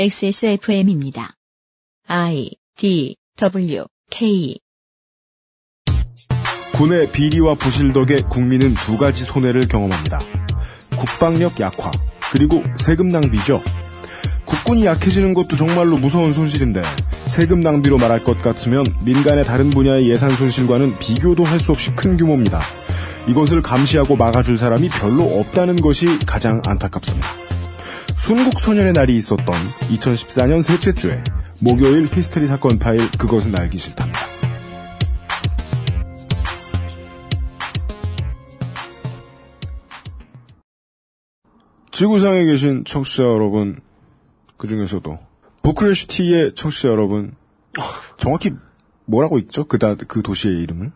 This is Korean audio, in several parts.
XSFM입니다. I D W K 군의 비리와 부실 덕에 국민은 두 가지 손해를 경험합니다. 국방력 약화, 그리고 세금 낭비죠. 국군이 약해지는 것도 정말로 무서운 손실인데 세금 낭비로 말할 것 같으면 민간의 다른 분야의 예산 손실과는 비교도 할 수 없이 큰 규모입니다. 이것을 감시하고 막아줄 사람이 별로 없다는 것이 가장 안타깝습니다. 순국 소년의 날이 있었던 2014년 셋째 주에 목요일 히스테리 사건 파일 그것은 알기 싫답니다. 지구상에 계신 청취자 여러분, 그 중에서도 부크레슈티의 청취자 여러분, 정확히 뭐라고 있죠? 그, 다, 그 도시의 이름을?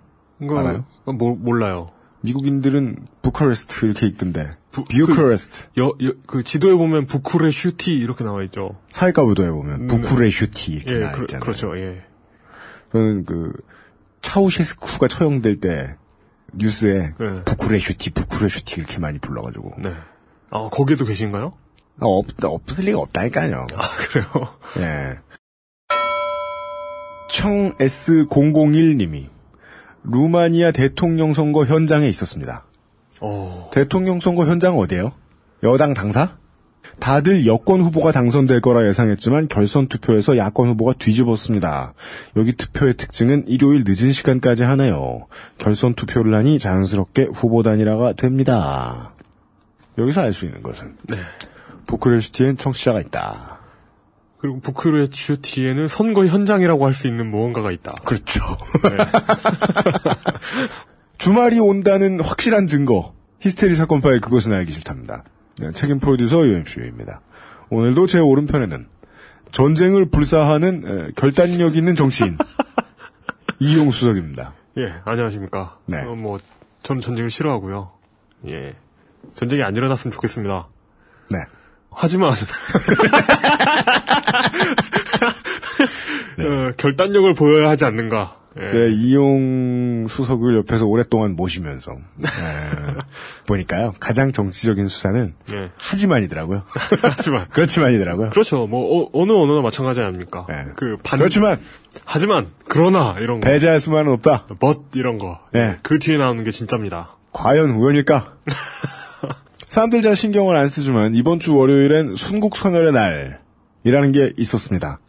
알아요? 뭐, 몰라요. 미국인들은 부카레스트 이렇게 읽던데. 부, 부카레스트. 여, 여, 그 지도에 보면 부쿠레 슈티 이렇게 나와 있죠. 사회과부도에 보면 음, 부쿠레 슈티 이렇게 예, 나와 그, 있잖아요. 그렇죠. 예. 저는 그 차우셰스쿠가 처형될 때 뉴스에 네. 부쿠레 슈티 부쿠레 슈티 이렇게 많이 불러가지고 네. 아, 거기도 계신가요? 아, 없, 없을 리가 없다니까요. 아, 그래요? 예. 청 S001님이 루마니아 대통령 선거 현장에 있었습니다. 어, 대통령 선거 현장 어디예요? 여당 당사? 다들 여권 후보가 당선될 거라 예상했지만 결선 투표에서 야권 후보가 뒤집었습니다. 여기 투표의 특징은 일요일 늦은 시간까지 하네요. 결선 투표를 하니 자연스럽게 후보 단일화가 됩니다. 여기서 알 수 있는 것은 네. 부크레슈티엔 청취자가 있다. 그리고 부쿠레슈티에는 선거 현장이라고 할 수 있는 무언가가 있다. 그렇죠. 네. 주말이 온다는 확실한 증거. 히스테리 사건 파일 그것은 알기 싫답니다. 네, 책임 프로듀서 UMCU입니다. 오늘도 제 오른편에는 전쟁을 불사하는 에, 결단력 있는 정치인 이용 수석입니다. 예, 안녕하십니까. 네. 어, 뭐, 저는 전쟁을 싫어하고요. 예. 전쟁이 안 일어났으면 좋겠습니다. 네. 하지만, 어, 결단력을 보여야 하지 않는가. 예. 제 이용 수석을 옆에서 오랫동안 모시면서 에, 보니까요 가장 정치적인 수사는 예. 하지만이더라고요. 하지만. 그렇지만이더라고요. 그렇죠. 뭐, 어, 느 언어나 마찬가지 아닙니까? 네. 그, 반, 그렇지만 하지만, 그러나, 이런 거. 배제할 수만은 없다. but, 이런 거. 예. 그 뒤에 나오는 게 진짜입니다. 과연 우연일까? 사람들 잘 신경을 안 쓰지만 이번 주 월요일엔 순국 선열의 날이라는 게 있었습니다.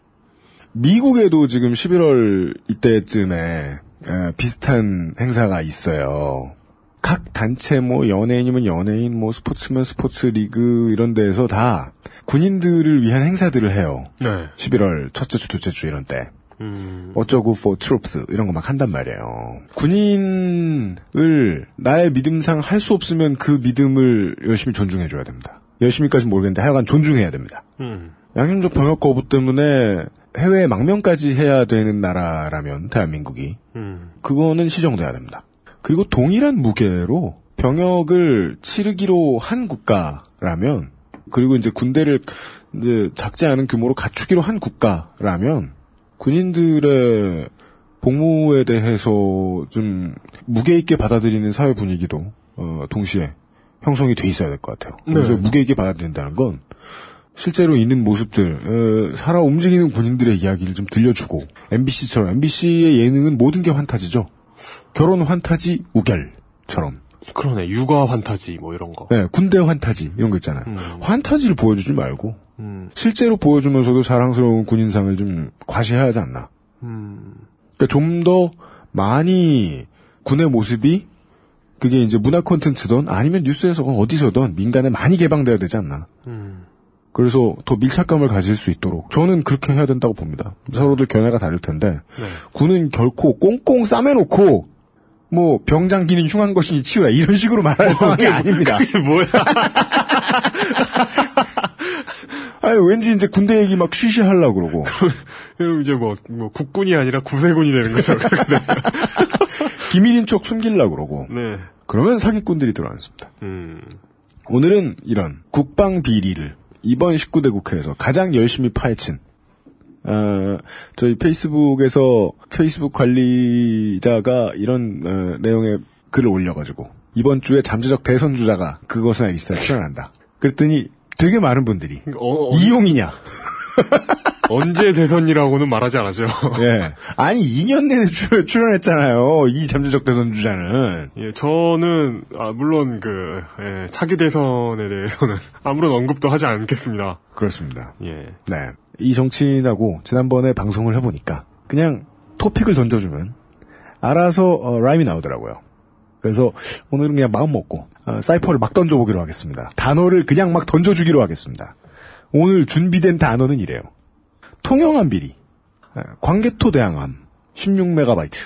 미국에도 지금 11월 이때쯤에 에, 비슷한 행사가 있어요. 각 단체 뭐 연예인이면 연예인 뭐 스포츠면 스포츠 리그 이런 데에서 다 군인들을 위한 행사들을 해요. 네. 11월 첫째 주, 둘째 주 이런 때. 음, 어쩌고 for troops 이런 거 막 한단 말이에요. 군인을 나의 믿음상 할 수 없으면 그 믿음을 열심히 존중해 줘야 됩니다. 열심히까지 모르겠는데 하여간 존중해야 됩니다. 음, 양심적 병역 거부 때문에 해외 망명까지 해야 되는 나라라면 대한민국이 음, 그거는 시정돼야 됩니다. 그리고 동일한 무게로 병역을 치르기로 한 국가라면 그리고 이제 군대를 이제 작지 않은 규모로 갖추기로 한 국가라면 군인들의 복무에 대해서 좀 무게 있게 받아들이는 사회 분위기도 어, 동시에 형성이 돼 있어야 될 것 같아요. 그래서 네. 무게 있게 받아들인다는 건 실제로 있는 모습들, 어, 살아 움직이는 군인들의 이야기를 좀 들려주고 MBC처럼 MBC의 예능은 모든 게 환타지죠. 결혼 환타지 우결처럼. 그러네. 육아 환타지, 뭐 이런 거. 네, 군대 환타지 이런 거 있잖아요. 음. 환타지를 보여주지 말고 음, 실제로 보여주면서도 자랑스러운 군인상을 좀 과시해야 하지 않나. 음, 그러니까 좀 더 많이 군의 모습이 그게 이제 문화 콘텐츠든 아니면 뉴스에서건 어디서든 민간에 많이 개방돼야 되지 않나. 음. 그래서 더 밀착감을 가질 수 있도록 저는 그렇게 해야 된다고 봅니다. 서로들 견해가 다를 텐데 네. 군은 결코 꽁꽁 싸매놓고 뭐 병장기는 흉한 것이니 치우라 이런 식으로 말할 상황이 아닙니다. 그게 뭐야? 아니 왠지 이제 군대 얘기 막 쉬쉬 하려고 그러고 그럼 이제 뭐, 뭐, 국군이 아니라 구세군이 되는 거죠. 기밀인 척 숨기려고 그러고 네. 그러면 사기꾼들이 들어앉습니다. 음, 오늘은 이런 국방 비리를 이번 19대 국회에서 가장 열심히 파헤친 어, 저희 페이스북에서 페이스북 관리자가 이런 어, 내용의 글을 올려가지고 이번 주에 잠재적 대선 주자가 그것은 싫다 출연한다. 그랬더니 되게 많은 분들이 어, 어, 이용이냐 언제 대선이라고는 말하지 않았죠. 예. 아니 2년 내내 출, 출연 했잖아요. 이 잠재적 대선 주자는. 예, 저는 아, 물론 그 예, 차기 대선에 대해서는 아무런 언급도 하지 않겠습니다. 그렇습니다. 예. 네. 이 정치인하고 지난번에 방송을 해보니까 그냥 토픽을 던져주면 알아서 어, 라임이 나오더라고요. 그래서 오늘은 그냥 마음 먹고 어, 사이퍼를 막 던져보기로 하겠습니다. 단어를 그냥 막 던져주기로 하겠습니다. 오늘 준비된 단어는 이래요. 통영함 비리, 에, 광개토 대항함, 16메가바이트,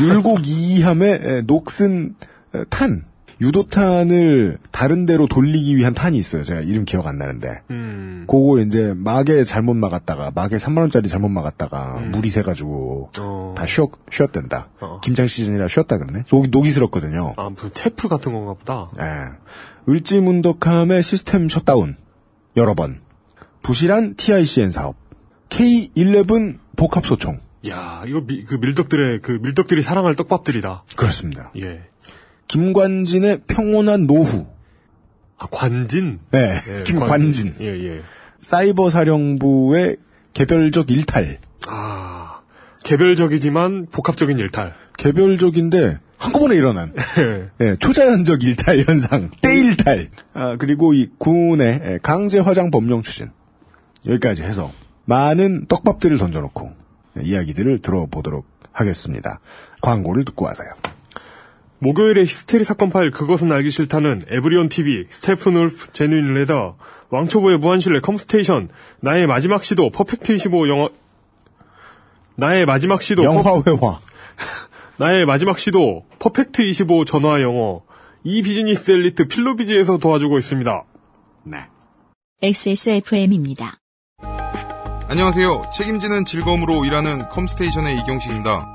율, 율곡 2함의 에, 녹슨 에, 탄, 유도탄을 다른 데로 돌리기 위한 탄이 있어요. 제가 이름 기억 안 나는데. 음. 그거 이제 막에 잘못 막았다가 막에 3만 원짜리 잘못 막았다가 물이 새가지고 어. 다 쉬었 쉬었댄다. 어. 김장 시즌이라 쉬었다 그러네. 녹이 녹이 슬었거든요. 아 무슨 테프 같은 건가 보다. 예. 을지문덕함의 시스템 셧다운 여러 번. 부실한 TICN 사업. K11 복합 소총. 야 이거 미, 그 밀덕들의 그 밀덕들이 사랑할 떡밥들이다. 그렇습니다. 예. 김관진의 평온한 노후. 아 관진. 네. 예, 김관진. 예 예. 사이버 사령부의 개별적 일탈. 아 개별적이지만 복합적인 일탈. 개별적인데 한꺼번에 일어난 예. 예, 초자연적 일탈 현상, 때일탈. 아, 그리고 이 군의 예, 강제 화장 법령 추진. 여기까지 해서 많은 떡밥들을 던져놓고 예, 이야기들을 들어보도록 하겠습니다. 광고를 듣고 와서요. 목요일에 히스테리 사건 파일 그것은 알기 싫다는 에브리온 TV, 스테픈 울프, genuine leather, 왕초보의 무한실내 컴스테이션, 나의 마지막 시도 퍼펙트 25 영어 나의 마지막 시도 퍼- 영어 회화. 나의 마지막 시도 퍼펙트 25 전화 영어 이 비즈니스 엘리트 필로비지에서 도와주고 있습니다. 네. XSFM입니다. 안녕하세요. 책임지는 즐거움으로 일하는 컴스테이션의 이경식입니다.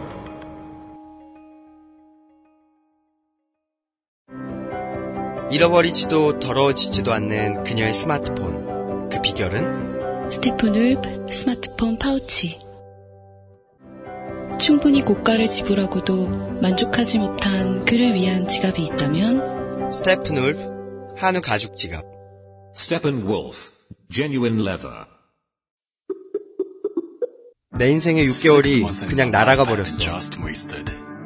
잃어버리지도 더러워지지도 않는 그녀의 스마트폰. 그 비결은? 스테픈 울프 스마트폰 파우치. 충분히 고가를 지불하고도 만족하지 못한 그를 위한 지갑이 있다면 스테픈 울프 한우 가죽 지갑. Steppenwolf, genuine leather. 내 인생의 6개월이 그냥 날아가 버렸어.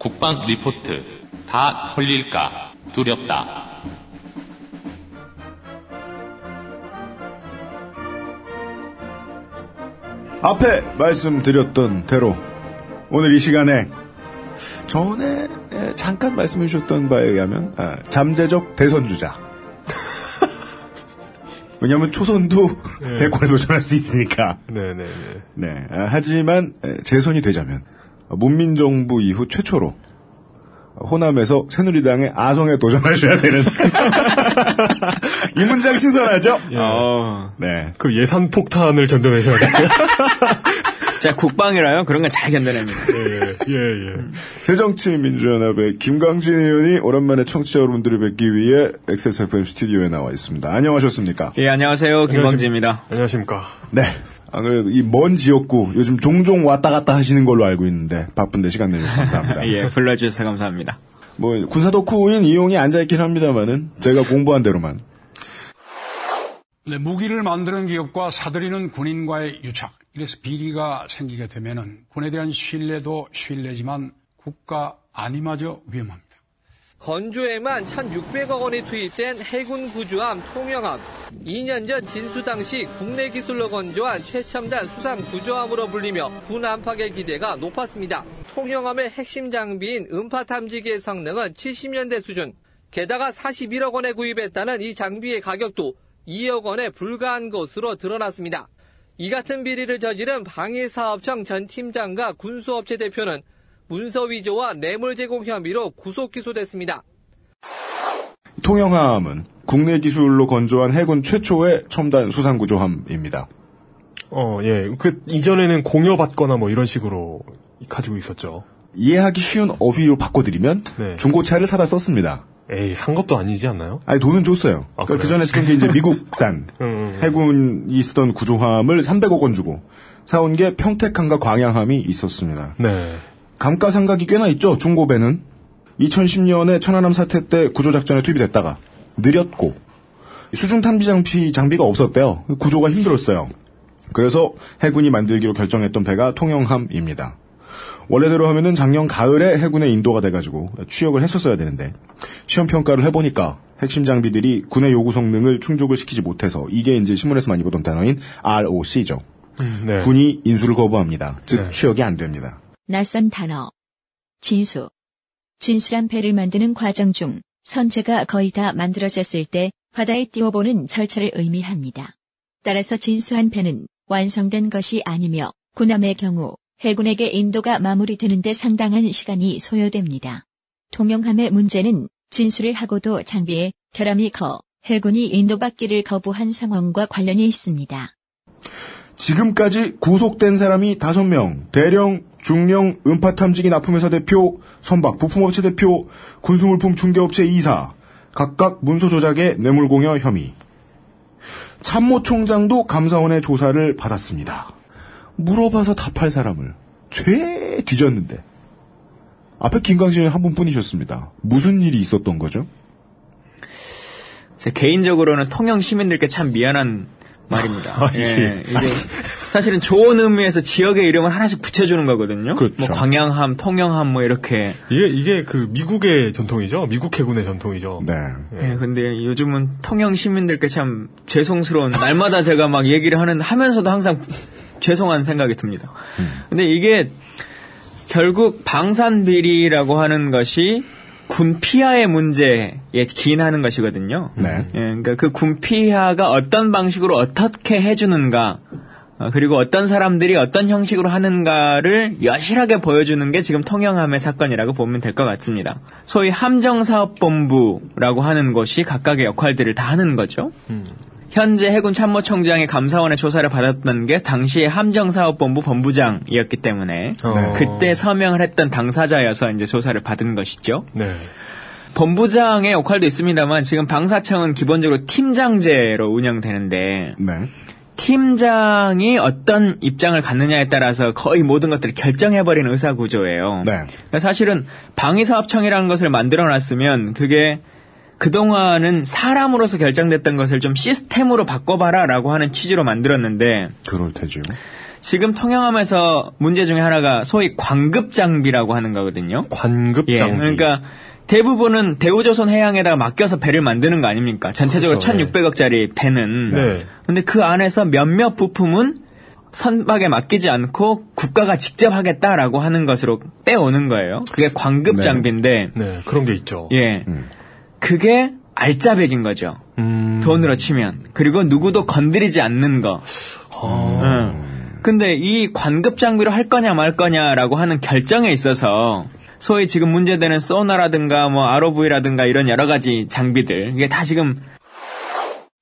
국방 리포트 다 털릴까 두렵다. 앞에 말씀드렸던 대로 오늘 이 시간에 전에 에, 잠깐 말씀해 주셨던 바에 의하면 아, 잠재적 대선 주자. 왜냐하면 초선도 대권에 도전할 수 있으니까. 네네네. 네. 아, 하지만 에, 재선이 되자면 문민정부 이후 최초로 호남에서 새누리당의 아성에 도전하셔야 되는 이 문장 신선하죠? 아, 네. 그 예산 폭탄을 견뎌내셔야 돼요. 제가 국방이라요. 그런 건 잘 견뎌냅니다. 예, 예, 예. 새정치민주연합의 김광진 의원이 오랜만에 청취자 여러분들을 뵙기 위해 XSFM 스튜디오에 나와 있습니다. 안녕하셨습니까? 예, 안녕하세요. 김광진입니다. 안녕하십니까. 네. 아, 이먼 지역구 요즘 종종 왔다 갔다 하시는 걸로 알고 있는데 바쁜데 시간 내주셔서 감사합니다. 예, 불러주셔서 감사합니다. 뭐 군사 덕후인 이용이 앉아있긴 합니다만은 제가 공부한 대로만 네, 무기를 만드는 기업과 사들이는 군인과의 유착. 이래서 비리가 생기게 되면은 군에 대한 신뢰도 신뢰지만 국가 안위마저 위험합니다. 건조에만 1,600억 원이 투입된 해군 구조함 통영함. 2년 전 진수 당시 국내 기술로 건조한 최첨단 수상 구조함으로 불리며 군 안팎의 기대가 높았습니다. 통영함의 핵심 장비인 음파 탐지기의 성능은 70년대 수준. 게다가 41억 원에 구입했다는 이 장비의 가격도 2억 원에 불과한 것으로 드러났습니다. 이 같은 비리를 저지른 방위사업청 전 팀장과 군수업체 대표는 문서 위조와 뇌물 제공 혐의로 구속 기소됐습니다. 통영함은 국내 기술로 건조한 해군 최초의 첨단 수상구조함입니다. 어, 예. 그, 이전에는 공여받거나 뭐 이런 식으로 가지고 있었죠. 이해하기 쉬운 어휘로 바꿔드리면 네. 중고차를 사다 썼습니다. 에이, 산 것도 아니지 않나요? 아니 돈은 줬어요. 아, 그러니까 그? 전에 쓰던 게 이제 미국산 음, 해군이 쓰던 구조함을 300억 원 주고 사온 게 평택함과 광양함이 있었습니다. 네. 감가상각이 꽤나 있죠. 중고배는 2010년에 천안함 사태 때 구조작전에 투입이 됐다가 느렸고 수중 탐지 장비 장비가 없었대요. 구조가 힘들었어요. 그래서 해군이 만들기로 결정했던 배가 통영함입니다. 원래대로 하면은 작년 가을에 해군에 인도가 돼가지고 취역을 했었어야 되는데 시험 평가를 해보니까 핵심 장비들이 군의 요구 성능을 충족을 시키지 못해서 이게 이제 신문에서 많이 보던 단어인 ROC죠. 네. 군이 인수를 거부합니다. 즉 네. 취역이 안 됩니다. 낯선 단어. 진수. 진수란 배를 만드는 과정 중 선체가 거의 다 만들어졌을 때 바다에 띄워보는 절차를 의미합니다. 따라서 진수한 배는 완성된 것이 아니며 군함의 경우 해군에게 인도가 마무리되는데 상당한 시간이 소요됩니다. 통영함의 문제는 진수를 하고도 장비에 결함이 커 해군이 인도받기를 거부한 상황과 관련이 있습니다. 지금까지 구속된 사람이 5명, 대령, 중령, 음파 탐지기 납품회사 대표, 선박 부품업체 대표, 군수물품 중개업체 이사, 각각 문서 조작의 뇌물공여 혐의. 참모총장도 감사원의 조사를 받았습니다. 물어봐서 답할 사람을 죄 뒤졌는데 앞에 김강진이 한 분뿐이셨습니다. 무슨 일이 있었던 거죠? 제 개인적으로는 통영 시민들께 참 미안한 말입니다. 아, 예, 예. 이게 사실은 좋은 의미에서 지역의 이름을 하나씩 붙여주는 거거든요. 그렇죠. 뭐 광양함, 통영함 뭐 이렇게. 이게, 이게 그 미국의 전통이죠? 미국 해군의 전통이죠? 네. 예, 근데 요즘은 통영 시민들께 참 죄송스러운 날마다 제가 막 얘기를 하는 하면서도 항상 죄송한 생각이 듭니다. 근데 이게 결국 방산 비리라고 하는 것이 군 피하의 문제에 기인하는 것이거든요. 네. 예, 그러니까 그 군 피하가 어떤 방식으로 어떻게 해주는가, 어, 그리고 어떤 사람들이 어떤 형식으로 하는가를 여실하게 보여주는 게 지금 통영함의 사건이라고 보면 될 것 같습니다. 소위 함정사업본부라고 하는 곳이 각각의 역할들을 다 하는 거죠. 현재 해군 참모총장의 감사원의 조사를 받았던 게 당시에 함정사업본부 본부장이었기 때문에 어. 그때 서명을 했던 당사자여서 이제 조사를 받은 것이죠. 네. 본부장의 역할도 있습니다만 지금 방사청은 기본적으로 팀장제로 운영되는데 네. 팀장이 어떤 입장을 갖느냐에 따라서 거의 모든 것들을 결정해버리는 의사 구조예요. 네. 그러니까 사실은 방위사업청이라는 것을 만들어놨으면 그게 그동안은 사람으로서 결정됐던 것을 좀 시스템으로 바꿔봐라 라고 하는 취지로 만들었는데 그럴 테죠. 지금 통영함에서 문제 중에 하나가 소위 관급 장비라고 하는 거거든요. 관급 예, 장비. 그러니까 대부분은 대우조선 해양에다가 맡겨서 배를 만드는 거 아닙니까? 전체적으로 그렇죠, 1600억짜리 배는. 네. 근데 그 안에서 몇몇 부품은 선박에 맡기지 않고 국가가 직접 하겠다라고 하는 것으로 떼오는 거예요. 그게 관급 네. 장비인데, 네, 그런 게 있죠. 예. 음. 그게 알짜배기인 거죠. 음. 돈으로 치면. 그리고 누구도 건드리지 않는 거. 어. 응. 근데 이 관급 장비로 할 거냐 말 거냐라고 하는 결정에 있어서 소위 지금 문제되는 소나라든가 뭐 ROV라든가 이런 여러 가지 장비들 이게 다 지금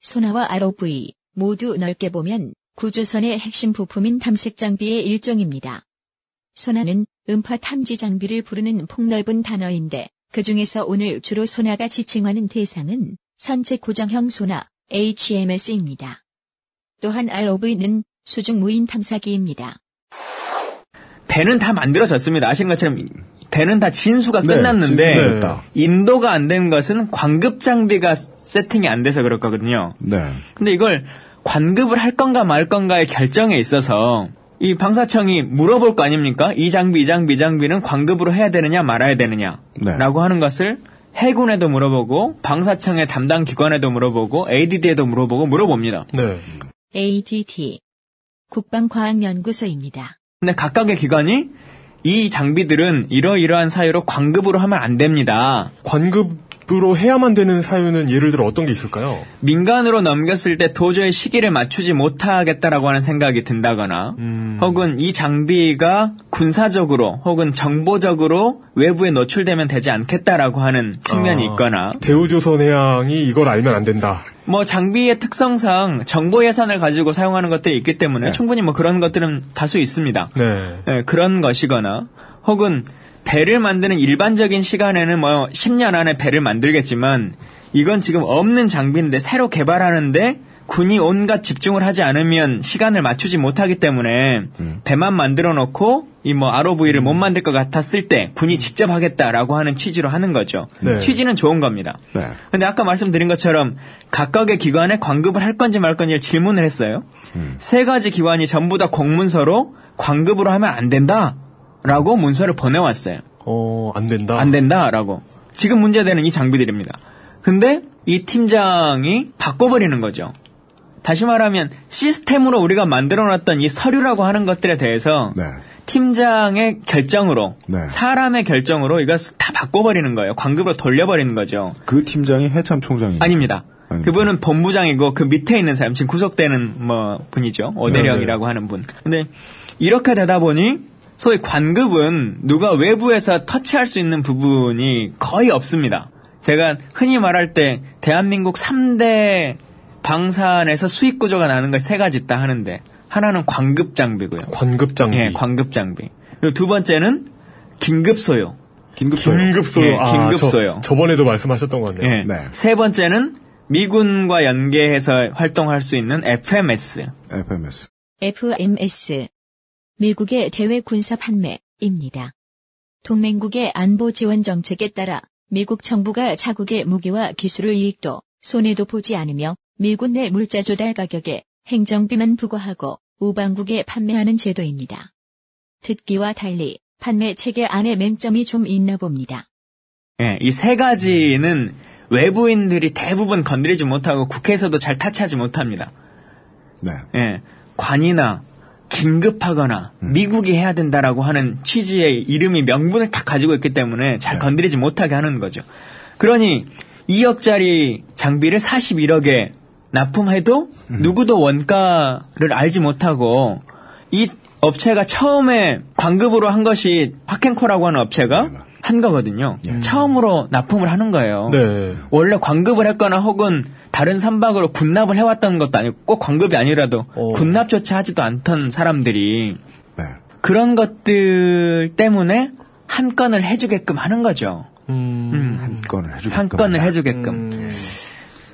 소나와 ROV 모두 넓게 보면 구조선의 핵심 부품인 탐색 장비의 일종입니다. 소나는 음파 탐지 장비를 부르는 폭넓은 단어인데 그 중에서 오늘 주로 소나가 지칭하는 대상은 선체 고정형 소나 HMS입니다. 또한 ROV는 수중 무인 탐사기입니다. 배는 다 만들어졌습니다. 아시는 것처럼 배는 다 진수가 네, 끝났는데 진수됐다. 인도가 안 된 것은 관급 장비가 세팅이 안 돼서 그렇거든요. 네. 근데 이걸 관급을 할 건가 말 건가의 결정에 있어서 이 방사청이 물어볼 거 아닙니까? 이 장비, 이 장비, 이 장비는 관급으로 해야 되느냐 말아야 되느냐 네. 라고 하는 것을 해군에도 물어보고 방사청의 담당 기관에도 물어보고 ADD에도 물어보고 물어봅니다. 네. ADT 국방과학연구소입니다. 근데 각각의 기관이 이 장비들은 이러이러한 사유로 관급으로 하면 안 됩니다. 관급 으로 해야만 되는 사유는 예를 들어 어떤 게 있을까요? 민간으로 넘겼을 때 도저히 시기를 맞추지 못하겠다라고 하는 생각이 든다거나 음. 혹은 이 장비가 군사적으로 혹은 정보적으로 외부에 노출되면 되지 않겠다라고 하는 측면이 아, 있거나 대우조선해양이 이걸 알면 안 된다. 뭐 장비의 특성상 정보 예산을 가지고 사용하는 것들이 있기 때문에 충분히 뭐 그런 것들은 다수 있습니다. 네. 네, 그런 것이거나 혹은 배를 만드는 일반적인 시간에는 뭐 10년 안에 배를 만들겠지만 이건 지금 없는 장비인데 새로 개발하는데 군이 온갖 집중을 하지 않으면 시간을 맞추지 못하기 때문에 배만 만들어 놓고 이 뭐 ROV를 못 만들 것 같았을 때 군이 직접 하겠다라고 하는 취지로 하는 거죠. 네. 취지는 좋은 겁니다. 네. 근데 아까 말씀드린 것처럼 각각의 기관에 관급을 할 건지 말 건지를 질문을 했어요. 세 가지 기관이 전부 다 공문서로 관급으로 하면 안 된다 라고 문서를 보내왔어요. 어, 안 된다. 안 된다 라고. 지금 문제되는 이 장비들입니다. 근데 이 팀장이 바꿔버리는 거죠. 다시 말하면 시스템으로 우리가 만들어놨던 이 서류라고 하는 것들에 대해서 네. 팀장의 결정으로 네. 사람의 결정으로 이거 다 바꿔버리는 거예요. 관급으로 돌려버리는 거죠. 그 팀장이 해참 총장입니다. 아닙니다. 아닙니다. 그분은 본부장이고 그 밑에 있는 사람 지금 구속되는 뭐 분이죠. 오대령이라고 네, 하는 분. 근데 이렇게 되다 보니 소위 관급은 누가 외부에서 터치할 수 있는 부분이 거의 없습니다. 제가 흔히 말할 때 대한민국 3대 방산에서 수익 구조가 나는 것이 세 가지 있다 하는데 하나는 관급 장비고요. 관급 장비. 예, 관급 장비. 그리고 두 번째는 긴급 소요. 긴급 소요. 긴급 소요. 예, 아, 긴급 저- 소요. 저 번에도 말씀하셨던 건데. 예. 네. 세 번째는 미군과 연계해서 활동할 수 있는 FMS. FMS. FMS 미국의 대외 군사 판매입니다. 동맹국의 안보 지원 정책에 따라 미국 정부가 자국의 무기와 기술을 이익도 손해도 보지 않으며 미군 내 물자 조달 가격에 행정비만 부과하고 우방국에 판매하는 제도입니다. 듣기와 달리 판매 체계 안에 맹점이 좀 있나 봅니다. 예, 이 세 가지는 외부인들이 대부분 건드리지 못하고 국회에서도 잘 타치하지 못합니다. 네. 예, 관이나 긴급하거나 미국이 해야 된다라고 하는 취지의 이름이 명분을 딱 가지고 있기 때문에 잘 건드리지 못하게 하는 거죠. 그러니 2억짜리 장비를 41억에 납품해도 누구도 원가를 알지 못하고 이 업체가 처음에 관급으로 한 것이 파켄코라고 하는 업체가 한 거거든요. 처음으로 납품을 하는 거예요. 네. 원래 관급을 했거나 혹은 다른 선박으로 군납을 해왔던 것도 아니고 꼭 관급이 아니라도 어. 군납조차 하지도 않던 사람들이 네. 그런 것들 때문에 한 건을 해주게끔 하는 거죠. 음. 한 건을 해주게끔. 한 건을. 해주게끔.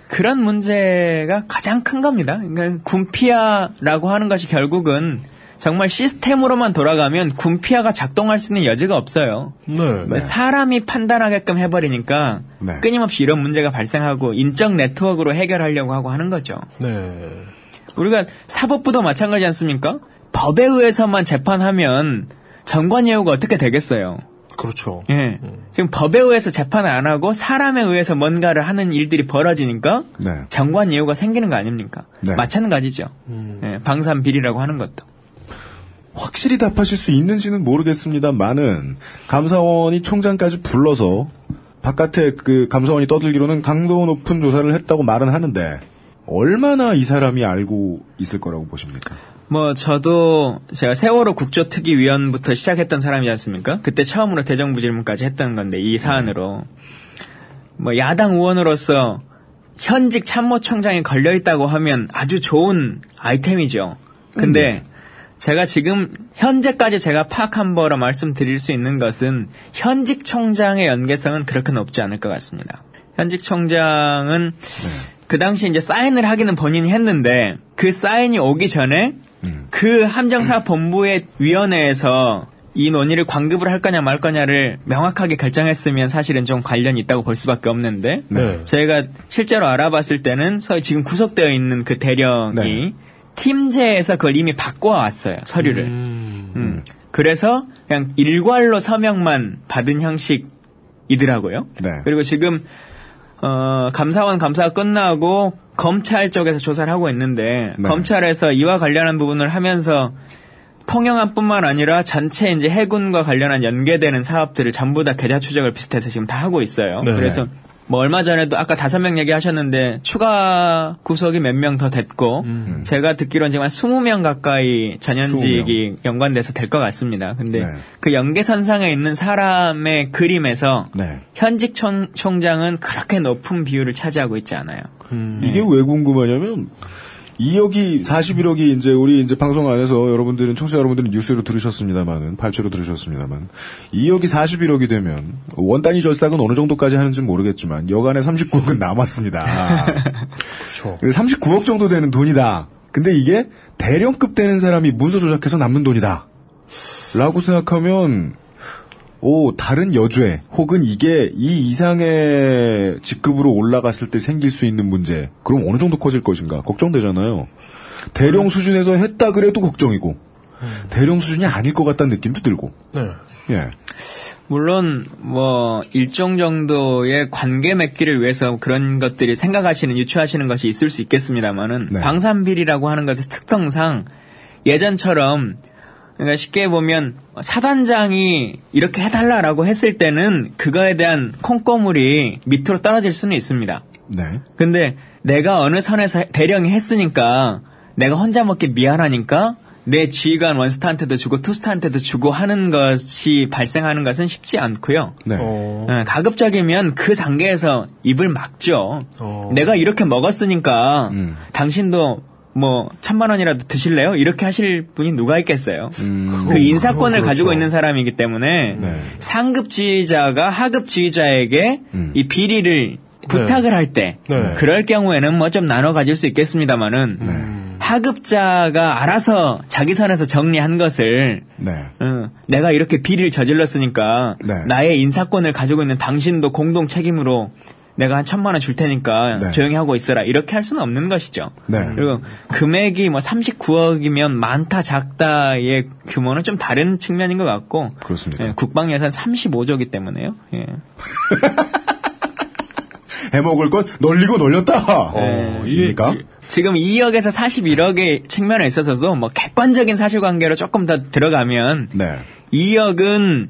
그런 문제가 가장 큰 겁니다. 그러니까 군피아라고 하는 것이 결국은 정말 시스템으로만 돌아가면 군피아가 작동할 수 있는 여지가 없어요. 네. 사람이 판단하게끔 해버리니까 네. 끊임없이 이런 문제가 발생하고 인적 네트워크로 해결하려고 하고 하는 거죠. 네. 우리가 사법부도 마찬가지 않습니까? 법에 의해서만 재판하면 정관예우가 어떻게 되겠어요? 그렇죠. 예. 지금 법에 의해서 재판을 안 하고 사람에 의해서 뭔가를 하는 일들이 벌어지니까 네. 정관 예우가 생기는 거 아닙니까? 네. 마찬가지죠. 예, 방산 비리라고 하는 것도. 확실히 답하실 수 있는지는 모르겠습니다만은 감사원이 총장까지 불러서 바깥에 그 감사원이 떠들기로는 강도 높은 조사를 했다고 말은 하는데 얼마나 이 사람이 알고 있을 거라고 보십니까? 뭐 저도 제가 세월호 국조특위위원부터 시작했던 사람이지 않습니까? 그때 처음으로 대정부 질문까지 했던 건데 이 사안으로 뭐 야당 의원으로서 현직 참모총장이 걸려 있다고 하면 아주 좋은 아이템이죠. 근데 제가 지금 현재까지 제가 파악한 바로 말씀드릴 수 있는 것은 현직 총장의 연계성은 그렇게 높지 않을 것 같습니다. 현직 총장은 그 당시 이제 사인을 하기는 본인이 했는데 그 사인이 오기 전에 그 함정사 본부의 위원회에서 이 논의를 관급을 할 거냐 말 거냐를 명확하게 결정했으면 사실은 좀 관련이 있다고 볼 수밖에 없는데 네. 저희가 실제로 알아봤을 때는 서희 지금 구속되어 있는 그 대령이 네. 팀제에서 그걸 이미 바꿔왔어요 서류를. 음. 음. 그래서 그냥 일괄로 서명만 받은 형식의 이더라고요. 네. 그리고 지금 어, 감사원 감사가 끝나고 검찰 쪽에서 조사를 하고 있는데 네. 검찰에서 이와 관련한 부분을 하면서 통영함뿐만 아니라 전체 이제 해군과 관련한 연계되는 사업들을 전부 다 계좌 추적을 비슷해서 지금 다 하고 있어요. 네. 그래서 뭐 얼마 전에도 아까 다섯 명 얘기하셨는데 추가 구속이 몇 명 더 됐고 음. 제가 듣기로는 지금 한 20명 가까이 전현직이 연관돼서 될 것 같습니다. 근데 네. 그 연계선상에 있는 사람의 그림에서 네. 현직 총, 총장은 그렇게 높은 비율을 차지하고 있지 않아요. 이게 왜 궁금하냐면 2억이 41억이 이제 우리 이제 방송 안에서 여러분들은 청취자 여러분들은 뉴스로 들으셨습니다만은 발췌로 들으셨습니다만 2억이 41억이 되면 원 단위 절삭은 어느 정도까지 하는지는 모르겠지만 여간에 39억은 남았습니다. 그렇죠. 39억 정도 되는 돈이다. 근데 이게 대령급 되는 사람이 문서 조작해서 남는 돈이다. 라고 생각하면 오 다른 여주에 혹은 이게 이 이상의 직급으로 올라갔을 때 생길 수 있는 문제 그럼 어느 정도 커질 것인가 걱정되잖아요. 대령 수준에서 했다 그래도 걱정이고 대령 수준이 아닐 것 같다는 느낌도 들고 네. 예 물론 뭐 일정 정도의 관계 맺기를 위해서 그런 것들이 생각하시는 유추하시는 것이 있을 수 있겠습니다만은 네. 방산비리라고 하는 것의 특성상 예전처럼 그러니까 쉽게 보면 사단장이 이렇게 해달라라고 했을 때는 그거에 대한 콩고물이 밑으로 떨어질 수는 있습니다. 네. 근데 내가 어느 선에서 대령이 했으니까 내가 혼자 먹기 미안하니까 내 지휘관 원스타한테도 주고 투스타한테도 주고 하는 것이 발생하는 것은 쉽지 않고요. 네. 어. 어, 가급적이면 그 단계에서 입을 막죠. 어. 내가 이렇게 먹었으니까 음. 당신도 뭐 천만 원이라도 드실래요? 이렇게 하실 분이 누가 있겠어요. 음, 그 인사권을 그렇죠. 가지고 있는 사람이기 때문에 네. 상급 지휘자가 하급 지휘자에게 음. 이 비리를 부탁을 할때 네. 그럴 경우에는 뭐 좀 나눠 가질 수 있겠습니다만은 네. 하급자가 알아서 자기 선에서 정리한 것을 네. 어, 내가 이렇게 비리를 저질렀으니까 네. 나의 인사권을 가지고 있는 당신도 공동 책임으로 내가 한 천만 원 줄 테니까 네. 조용히 하고 있어라 이렇게 할 수는 없는 것이죠. 네. 그리고 금액이 뭐 39억이면 많다 작다의 규모는 좀 다른 측면인 것 같고 그렇습니다. 예, 국방 예산 35조기 때문에요. 예. 해먹을 건 널리고 널렸다. 어, 입니까? 이게- 지금 2억에서 41억의 측면에 있어서도 뭐 객관적인 사실관계로 조금 더 들어가면 네. 2억은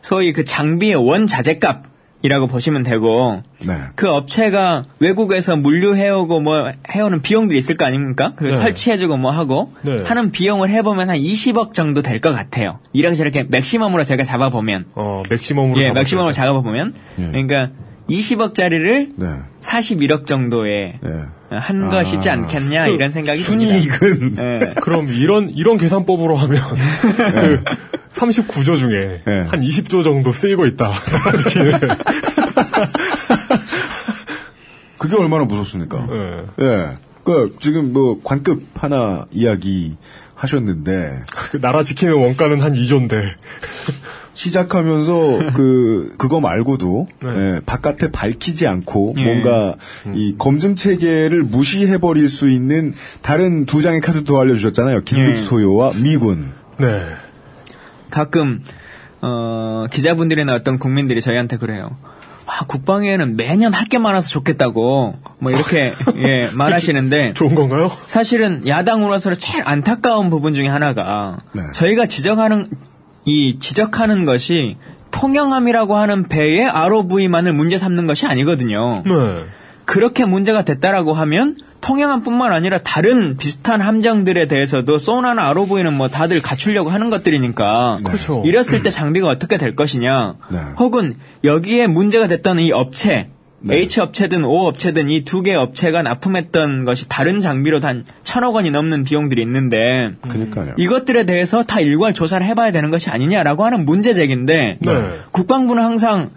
소위 그 장비의 원자재값 이라고 보시면 되고 네. 그 업체가 외국에서 물류 해오고 뭐 해오는 비용들이 있을 거 아닙니까? 그리고 네. 설치해주고 뭐 하고 네. 하는 비용을 해보면 한 20억 정도 될 것 같아요. 이렇게 저렇게 maximum으로 제가 잡아보면 어, maximum으로. 예, 잡았어요. maximum으로 잡아보면 예. 그러니까 20억짜리를 네. 41억 정도에 네. 한 아, 것이지 않겠냐 그 이런 생각이 듭니다. 순이익은 예. 그럼 이런 이런 계산법으로 하면 그 39조 중에 네. 한 20조 정도 쓰이고 있다. 그게 얼마나 무섭습니까? 예. 예. 그 지금 뭐 관급 하나 이야기 하셨는데 그 나라 지키는 원가는 한 2조인데. 시작하면서 그 그거 말고도 네. 예, 바깥에 밝히지 않고 예. 뭔가 이 검증 체계를 무시해 버릴 수 있는 다른 두 장의 카드도 더 알려주셨잖아요. 긴급 예. 소요와 미군. 네. 가끔 어, 기자분들이나 어떤 국민들이 저희한테 그래요. 아, 국방위에는 매년 할 게 많아서 좋겠다고 뭐 이렇게 예, 말하시는데 좋은 건가요? 사실은 야당으로서 제일 안타까운 부분 중에 하나가 네. 저희가 지적하는 이 지적하는 것이 통영함이라고 하는 배의 ROV만을 문제 삼는 것이 아니거든요. 네. 그렇게 문제가 됐다라고 하면 통영함뿐만 아니라 다른 비슷한 함정들에 대해서도 소나나 ROV는 뭐 다들 갖추려고 하는 것들이니까 그렇죠. 이랬을 때 장비가 어떻게 될 것이냐 네. 혹은 여기에 문제가 됐던 이 업체 네. H 업체든 O 업체든 이 두 개 업체가 납품했던 것이 다른 장비로 단 천억 원이 넘는 비용들이 있는데 그러니까요. 이것들에 대해서 다 일괄 조사를 해봐야 되는 것이 아니냐라고 하는 문제 제기인데 네. 국방부는 항상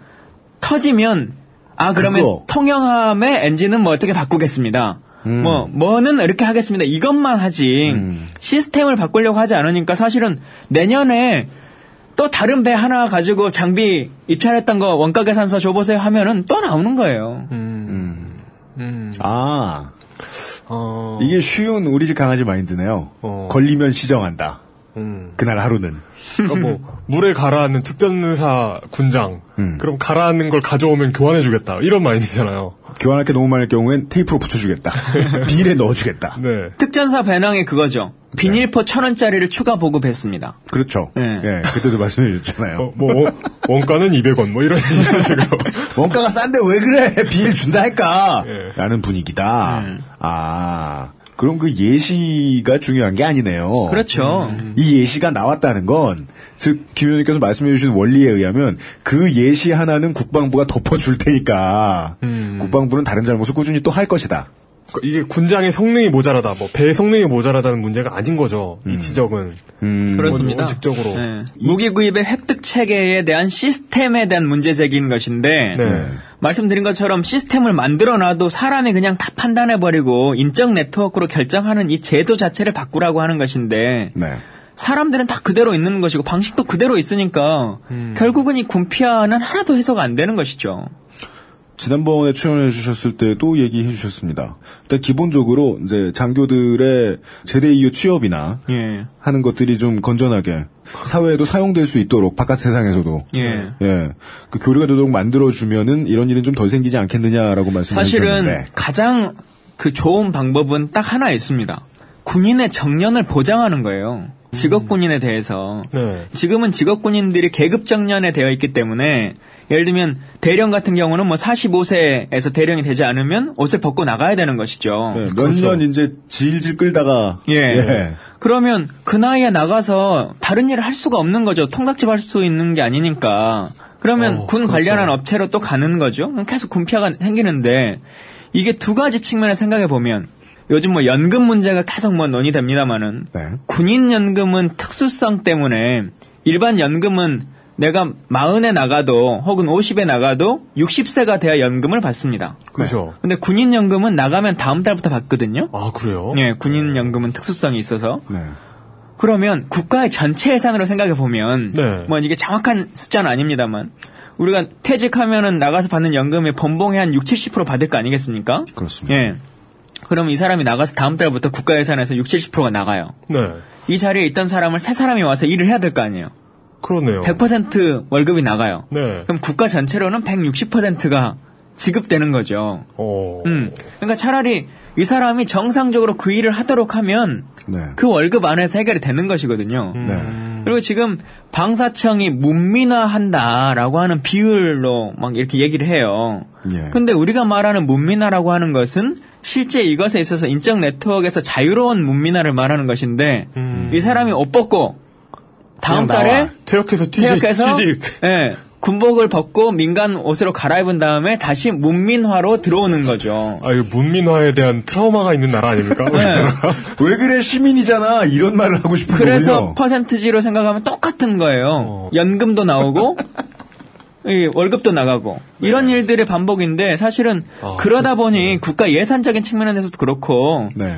터지면 아 그러면 그거. 통영함의 엔진은 뭐 어떻게 바꾸겠습니다. 음. 뭐 뭐는 이렇게 하겠습니다. 이것만 하지 음. 시스템을 바꾸려고 하지 않으니까 사실은 내년에 또 다른 배 하나 가지고 장비 입찰했던 거 원가 계산서 줘보세요 하면은 또 나오는 거예요. 음. 음. 아 어. 이게 쉬운 우리 집 강아지 마인드네요. 어. 걸리면 시정한다. 음. 그날 하루는. 그러니까 뭐 물에 가라앉는 특전사 군장. 음. 그럼 가라앉는 걸 가져오면 교환해주겠다. 이런 마인드잖아요. 교환할 게 너무 많을 경우엔 테이프로 붙여주겠다. 비닐에 넣어주겠다. 네. 특전사 배낭이 그거죠. 비닐포 천 원짜리를 추가 보급했습니다. 그렇죠. 네. 예, 그때도 말씀해 주셨잖아요. 어, 뭐 원- 원가는 200원 뭐 이런 식으로. 원가가 싼데 왜 그래? 비닐 준다 할까? 예. 라는 분위기다. 음. 아, 그럼 그 예시가 중요한 게 아니네요. 그렇죠. 이 예시가 나왔다는 건, 즉, 김 의원님께서 말씀해 주신 원리에 의하면 그 예시 하나는 국방부가 덮어줄 테니까, 음. 국방부는 다른 잘못을 꾸준히 또 할 것이다. 이게 군장의 성능이 모자라다, 뭐 배의 성능이 모자라다는 문제가 아닌 거죠. 이 지적은. 음, 그렇습니다. 원칙적으로. 네. 무기 구입의 획득 체계에 대한 시스템에 대한 문제 제기인 것인데 네. 말씀드린 것처럼 시스템을 만들어 놔도 사람이 그냥 다 판단해 버리고 인적 네트워크로 결정하는 이 제도 자체를 바꾸라고 하는 것인데 네. 사람들은 다 그대로 있는 것이고 방식도 그대로 있으니까 음. 결국은 이 군피아는 하나도 해석 안 되는 것이죠. 지난번에 출연해 주셨을 때도 얘기해 주셨습니다. 일단 기본적으로 이제 장교들의 제대 이후 취업이나 예. 하는 것들이 좀 건전하게 사회에도 사용될 수 있도록 바깥 세상에서도 예. 예. 그 교류가 되도록 만들어 주면은 이런 일은 좀 덜 생기지 않겠느냐라고 말씀해 사실은 주셨는데 가장 그 좋은 방법은 딱 하나 있습니다. 군인의 정년을 보장하는 거예요. 직업 군인에 대해서. 네. 지금은 직업 군인들이 계급 정년에 되어 있기 때문에 예를 들면 대령 같은 경우는 뭐 45세에서 대령이 되지 않으면 옷을 벗고 나가야 되는 것이죠. 네, 몇년 이제 질질 끌다가 예. 예. 그러면 그 나이에 나가서 다른 일을 할 수가 없는 거죠. 통닭집 할 수 있는 게 아니니까. 그러면 어, 군 그렇죠. 관련한 업체로 또 가는 거죠. 계속 군피아가 생기는데 이게 두 가지 측면에 생각해 보면 요즘 뭐 연금 문제가 계속 뭐 논의됩니다만은 네. 군인 연금은 특수성 때문에 일반 연금은 내가 마흔에 나가도 혹은 50에 나가도 60세가 돼야 연금을 받습니다. 그렇죠. 근데 군인 연금은 나가면 다음 달부터 받거든요. 아, 그래요? 예, 군인 연금은 특수성이 있어서 네. 그러면 국가의 전체 예산으로 생각해 보면 네. 뭐 이게 정확한 숫자는 아닙니다만 우리가 퇴직하면은 나가서 받는 연금의 번봉의 한 6, 70% 받을 거 아니겠습니까? 그렇습니다. 예. 그럼 이 사람이 나가서 다음 달부터 국가 예산에서 6, 70%가 나가요. 네. 이 자리에 있던 사람을 새 사람이 와서 일을 해야 될 거 아니에요. 그러네요. 100% 월급이 나가요. 네. 그럼 국가 전체로는 160%가 지급되는 거죠. 어. 음. 그러니까 차라리 이 사람이 정상적으로 그 일을 하도록 하면 네. 그 월급 안에서 해결이 되는 것이거든요. 음. 네. 그리고 지금 방사청이 문민화한다라고 하는 비율로 막 이렇게 얘기를 해요. 예. 근데 우리가 말하는 문민화라고 하는 것은 실제 이것에 있어서 인적 네트워크에서 자유로운 문민화를 말하는 것인데 이 사람이 옷 벗고 다음 달에. 퇴역해서 튀직, 퇴역해서 튀직. 예, 군복을 벗고 민간 옷으로 갈아입은 다음에 다시 문민화로 들어오는 거죠. 아, 이거 문민화에 대한 트라우마가 있는 나라 아닙니까? 네. 왜 그래 시민이잖아 이런 말을 하고 싶은 그래서 거군요. 퍼센트지로 생각하면 똑같은 거예요. 어. 연금도 나오고 이 월급도 나가고 이런 일들의 반복인데 사실은 아, 그러다 보니 국가 예산적인 측면에서도 그렇고 네.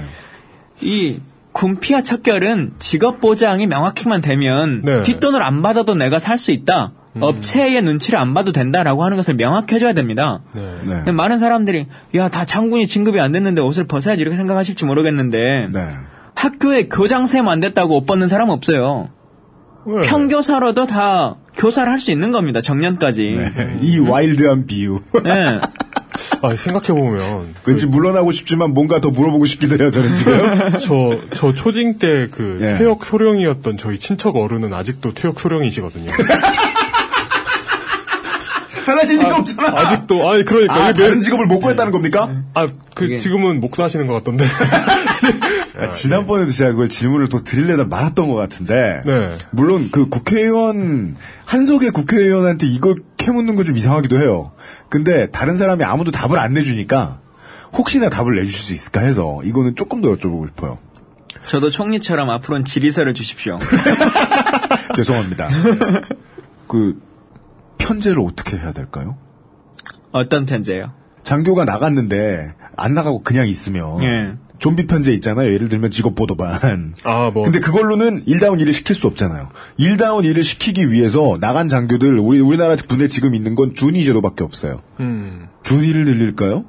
이 군피와 척결은 직업 보장이 명확히만 되면 네. 뒷돈을 안 받아도 내가 살 수 있다. 업체의 눈치를 안 봐도 된다라고 하는 것을 명확히 해줘야 됩니다. 네. 네. 많은 사람들이 야 다 장군이 진급이 안 됐는데 옷을 벗어야지 이렇게 생각하실지 모르겠는데 네. 학교에 교장쌤 안 됐다고 옷 벗는 사람 없어요. 왜? 평교사로도 다 교사를 할 수 있는 겁니다. 정년까지. 네. 이 와일드한 비유. 네. 아, 생각해보면. 왠지 물러나고 싶지만 뭔가 더 물어보고 싶기도 해요, 저는 지금. 저, 저 초딩 때그 예. 퇴역 소령이었던 저희 친척 어른은 아직도 퇴역 소령이시거든요. 달라질 리가 없잖아. 아직도, 아니, 그러니까. 아, 다른 직업을 못 구했다는 겁니까? 아, 그, 이게- 지금은 목사하시는 것 같던데. 아, 지난번에도 제가 그걸 질문을 또 드리려다 말았던 것 같은데. 네. 물론 그 국회의원, 한석의 국회의원한테 이걸 캐묻는 건 좀 이상하기도 해요. 근데 다른 사람이 아무도 답을 안 내주니까 혹시나 답을 내주실 수 있을까 해서 이거는 조금 더 여쭤보고 싶어요. 저도 총리처럼 앞으로는 질의서를 주십시오. 죄송합니다. 그, 편제를 어떻게 해야 될까요? 어떤 편제요? 장교가 나갔는데 안 나가고 그냥 있으면 예. 좀비 편제 있잖아요. 예를 들면 직업 보도반. 아, 뭐. 근데 그걸로는 일다운 일을 시킬 수 없잖아요. 일다운 일을 시키기 위해서 나간 장교들 우리 우리나라 군에 지금 있는 건 준위 제도밖에 없어요. 음. 준위를 늘릴까요?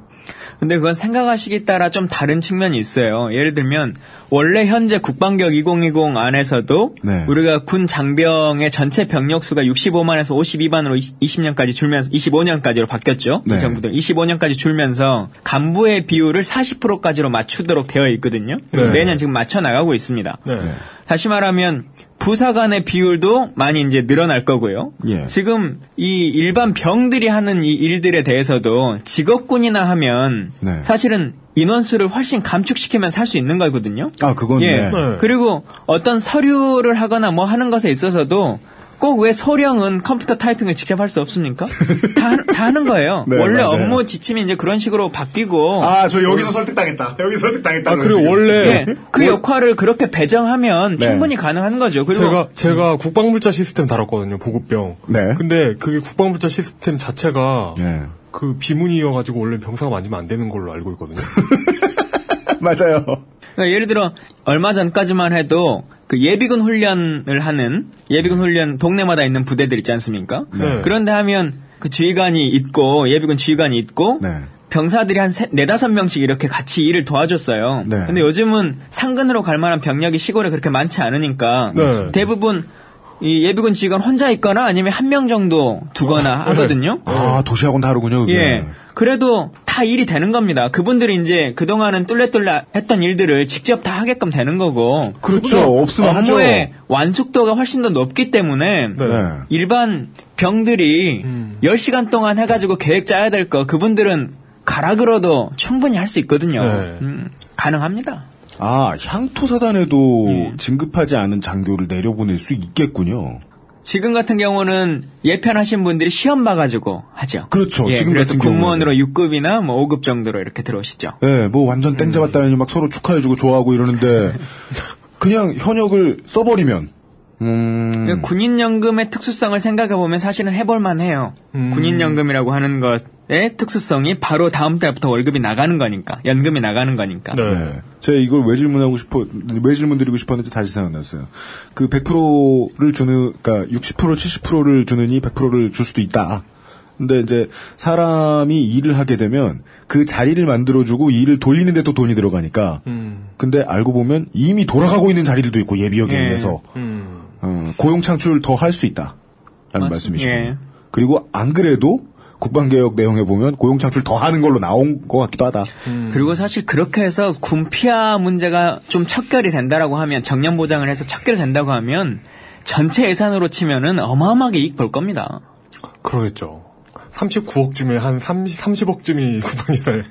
근데 그건 생각하시기 따라 좀 다른 측면이 있어요. 예를 들면 원래 현재 국방격 2020 안에서도 네. 우리가 군 장병의 전체 병력 수가 65만에서 52만으로 20년까지 줄면서 25년까지로 바뀌었죠. 네. 이 정부들 25년까지 줄면서 간부의 비율을 40%까지로 맞추도록 되어 있거든요. 네. 매년 지금 맞춰 나가고 있습니다. 네. 다시 말하면 부사 간의 비율도 많이 이제 늘어날 거고요. 예. 지금 이 일반 병들이 하는 이 일들에 대해서도 직업군이나 하면 네. 사실은 인원수를 훨씬 감축시키면 살 수 있는 거거든요. 아, 그건 예. 네. 네. 그리고 어떤 서류를 하거나 뭐 하는 것에 있어서도 꼭 왜 소령은 컴퓨터 타이핑을 직접 할 수 없습니까? 다, 하- 다 하는 거예요. 네, 원래 맞아요. 업무 지침이 이제 그런 식으로 바뀌고 아, 저 여기서 설득당했다. 여기서 설득당했다. 아, 그리고 원래 예, 그 역할을 그렇게 배정하면 네. 충분히 가능한 거죠. 그리고 제가 제가 국방물자 시스템 다뤘거든요. 보급병. 네. 근데 그게 국방물자 시스템 자체가 네. 그 비문이어가지고 원래 병사가 만지면 안 되는 걸로 알고 있거든요. 맞아요. 그러니까 예를 들어 얼마 전까지만 해도 그 예비군 훈련을 하는 예비군 훈련 동네마다 있는 부대들 있지 않습니까? 네. 그런데 하면 그 지휘관이 있고 예비군 지휘관이 있고 네. 병사들이 한 세, 네다섯 명씩 이렇게 같이 일을 도와줬어요. 네. 근데 요즘은 상근으로 갈 만한 병력이 시골에 그렇게 많지 않으니까 네. 대부분 이 예비군 지휘관 혼자 있거나 아니면 한 명 정도 두거나 하거든요. 아, 도시하고는 다르군요, 그게. 예. 그래도 다 일이 되는 겁니다. 그분들이 이제 그동안은 뚫레뚫레 했던 일들을 직접 다 하게끔 되는 거고. 그렇죠. 없으면 하죠. 업무의 완숙도가 훨씬 더 높기 때문에 네. 네. 일반 병들이 음. 10시간 동안 해가지고 계획 짜야 될 거 그분들은 가라 그러도 충분히 할 수 있거든요. 네. 음, 가능합니다. 아, 향토사단에도 예. 진급하지 않은 장교를 내려보낼 수 있겠군요. 지금 같은 경우는 예편하신 분들이 시험 봐가지고 하죠. 그렇죠. 예, 지금 그래서 공무원으로 6급이나 뭐 5급 정도로 이렇게 들어오시죠. 예, 뭐 완전 땡 잡았다니 막 서로 축하해주고 좋아하고 이러는데 그냥 현역을 써버리면 음, 그러니까 군인연금의 특수성을 생각해보면 사실은 해볼만 해요. 음. 군인연금이라고 하는 것의 특수성이 바로 다음 달부터 월급이 나가는 거니까. 연금이 나가는 거니까. 네. 네. 제가 이걸 왜 질문하고 싶어, 왜 질문 드리고 싶었는지 다시 생각났어요. 그 100%를 주는, 그니까 60% 70%를 주느니 100%를 줄 수도 있다. 근데 이제 사람이 일을 하게 되면 그 자리를 만들어주고 이 일을 돌리는데 또 돈이 들어가니까. 음. 근데 알고 보면 이미 돌아가고 있는 자리들도 있고 예비역에 예. 의해서 음. 어, 고용 창출을 더할 수 있다. 라는 맞습니다. 말씀이시고. 예. 그리고 안 그래도 국방개혁 내용에 보면 고용 창출 더 하는 걸로 나온 것 같기도 하다. 그리고 사실 그렇게 해서 군피아 문제가 좀 척결이 된다라고 하면 정년 보장을 해서 척결이 된다고 하면 전체 예산으로 치면은 어마어마하게 이익 볼 겁니다. 그러겠죠. 39억 쯤에 한 30, 30억쯤이 국방이사에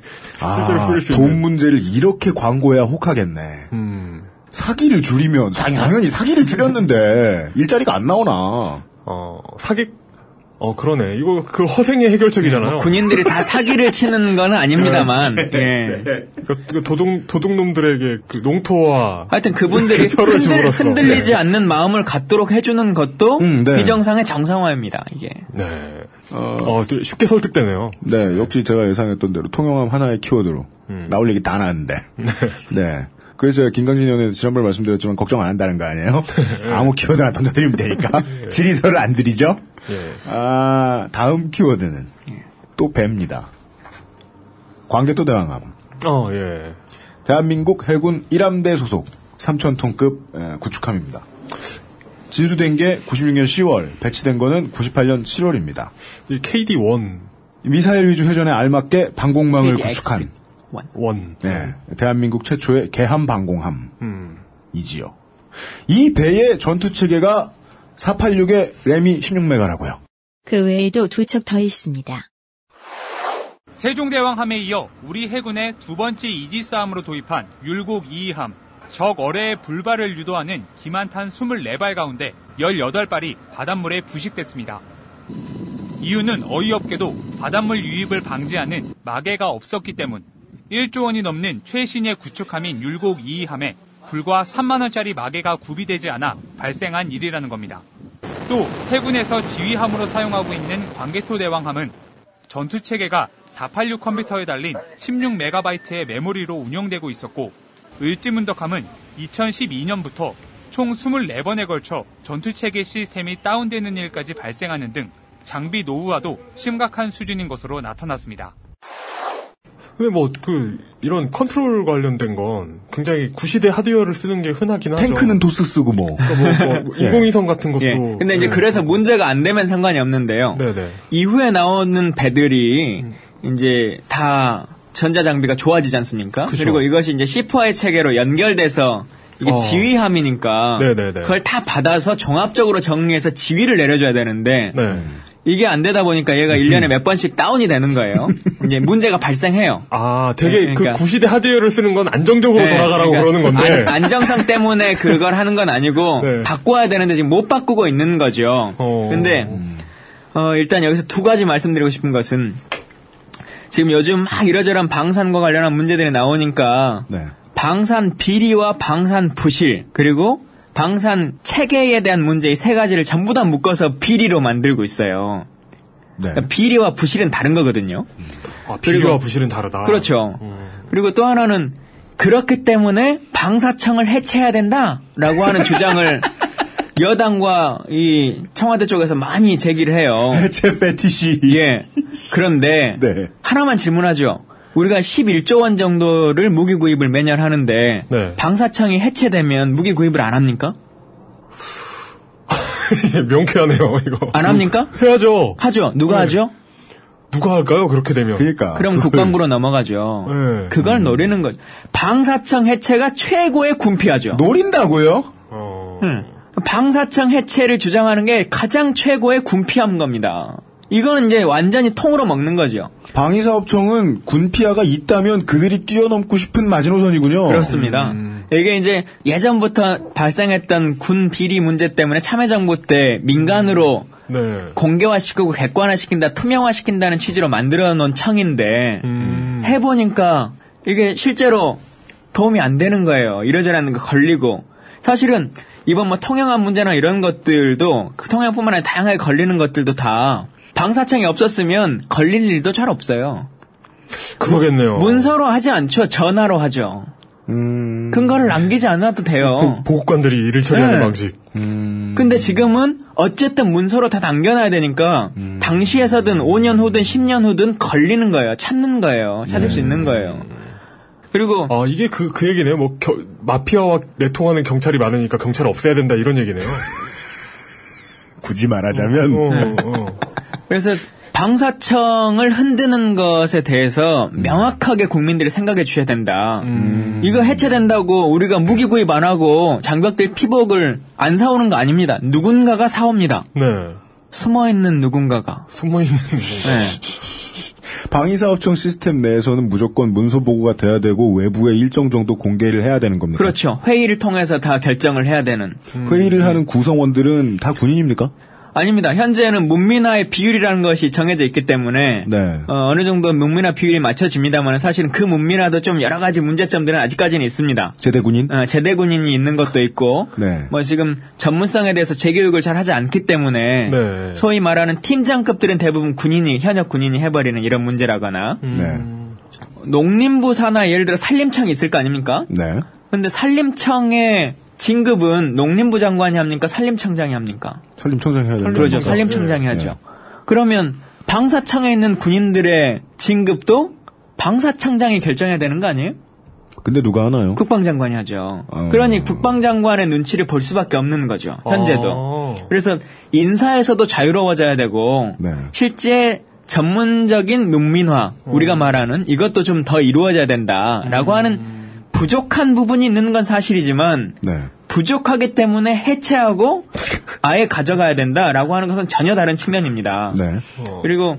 실제로 아, 쓰일 수돈 있는. 문제를 이렇게 광고해야 혹하겠네. 음. 사기를 줄이면 당연히 사기를 줄였는데 일자리가 안 나오나. 어, 사기, 어, 그러네. 이거 그 허생의 해결책이잖아요. 군인들이 다 사기를 치는 건 아닙니다만, 네. 예. 그, 그 도둑, 도둑놈들에게 그 농토와. 하여튼 그분들이 서로의 흔들. 흔들리지 네. 않는 마음을 갖도록 해주는 것도 음, 네. 비정상의 정상화입니다, 이게. 네. 어, 되게 쉽게 설득되네요. 네, 역시 제가 예상했던 대로 통영함 하나의 키워드로 음. 나올 얘기 다 나왔는데. 네. 그래서 제가 김강진 의원에 지난번에 말씀드렸지만 걱정 안 한다는 거 아니에요? 아무 키워드 하나 던져드리면 되니까. 질의서를 안 드리죠? 예. 아, 다음 키워드는 또 뱀니다. 광개토 대왕함. 어, 예. 대한민국 해군 1함대 소속 3,000톤급 에, 구축함입니다. 진수된 게 96년 10월, 배치된 거는 98년 7월입니다. 이 KD-1. 미사일 위주 회전에 알맞게 방공망을. 구축한 원. 네, 대한민국 최초의 개함 방공함이지요. 음. 이 배의 전투 체계가 486의 레미 16메가라고요. 그 외에도 두 척 더 있습니다. 세종대왕함에 이어 우리 해군의 두 번째 이지스함으로 도입한 율곡 2함, 적 어뢰의 불발을 유도하는 기만탄 24발 가운데 18발이 바닷물에 부식됐습니다. 이유는 어이없게도 바닷물 유입을 방지하는 마개가 없었기 때문 1조 원이 넘는 최신의 구축함인 율곡 2함에 불과 3만 원짜리 마개가 구비되지 않아 발생한 일이라는 겁니다. 또 해군에서 지휘함으로 사용하고 있는 광개토 대왕함은 전투 체계가 486 컴퓨터에 달린 16MB의 메모리로 운영되고 있었고 을지문덕함은 2012년부터 총 24번에 걸쳐 전투 체계 시스템이 다운되는 일까지 발생하는 등 장비 노후화도 심각한 수준인 것으로 나타났습니다. 근데 뭐 그 이런 컨트롤 관련된 건 굉장히 구시대 하드웨어를 쓰는 게 흔하긴 하죠. 탱크는 도스 쓰고 뭐. 그러니까 뭐, 뭐 예. 인공위성 같은 것도. 예. 근데 이제 네. 그래서 문제가 안 되면 상관이 없는데요. 네네. 이후에 나오는 배들이 이제 다 전자 장비가 좋아지지 않습니까? 그죠. 리고 이것이 이제 C4의 체계로 연결돼서 이게 어. 지휘함이니까 네네네. 그걸 다 받아서 종합적으로 정리해서 지휘를 내려줘야 되는데 네. 이게 안 되다 보니까 얘가 1년에 몇 번씩 다운이 되는 거예요. 이제 문제가 발생해요. 아, 되게 네, 그러니까. 그 구시대 하드웨어를 쓰는 건 안정적으로 네, 돌아가라고 그러니까 그러는 건데. 안, 정성 때문에 그걸 하는 건 아니고 네. 바꿔야 되는데 지금 못 바꾸고 있는 거죠. 어. 근데 어, 일단 여기서 두 가지 말씀드리고 싶은 것은 지금 요즘 막 이러저런 방산과 관련한 문제들이 나오니까 네. 방산 비리와 방산 부실 그리고 방산 체계에 대한 문제 이 세 가지를 전부 다 묶어서 비리로 만들고 있어요. 네. 그러니까 비리와 부실은 다른 거거든요. 아, 비리와 그리고- 부실은 다르다. 그렇죠. 그리고 또 하나는 그렇기 때문에 방사청을 해체해야 된다라고 하는 주장을 여당과 이 청와대 쪽에서 많이 제기를 해요. 해체 패티시. 예. 그런데 네. 하나만 질문하죠. 우리가 11조 원 정도를 무기 구입을 매년 하는데 네. 방사청이 해체되면 무기 구입을 안 합니까? 명쾌하네요, 이거. 안 합니까? 해야죠. 하죠. 누가 네. 하죠? 누가 할까요, 그렇게 되면? 그러니까. 그럼 그걸- 국방부로 넘어가죠. 네. 그걸 노리는 거죠. 방사청 해체가 최고의 군피하죠. 노린다고요? 어. 응. 방사청 해체를 주장하는 게 가장 최고의 군피한 겁니다. 이거는 이제 완전히 통으로 먹는 거죠. 방위사업청은 군피아가 있다면 그들이 뛰어넘고 싶은 마지노선이군요. 그렇습니다. 이게 이제 예전부터 발생했던 군 비리 문제 때문에 참여정부 때 민간으로 네. 공개화시키고 객관화시킨다, 투명화시킨다는 취지로 만들어 놓은 청인데 음. 해보니까 이게 실제로 도움이 안 되는 거예요. 이러저러한 거 걸리고 사실은 이번 뭐 통영한 문제나 이런 것들도 그 통영뿐만 아니라 다양하게 걸리는 것들도 다 방사청이 없었으면 걸릴 일도 잘 없어요. 그거겠네요. 문서로 하지 않죠. 전화로 하죠. 음. 근거를 남기지 않아도 돼요. 그 보급관들이 일을 처리하는 네. 방식. 근데 지금은 어쨌든 문서로 다 남겨놔야 되니까 당시에서든 5년 후든 10년 후든 걸리는 거예요. 찾는 거예요. 찾을 수 있는 거예요. 그리고 아, 이게 그, 그 얘기네요. 뭐, 겨- 마피아와 내통하는 경찰이 많으니까 경찰을 없애야 된다, 이런 얘기네요. 굳이 말하자면 어, 어. 그래서 방사청을 흔드는 것에 대해서 명확하게 국민들이 생각해 주셔야 된다. 이거 해체된다고 우리가 무기 구입 안 하고 장벽들 피복을 안 사오는 거 아닙니다. 누군가가 사옵니다. 네. 숨어 있는 누군가가. 숨어 있는 네. 방위사업청 시스템 내에서는 무조건 문서 보고가 돼야 되고 외부에 일정 정도 공개를 해야 되는 겁니다. 그렇죠. 회의를 통해서 다 결정을 해야 되는. 회의를 하는 구성원들은 다 군인입니까? 아닙니다. 현재는 문민화의 비율이라는 것이 정해져 있기 때문에 네. 어, 느 정도 문민화 비율이 맞춰집니다만 사실은 그 문민화도 좀 여러 가지 문제점들은 아직까지는 있습니다. 제대 군인? 어, 제대 군인이 있는 것도 있고 네. 뭐 지금 전문성에 대해서 재교육을 잘 하지 않기 때문에 네. 소위 말하는 팀장급들은 대부분 군인이 현역 군인이 해버리는 이런 문제라거나 네. 농림부 산하 예를 들어 산림청이 있을 거 아닙니까? 네. 근데 산림청의 진급은 농림부 장관이 합니까? 산림청장이 합니까? 산림청장 해야 되는 그러죠. 거죠. 산림청장이 네. 하죠. 그러면 방사청에 있는 군인들의 진급도 방사청장이 결정해야 되는 거 아니에요? 근데 누가 하나요? 국방장관이 하죠. 어. 그러니 국방장관의 눈치를 볼 수밖에 없는 거죠. 현재도. 어. 그래서 인사에서도 자유로워져야 되고 네. 실제 전문적인 문민화 우리가 말하는 이것도 좀 더 이루어져야 된다라고 하는 부족한 부분이 있는 건 사실이지만 네. 부족하기 때문에 해체하고 아예 가져가야 된다라고 하는 것은 전혀 다른 측면입니다. 네. 그리고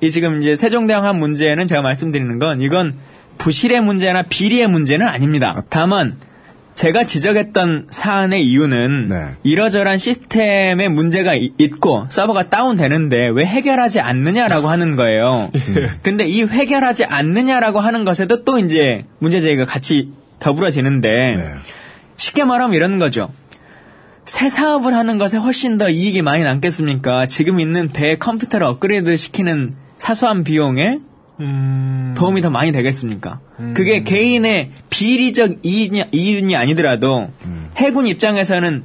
이 지금 이제 세종대왕한 문제는 제가 말씀드리는 건 이건 부실의 문제나 비리의 문제는 아닙니다. 다만 제가 지적했던 사안의 이유는 네. 이러저러한 시스템에 문제가 이- 있고 서버가 다운되는데 왜 해결하지 않느냐라고 하는 거예요. 근데 이 해결하지 않느냐라고 하는 것에도 또 이제 문제 제기가 같이 더불어지는데 네. 쉽게 말하면 이런 거죠. 새 사업을 하는 것에 훨씬 더 이익이 많이 남겠습니까? 지금 있는 배 컴퓨터를 업그레이드 시키는 사소한 비용에 음. 도움이 더 많이 되겠습니까? 그게 개인의 비리적 이윤이, 이윤이 아니더라도 해군 입장에서는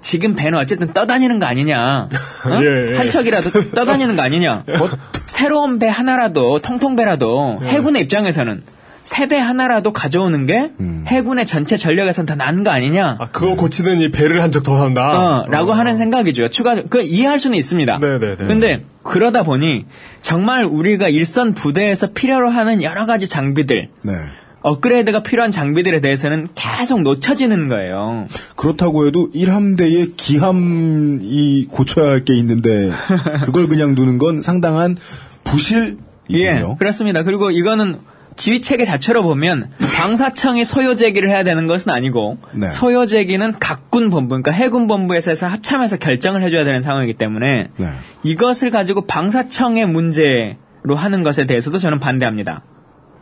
지금 배는 어쨌든 떠다니는 거 아니냐. 어? 예, 예. 한 척이라도 떠다니는 거 아니냐. 뭐 새로운 배 하나라도 통통배라도 해군의 입장에서는 새배 하나라도 가져오는 게 해군의 전체 전력에선 더 나은 거 아니냐. 아, 그거 고치는 이 배를 한적더 산다. 어, 라고 하는 생각이죠. 추가, 그 이해할 수는 있습니다. 네네네. 근데 그러다 보니 정말 우리가 일선 부대에서 필요로 하는 여러 가지 장비들, 네. 업그레이드가 필요한 장비들에 대해서는 계속 놓쳐지는 거예요. 그렇다고 해도 1함대의 기함이 고쳐야 할 게 있는데 그걸 그냥 두는 건 상당한 부실이군요. 예, 그렇습니다. 그리고 이거는 지휘 체계 자체로 보면 방사청이 소요 제기를 해야 되는 것은 아니고 네. 소요 제기는 각군 본부, 그러니까 해군 본부에서 해서 합참해서 결정을 해줘야 되는 상황이기 때문에 네. 이것을 가지고 방사청의 문제로 하는 것에 대해서도 저는 반대합니다.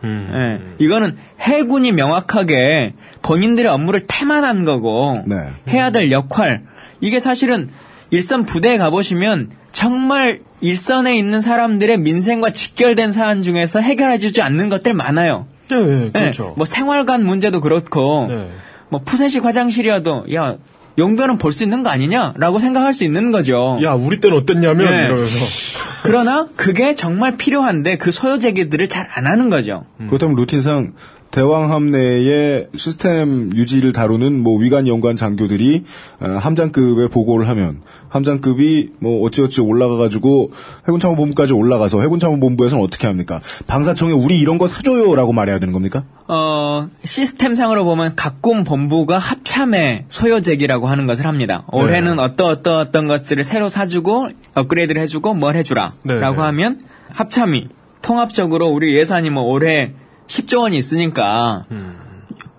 음. 예, 이거는 해군이 명확하게 본인들의 업무를 태만한 거고 네. 해야 될 역할 이게 사실은 일선 부대에 가보시면 정말 일선에 있는 사람들의 민생과 직결된 사안 중에서 해결해주지 않는 것들 많아요. 네, 네, 예, 그렇죠. 뭐 생활관 문제도 그렇고 네. 뭐 푸세식 화장실이어도 야 용변은 볼 수 있는 거 아니냐라고 생각할 수 있는 거죠. 야, 우리 때는 어땠냐면 네. 이러면서 그러나 그게 정말 필요한데 그 소요 제기들을 잘 안 하는 거죠. 그렇다면 루틴상 대왕함 내의 시스템 유지를 다루는 뭐 위관 연관 장교들이 어, 함장급에 보고를 하면 함장급이 뭐 어찌어찌 올라가가지고 해군참모본부까지 올라가서 해군참모본부에서는 어떻게 합니까? 방사청에 우리 이런 거 사줘요라고 말해야 되는 겁니까? 어, 시스템상으로 보면 각군 본부가 합참의 소요제기라고 하는 것을 합니다. 올해는 어떠 어떠 어떤 것들을 새로 사주고 업그레이드를 해주고 뭘 해주라. 네, 라고 네. 하면 합참이 통합적으로 우리 예산이 뭐 올해 10조 원이 있으니까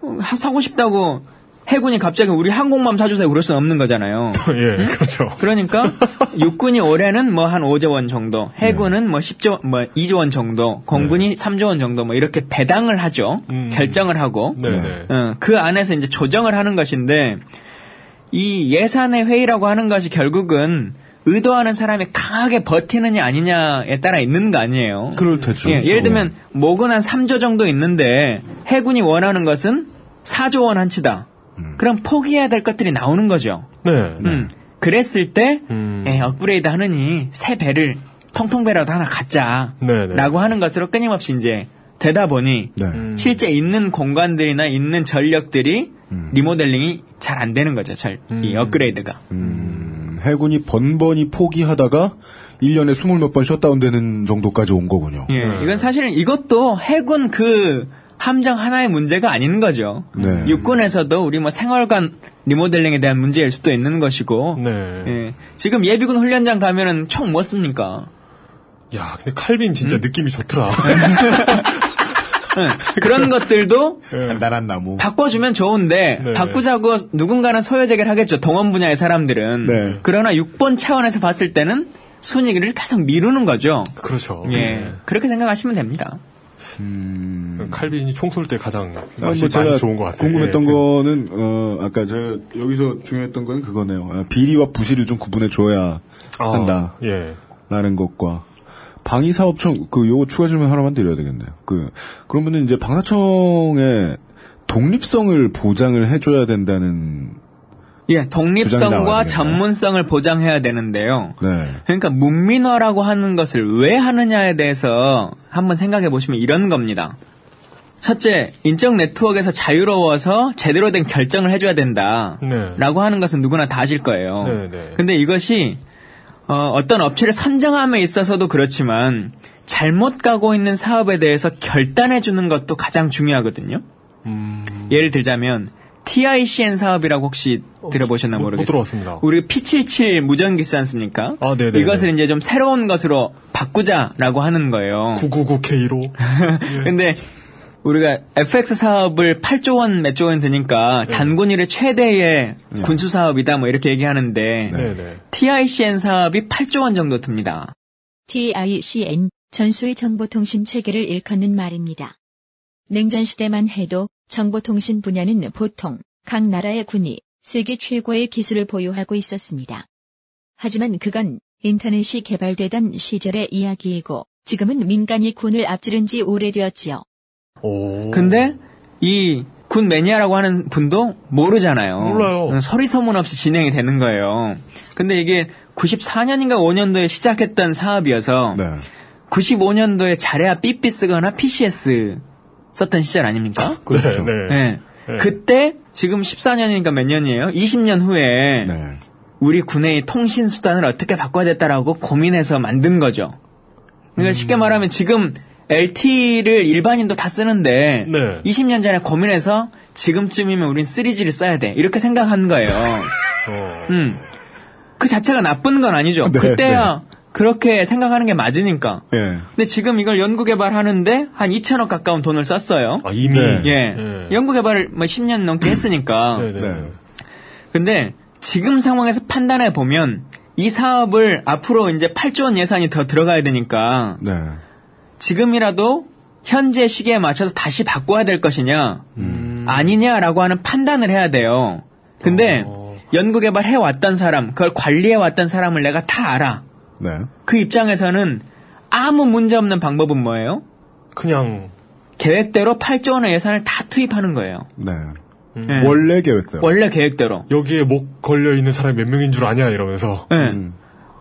어, 사고 싶다고 해군이 갑자기 우리 항공모함 사주세요 그럴 수는 없는 거잖아요. 예, 그렇죠. 그러니까 육군이 올해는 뭐 한 5조 원 정도, 해군은 뭐 10조 뭐 2조 원 정도, 공군이 3조 원 정도 뭐 이렇게 배당을 하죠. 결정을 하고 네, 네. 어, 그 안에서 이제 조정을 하는 것인데 이 예산의 회의라고 하는 것이 결국은 의도하는 사람이 강하게 버티느냐 아니냐에 따라 있는 거 아니에요. 그럴 테죠. 예, 예를 들면 목은 한 3조 정도 있는데 해군이 원하는 것은 4조 원 한치다. 그럼 포기해야 될 것들이 나오는 거죠. 네. 음, 그랬을 때 음. 에, 업그레이드 하느니 새 배를 통통배라도 하나 갖자. 네, 네. 라고 하는 것으로 끊임없이 이제 되다 보니 네. 실제 있는 공간들이나 있는 전력들이 리모델링이 잘 안 되는 거죠. 잘, 이 업그레이드가. 음, 해군이 번번이 포기하다가 1년에 20몇 번 셧다운되는 정도까지 온 거군요. 예, 이건 사실은 이것도 해군 그 함정 하나의 문제가 아닌 거죠. 네. 육군에서도 우리 뭐 생활관 리모델링에 대한 문제일 수도 있는 것이고. 네. 예, 지금 예비군 훈련장 가면은 총 뭐 씁니까? 야, 근데 칼빈 진짜 음? 느낌이 좋더라. 예, 그런 것들도 단단한 나무. 바꿔주면 좋은데 네. 바꾸자고 누군가는 소요제기를 하겠죠. 동원 분야의 사람들은. 네. 그러나 6번 차원에서 봤을 때는 순위기를 계속 미루는 거죠. 그렇죠. 예, 그렇게 생각하시면 됩니다. 칼빈이 총 쏠 때 가장 아, 맛이, 뭐 맛이 좋은 것 같아요. 궁금했던 예, 거는 어 아까 제가 여기서 중요했던 거는 그거네요. 아, 비리와 부실을 좀 구분해 줘야 아, 한다. 예. 라는 것과 방위사업청 그 요거 추가 질문 하나만 드려야 되겠네요. 그 그러면은 이제 방사청의 독립성을 보장을 해줘야 된다는 예, 독립성과. 전문성을 보장해야 되는데요. 네. 그러니까 문민화라고 하는 것을 왜 하느냐에 대해서 한번 생각해 보시면 이런 겁니다. 첫째, 인적 네트워크에서 자유로워서 제대로 된 결정을 해줘야 된다. 네. 라고 하는 것은 누구나 다 아실 거예요. 네, 네. 근데 이것이 어, 떤 업체를 선정함에 있어서도 그렇지만 잘못 가고 있는 사업에 대해서 결단해 주는 것도 가장 중요하거든요. 음. 예를 들자면 TICN 사업이라고 혹시 들어보셨나 못- 못 모르겠어요. 들어봤습니다. 우리 P77 무전기지 않습니까? 아, 네네. 이것을 이제 좀 새로운 것으로 바꾸자라고 하는 거예요. 999K로. 근데 우리가 FX 사업을 8조 원 몇조 원 드니까 네. 단군 일의 최대의 군수 사업이다 뭐 이렇게 얘기하는데 네, 네. TICN 사업이 8조 원 정도 듭니다. TICN 전술 정보통신 체계를 일컫는 말입니다. 냉전 시대만 해도 정보통신 분야는 보통 각 나라의 군이 세계 최고의 기술을 보유하고 있었습니다. 하지만 그건 인터넷이 개발되던 시절의 이야기이고 지금은 민간이 군을 앞지른 지 오래되었지요. 오. 근데 이 군 매니아라고 하는 분도 모르잖아요. 몰라요. 서리 소문 없이 진행이 되는 거예요. 근데 이게 94년인가 5년도에 시작했던 사업이어서 네. 95년도에 자레아 삐삐 쓰거나 PCS 썼던 시절 아닙니까? 그렇죠. 네, 네. 그때 지금 14년이니까 몇 년이에요? 20년 후에 네. 우리 군의 통신 수단을 어떻게 바꿔야 됐다라고 고민해서 만든 거죠. 그러니까 쉽게 말하면 지금 LTE를 일반인도 다 쓰는데 네. 20년 전에 고민해서 지금쯤이면 우린 3G를 써야 돼. 이렇게 생각한 거예요. 음. 그 자체가 나쁜 건 아니죠. 네, 그때야 그렇게 생각하는 게 맞으니까. 예. 근데 지금 이걸 연구 개발하는데 한 2천억 가까운 돈을 썼어요. 아, 이미. 네. 예. 네. 연구 개발을 뭐 10년 넘게 했으니까. 네, 네. 네. 근데 지금 상황에서 판단해 보면 이 사업을 앞으로 이제 8조 원 예산이 더 들어가야 되니까 네. 지금이라도 현재 시기에 맞춰서 다시 바꿔야 될 것이냐 아니냐라고 하는 판단을 해야 돼요. 근데 연구 개발 해 왔던 사람, 그걸 관리해 왔던 사람을 내가 다 알아. 네. 그 입장에서는 아무 문제 없는 방법은 뭐예요? 그냥 계획대로 8조 원의 예산을 다 투입하는 거예요. 네. 네. 원래 계획대로. 원래 계획대로. 여기에 목 걸려 있는 사람이 몇 명인 줄 아냐 이러면서. 네. 음.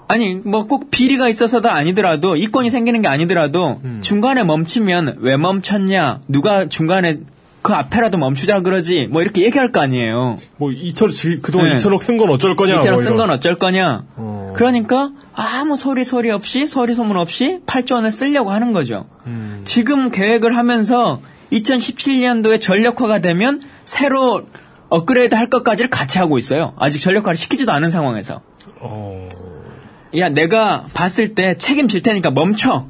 아니 뭐 꼭 비리가 있어서도 아니더라도 이권이 생기는 게 아니더라도 중간에 멈추면 왜 멈췄냐 누가 중간에 그 앞에라도 멈추자 그러지 뭐 이렇게 얘기할 거 아니에요. 뭐 2천 지- 그동안 네. 2천억 쓴 건 어쩔 거냐. 이처럼 뭐쓴 이런. 건 어쩔 거냐. 어. 그러니까 아무 소리 소리 없이 소리 소문 없이 8조 원을 쓰려고 하는 거죠. 음. 지금 계획을 하면서 2017년도에 전력화가 되면 새로 업그레이드 할 것까지를 같이 하고 있어요. 아직 전력화를 시키지도 않은 상황에서. 어. 야, 내가 봤을 때 책임질 테니까 멈춰!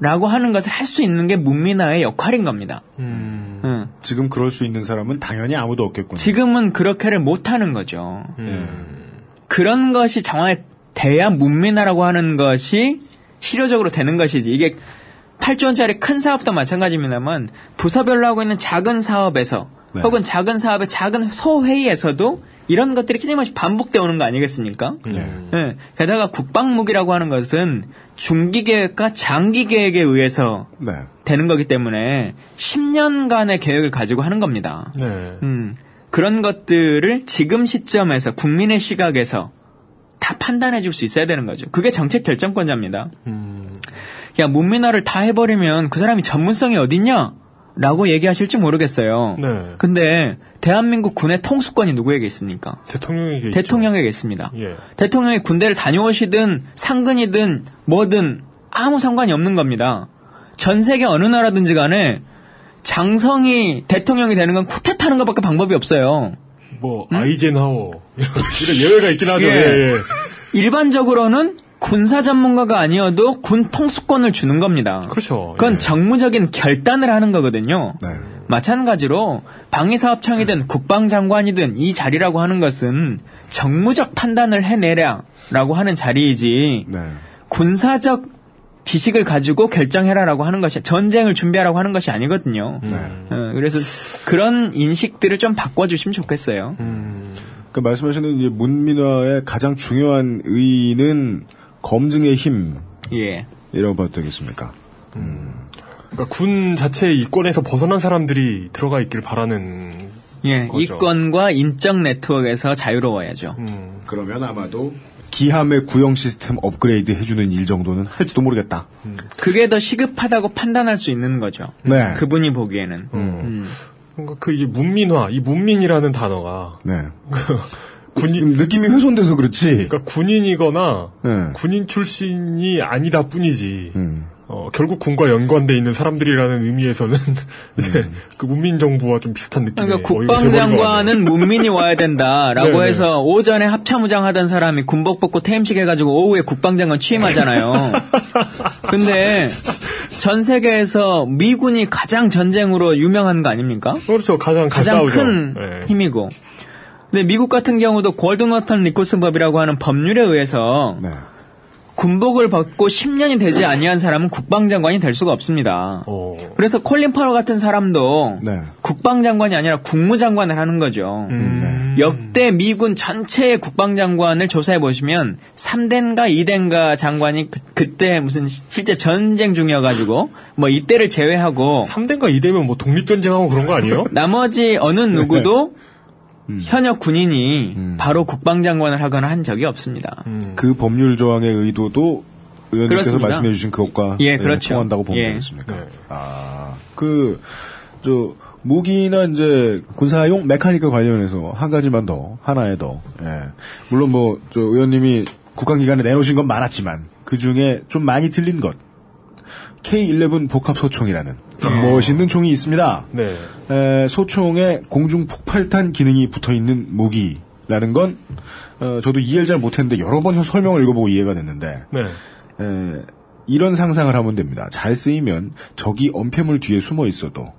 라고 하는 것을 할 수 있는 게 문민화의 역할인 겁니다. 음. 응. 지금 그럴 수 있는 사람은 당연히 아무도 없겠군요. 지금은 그렇게를 못 하는 거죠. 음. 그런 것이 정확히 돼야 문민화라고 하는 것이 실효적으로 되는 것이지. 이게 8조 원짜리 큰 사업도 마찬가지입니다만 부서별로 하고 있는 작은 사업에서 네. 혹은 작은 사업의 작은 소회의에서도 이런 것들이 끊임없이 반복되어 오는 거 아니겠습니까? 음. 예. 게다가 국방무기라고 하는 것은 중기 계획과 장기 계획에 의해서 네. 되는 거기 때문에 10년간의 계획을 가지고 하는 겁니다. 네. 음, 그런 것들을 지금 시점에서 국민의 시각에서 다 판단해 줄 수 있어야 되는 거죠. 그게 정책 결정권자입니다. 음. 야, 문민화를 다 해버리면 그 사람이 전문성이 어딨냐? 라고 얘기하실지 모르겠어요. 네. 근데 대한민국 군의 통수권이 누구에게 있습니까? 대통령에게. 대통령에게 있습니다. 예. 대통령이 군대를 다녀오시든 상근이든 뭐든 아무 상관이 없는 겁니다. 전 세계 어느 나라든지 간에 장성이 대통령이 되는 건 쿠데타하는 것밖에 방법이 없어요. 뭐 아이젠하워 이런 예외가 있긴 하죠. 예. 예, 예. 일반적으로는 군사 전문가가 아니어도 군 통수권을 주는 겁니다. 그렇죠. 그건 예. 정무적인 결단을 하는 거거든요. 네. 마찬가지로 방위사업청이든 국방장관이든 이 자리라고 하는 것은 정무적 판단을 해내라라고 하는 자리이지 네. 군사적 지식을 가지고 결정해라라고 하는 것이 전쟁을 준비하라고 하는 것이 아니거든요. 네. 어, 그래서 그런 인식들을 좀 바꿔주시면 좋겠어요. 음. 그 말씀하시는 이제 문민화의 가장 중요한 의의는 검증의 힘. 예. 이라고 봐도 되겠습니까? 그러니까 군 자체의 이권에서 벗어난 사람들이 들어가 있길 바라는 예, 거죠. 이권과 인적 네트워크에서 자유로워야죠. 음. 그러면 아마도 기함의 구형 시스템 업그레이드 해주는 일 정도는 할지도 모르겠다. 그게 더 시급하다고 판단할 수 있는 거죠. 네. 그분이 보기에는. 음. 그러니까 그 이게 문민화, 이 문민이라는 단어가 네. 군인 좀 느낌이 훼손돼서 그렇지. 그러니까 군인이거나 네. 군인 출신이 아니다 뿐이지. 음. 어, 결국 군과 연관돼 있는 사람들이라는 의미에서는 이제 그 문민 정부와 좀 비슷한 느낌이. 그러니까 국방장관은 문민이 와야 된다라고 네네. 해서 오전에 합참의장 하던 사람이 군복 벗고 퇴임식 해가지고 오후에 국방장관 취임하잖아요. 근데 전 세계에서 미군이 가장 전쟁으로 유명한 거 아닙니까? 그렇죠. 가장 잘 가장 싸우죠. 큰 네. 힘이고. 근데 미국 같은 경우도 골든 워터 니콜슨 법이라고 하는 법률에 의해서 네. 군복을 벗고 10년이 되지 아니한 사람은 국방장관이 될 수가 없습니다. 어. 그래서 콜린 파월 같은 사람도 네. 국방장관이 아니라 국무장관을 하는 거죠. 음. 역대 미군 전체의 국방장관을 조사해 보시면 3대인가 2대인가 장관이 그, 때 무슨 실제 전쟁 중이어가지고 뭐 이때를 제외하고 3대인가 2대면 뭐 독립전쟁하고 그런 거 아니에요? 나머지 어느 누구도 음. 현역 군인이 바로 국방장관을 하거나 한 적이 없습니다. 그 법률 조항의 의도도 의원님께서 그렇습니다. 말씀해 주신 그것과 예, 네, 그렇죠. 통한다고 보면 예. 되겠습니까? 아, 그, 저, 무기나 이제 군사용 메카니크 관련해서 한 가지만 더, 하나에 더, 예. 물론 뭐, 저 의원님이 국방기관에 내놓으신 건 많았지만, 그 중에 좀 많이 틀린 것. K11 복합소총이라는 멋있는 총이 있습니다. 네. 에, 소총에 공중 폭발탄 기능이 붙어 있는 무기라는 건 어, 저도 이해를 잘 못했는데 여러 번 설명을 읽어보고 이해가 됐는데 네. 에, 이런 상상을 하면 됩니다. 잘 쓰이면 적이 엄폐물 뒤에 숨어 있어도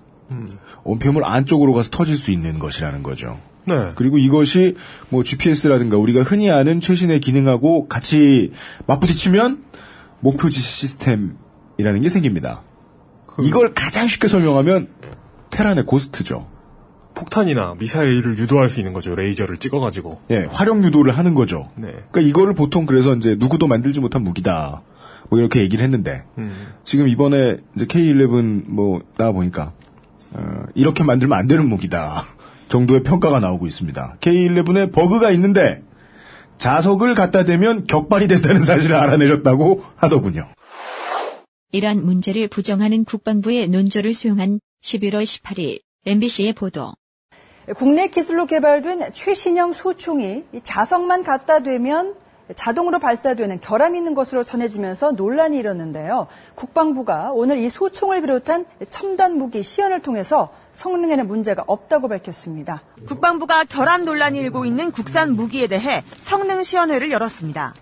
엄폐물 안쪽으로 가서 터질 수 있는 것이라는 거죠. 네. 그리고 이것이 뭐 GPS라든가 우리가 흔히 아는 최신의 기능하고 같이 맞부딪히면 목표 지시 시스템 이라는 게 생깁니다. 이걸 가장 쉽게 설명하면 테란의 고스트죠. 폭탄이나 미사일을 유도할 수 있는 거죠. 레이저를 찍어가지고. 예, 활용 유도를 하는 거죠. 네. 그러니까 이거를 보통 그래서 이제 누구도 만들지 못한 무기다. 뭐 이렇게 얘기를 했는데 음. 지금 이번에 이제 K11 뭐 나와 보니까 어, 이렇게 만들면 안 되는 무기다 정도의 평가가 나오고 있습니다. K11에 버그가 있는데 자석을 갖다 대면 격발이 된다는 사실을 알아내셨다고 하더군요. 이러한 문제를 부정하는 국방부의 논조를 수용한 11월 18일 MBC의 보도. 국내 기술로 개발된 최신형 소총이 이 자석만 갖다 대면 자동으로 발사되는 결함이 있는 것으로 전해지면서 논란이 일었는데요. 국방부가 오늘 이 소총을 비롯한 첨단 무기 시연을 통해서 성능에는 문제가 없다고 밝혔습니다. 국방부가 결함 논란이 일고 있는 국산 무기에 대해 성능 시연회를 열었습니다.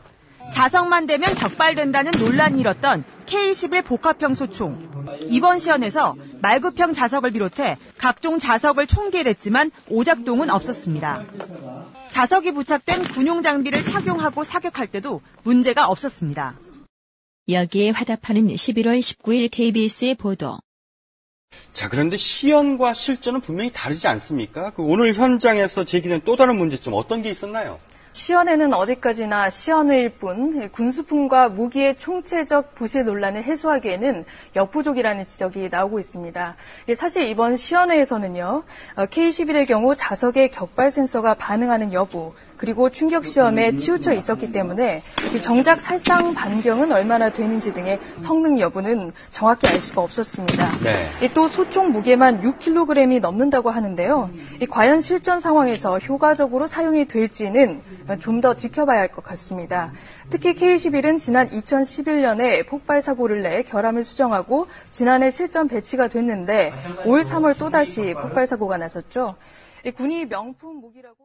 자석만 되면 격발된다는 논란이 일었던 K11 복합형 소총. 이번 시연에서 말급형 자석을 비롯해 각종 자석을 총개했지만 오작동은 없었습니다. 자석이 부착된 군용 장비를 착용하고 사격할 때도 문제가 없었습니다. 여기에 화답하는 11월 19일 KBS의 보도. 자, 그런데 시연과 실전은 분명히 다르지 않습니까? 그 오늘 현장에서 제기된 또 다른 문제점 어떤 게 있었나요? 시연회는 어디까지나 시연회일 뿐 군수품과 무기의 총체적 부실 논란을 해소하기에는 역부족이라는 지적이 나오고 있습니다. 사실 이번 시연회에서는요, K11의 경우 자석의 격발 센서가 반응하는 여부, 그리고 충격 시험에 치우쳐 있었기 때문에 정작 살상 반경은 얼마나 되는지 등의 성능 여부는 정확히 알 수가 없었습니다. 네. 또 소총 무게만 6kg이 넘는다고 하는데요. 과연 실전 상황에서 효과적으로 사용이 될지는 좀 더 지켜봐야 할 것 같습니다. 특히 K11은 지난 2011년에 폭발 사고를 내 결함을 수정하고 지난해 실전 배치가 됐는데 올 3월 또다시 폭발 사고가 났었죠. 군이 명품 무기라고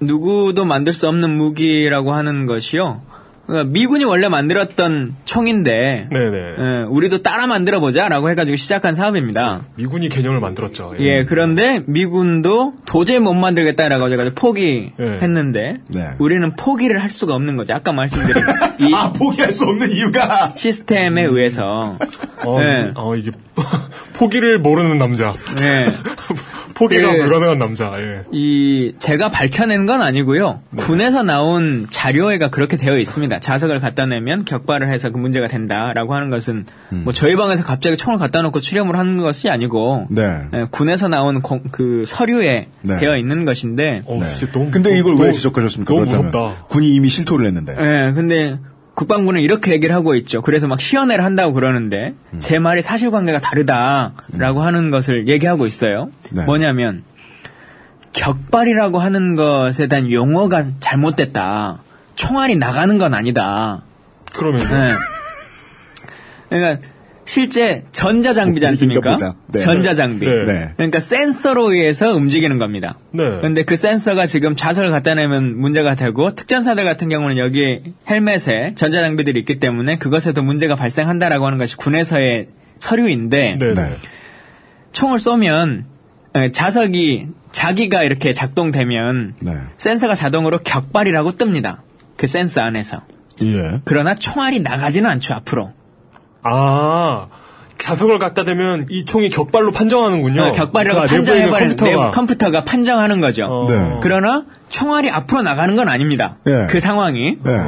누구도 만들 수 없는 무기라고 하는 것이요. 그러니까 미군이 원래 만들었던 총인데, 네네. 예, 우리도 따라 만들어 보자라고 해가지고 시작한 사업입니다. 미군이 개념을 만들었죠. 예, 그런데 미군도 도저히 못 만들겠다라고 해가지고 포기했는데, 네. 우리는 포기를 할 수가 없는 거죠. 아까 말씀드린 이 아, 포기할 수 없는 이유가 시스템에 의해서. 어, 예. 어, 이게 포기를 모르는 남자. 예. 포기가 그- 불가능한 남자. 예. 이 제가 밝혀낸 건 아니고요. 군에서 나온 자료에가 그렇게 되어 있습니다. 자석을 갖다 내면 격발을 해서 그 문제가 된다라고 하는 것은 뭐 저희 방에서 갑자기 총을 갖다 놓고 출염을 하는 것이 아니고 네. 예, 군에서 나온 공- 그 서류에 네. 되어 있는 것인데. 근데 이걸 왜 너무- 지적하셨습니까? 너무 그렇다면 무섭다. 군이 이미 실토를 했는데. 예, 근데 국방부는 이렇게 얘기를 하고 있죠. 그래서 막 시연회를 한다고 그러는데 제 말이 사실관계가 다르다라고 하는 것을 얘기하고 있어요. 네. 뭐냐면 격발이라고 하는 것에 대한 용어가 잘못됐다. 총알이 나가는 건 아니다. 그러면 그러니까 실제 전자 장비지 않습니까? 보자. 네. 전자 장비. 네. 네. 그러니까 센서로 의해서 움직이는 겁니다. 네. 근데 그 센서가 지금 자석을 갖다 내면 문제가 되고 특전사들 같은 경우는 여기 헬멧에 전자 장비들이 있기 때문에 그것에도 문제가 발생한다라고 하는 것이 군에서의 서류인데 네. 총을 쏘면 에, 자석이 자기가 이렇게 작동되면 네. 센서가 자동으로 격발이라고 뜹니다. 그 센스 안에서. 예. 그러나 총알이 나가지는 않죠, 앞으로. 아, 자석을 갖다 대면 이 총이 격발로 판정하는군요. 어, 격발이라고 그러니까 판정해버리는 컴퓨터가. 컴퓨터가. 판정하는 거죠. 어. 네. 그러나 총알이 앞으로 나가는 건 아닙니다. 예. 그 상황이. 네.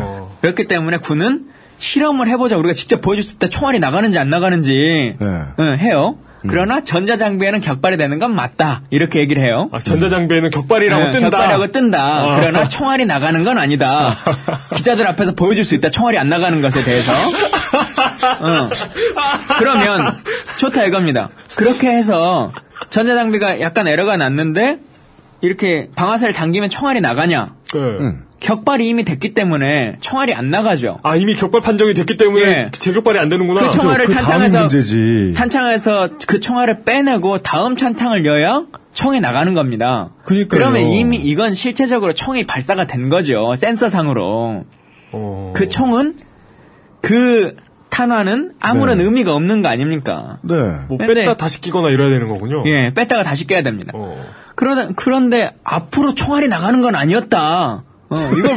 그렇기 때문에 군은 실험을 해보자. 우리가 직접 보여줬을 때 총알이 나가는지 안 나가는지 네. 응, 해요. 그러나 전자장비에는 격발이 되는 건 맞다. 이렇게 얘기를 해요. 아, 전자장비에는 격발이라고 네, 뜬다. 격발이라고 뜬다. 아. 그러나 총알이 나가는 건 아니다. 기자들 앞에서 보여줄 수 있다. 총알이 안 나가는 것에 대해서. 어. 그러면 좋다 이겁니다. 그렇게 해서 전자장비가 약간 에러가 났는데 이렇게 방아쇠를 당기면 총알이 나가냐? 네. 격발이 이미 됐기 때문에 총알이 안 나가죠. 아, 이미 격발 판정이 됐기 때문에 예. 재격발이 안 되는구나. 그 총알을 그 탄창에서 문제지. 탄창에서 그 총알을 빼내고 다음 탄창을 여야 총이 나가는 겁니다. 그러니까요. 그러면 이미 이건 실체적으로 총이 발사가 된 거죠. 센서상으로. 어. 그 총은 그 탄환은 아무런 네. 의미가 없는 거 아닙니까? 네. 뭐 근데- 뺐다 다시 끼거나 이래야 되는 거군요. 예, 뺐다가 다시 껴야 됩니다. 어. 그러다, 그런데 앞으로 총알이 나가는 건 아니었다. 어, 이걸,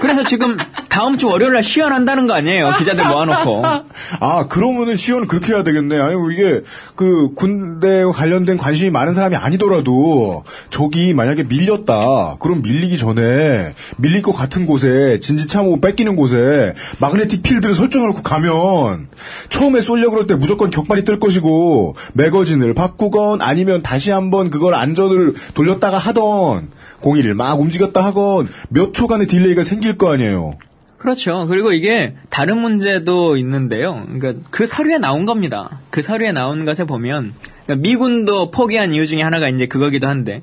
그래서 지금 다음 주 월요일 날 시연한다는 거 아니에요. 기자들 모아놓고. 아, 그러면은 시연을 그렇게 해야 되겠네. 아니, 이게, 그, 군대와 관련된 관심이 많은 사람이 아니더라도, 저기 만약에 밀렸다. 그럼 밀리기 전에, 밀릴 것 같은 곳에, 진지 참호 뺏기는 곳에, 마그네틱 필드를 설정해놓고 가면, 처음에 쏠려 그럴 때 무조건 격발이 뜰 것이고, 매거진을 바꾸건, 아니면 다시 한번 그걸 안전을 돌렸다가 하던, 공이를 막 움직였다 하건, 몇 초간의 delay가 생길 거 아니에요. 그렇죠. 그리고 이게 다른 문제도 있는데요. 그러니까 그 서류에 나온 겁니다. 그 서류에 나온 것에 보면 그러니까 미군도 포기한 이유 중에 하나가 이제 그거기도 한데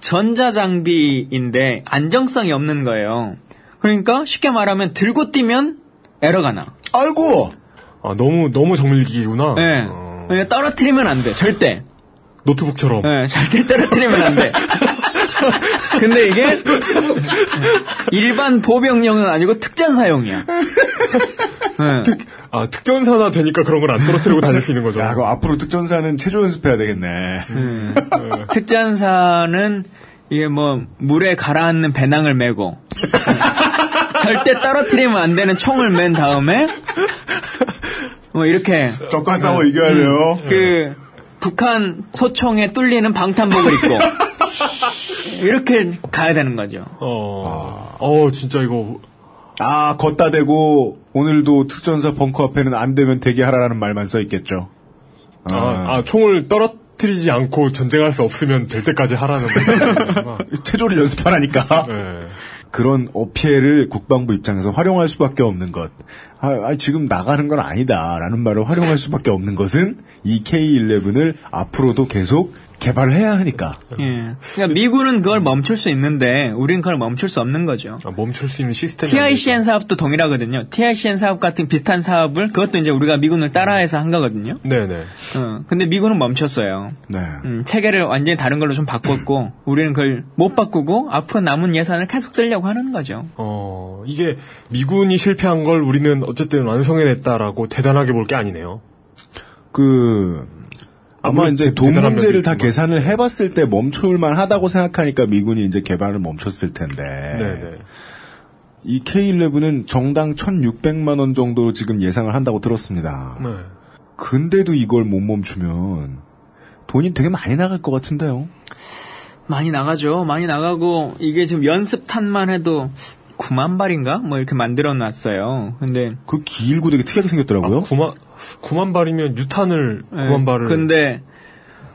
전자장비인데 안정성이 없는 거예요. 그러니까 쉽게 말하면 들고 뛰면 에러가 나. 아이고! 아, 너무, 너무 정밀기구나. 예. 그러니까 떨어뜨리면 안 돼. 절대. 노트북처럼. 예, 절대 떨어뜨리면 안 돼. 근데 이게 일반 보병용은 아니고 특전사용이야. 예. 아, 특전사나 되니까 그런 걸 안 떨어뜨리고 다닐 수 있는 거죠. 야, 그 앞으로 특전사는 체조 연습해야 되겠네. 특전사는 이게 뭐 물에 가라앉는 배낭을 메고 절대 떨어뜨리면 안 되는 총을 맨 다음에 뭐 이렇게 적과 싸워 이겨야 돼요. 그 북한 소총에 뚫리는 방탄복을 입고 이렇게 가야 되는 거죠. 어, 어, 진짜 이거. 아, 걷다 대고 오늘도 특전사 벙커 앞에는 안 되면 대기하라라는 말만 써 있겠죠. 아, 아, 총을 떨어뜨리지 않고 전쟁할 수 없으면 될 때까지 하라는. 체조를 연습하라니까. 네. 그런 어폐를 국방부 입장에서 활용할 수밖에 없는 것. 아, 아, 지금 나가는 건 아니다라는 말을 활용할 수밖에 없는 것은 이 K11을 앞으로도 계속 개발을 해야 하니까. 예. 그러니까 미군은 그걸 멈출 수 있는데 우리는 그걸 멈출 수 없는 거죠. 아, 멈출 수 있는 시스템이. TICN 사업도 동일하거든요. TICN 사업 같은 비슷한 사업을 그것도 이제 우리가 미군을 따라해서 한 거거든요. 네네. 어, 근데 미군은 멈췄어요. 네. 음, 체계를 완전히 다른 걸로 좀 바꿨고 우리는 그걸 못 바꾸고 앞으로 남은 예산을 계속 쓰려고 하는 거죠. 어, 이게 미군이 실패한 걸 우리는 어쨌든 완성해냈다라고 대단하게 볼 게 아니네요. 그 아마 이제 돈 문제를 다. 계산을 해봤을 때 멈출만 하다고 생각하니까 미군이 이제 개발을 멈췄을 텐데. 네네. 이 K11은 정당 1,600만 원 정도 지금 예상을 한다고 들었습니다. 네. 근데도 이걸 못 멈추면 돈이 되게 많이 나갈 것 같은데요. 많이 나가죠. 많이 나가고 이게 지금 연습탄만 해도 9만 발인가? 뭐 이렇게 만들어 놨어요. 근데 그 길고 되게 특이하게 생겼더라고요. 9만, 9만 발이면 유탄을 예, 9만 발을. 근데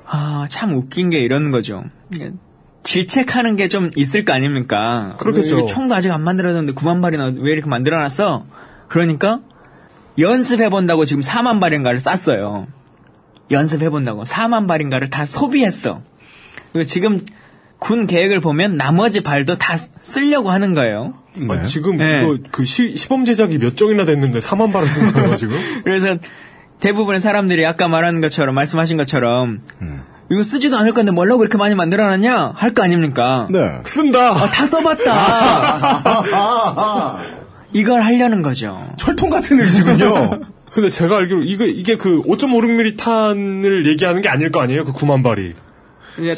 아, 참 웃긴 게 이런 거죠. 질책하는 게 좀 있을 거 아닙니까? 그렇겠죠. 왜 총도 아직 안 만들어졌는데 9만 발이나 왜 이렇게 만들어 놨어? 그러니까 연습해 본다고 지금 4만 발인가를 쌌어요. 연습해 본다고 4만 발인가를 다 소비했어. 그리고 지금 군 계획을 보면 나머지 발도 다 쓰려고 하는 거예요. 아니, 지금 네. 이거 그 시, 시범 제작이 몇 정이나 됐는데 4만 발을 쓴 거예요, 지금? 그래서 대부분의 사람들이 아까 말하는 것처럼 말씀하신 것처럼 이거 쓰지도 않을 건데 뭐라고 이렇게 많이 만들어놨냐 할 거 아닙니까? 네. 쓴다. 아, 다 써봤다. 이걸 하려는 거죠. 철통 같은 의지군요. 근데 제가 알기로 이게 이게 그 5.56mm 탄을 얘기하는 게 아닐 거 아니에요? 그 9만 발이.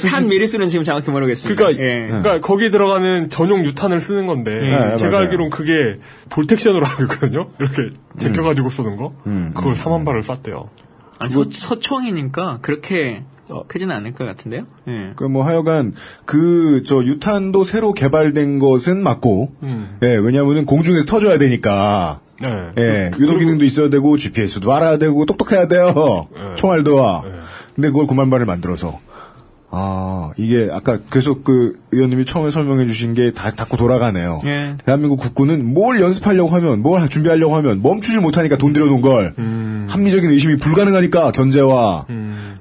탄 미리수는 지금 정확히 모르겠습니다. 그러니까, 예. 그러니까 거기 들어가는 전용 유탄을 쓰는 건데 네, 제가 맞아요. 알기로는 그게 볼텍션으로 알고 있거든요. 이렇게 제껴가지고 쏘는 거. 음, 그걸 4만 발을 쐈대요. 아, 소, 소총이니까 그렇게 크지는 않을 것 같은데요. 예. 그뭐 하여간 그 저 유탄도 새로 개발된 것은 맞고 음. 예 왜냐하면은 공중에서 터져야 되니까 네. 예 그- 유도 기능도 있어야 되고 GPS도 알아야 되고 똑똑해야 돼요 네. 총알도 와 근데 그걸 9만 발을 만들어서 아 이게 아까 계속 그 의원님이 처음에 설명해 주신 게다 닫고 돌아가네요 예. 대한민국 국군은 뭘 연습하려고 하면 뭘 준비하려고 하면 멈추질 못하니까 돈 들여놓은 걸 음. 합리적인 의심이 불가능하니까 견제와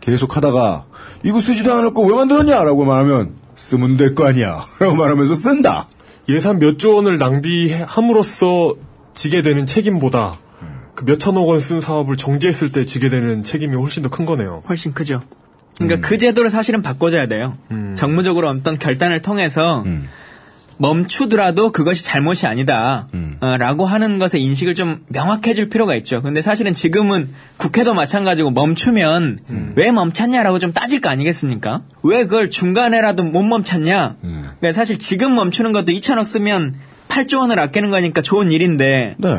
계속 하다가 이거 쓰지도 거왜 만들었냐 라고 말하면 쓰면 될 거 아니야 라고 말하면서 쓴다 예산 몇 조 원을 낭비함으로써 지게 되는 책임보다 그 몇천억 원 쓴 사업을 정지했을 때 지게 되는 책임이 훨씬 더 큰 거네요. 훨씬 크죠. 그러니까 그 제도를 사실은 바꿔줘야 돼요. 정무적으로 어떤 결단을 통해서 멈추더라도 그것이 잘못이 아니다. 어, 라고 하는 것에 인식을 좀 명확해질 필요가 있죠. 근데 사실은 지금은 국회도 마찬가지고 멈추면 왜 멈췄냐라고 좀 따질 거 아니겠습니까? 왜 그걸 중간에라도 못 멈췄냐? 그러니까 사실 지금 멈추는 것도 2천억 쓰면 8조 원을 아끼는 거니까 좋은 일인데 네.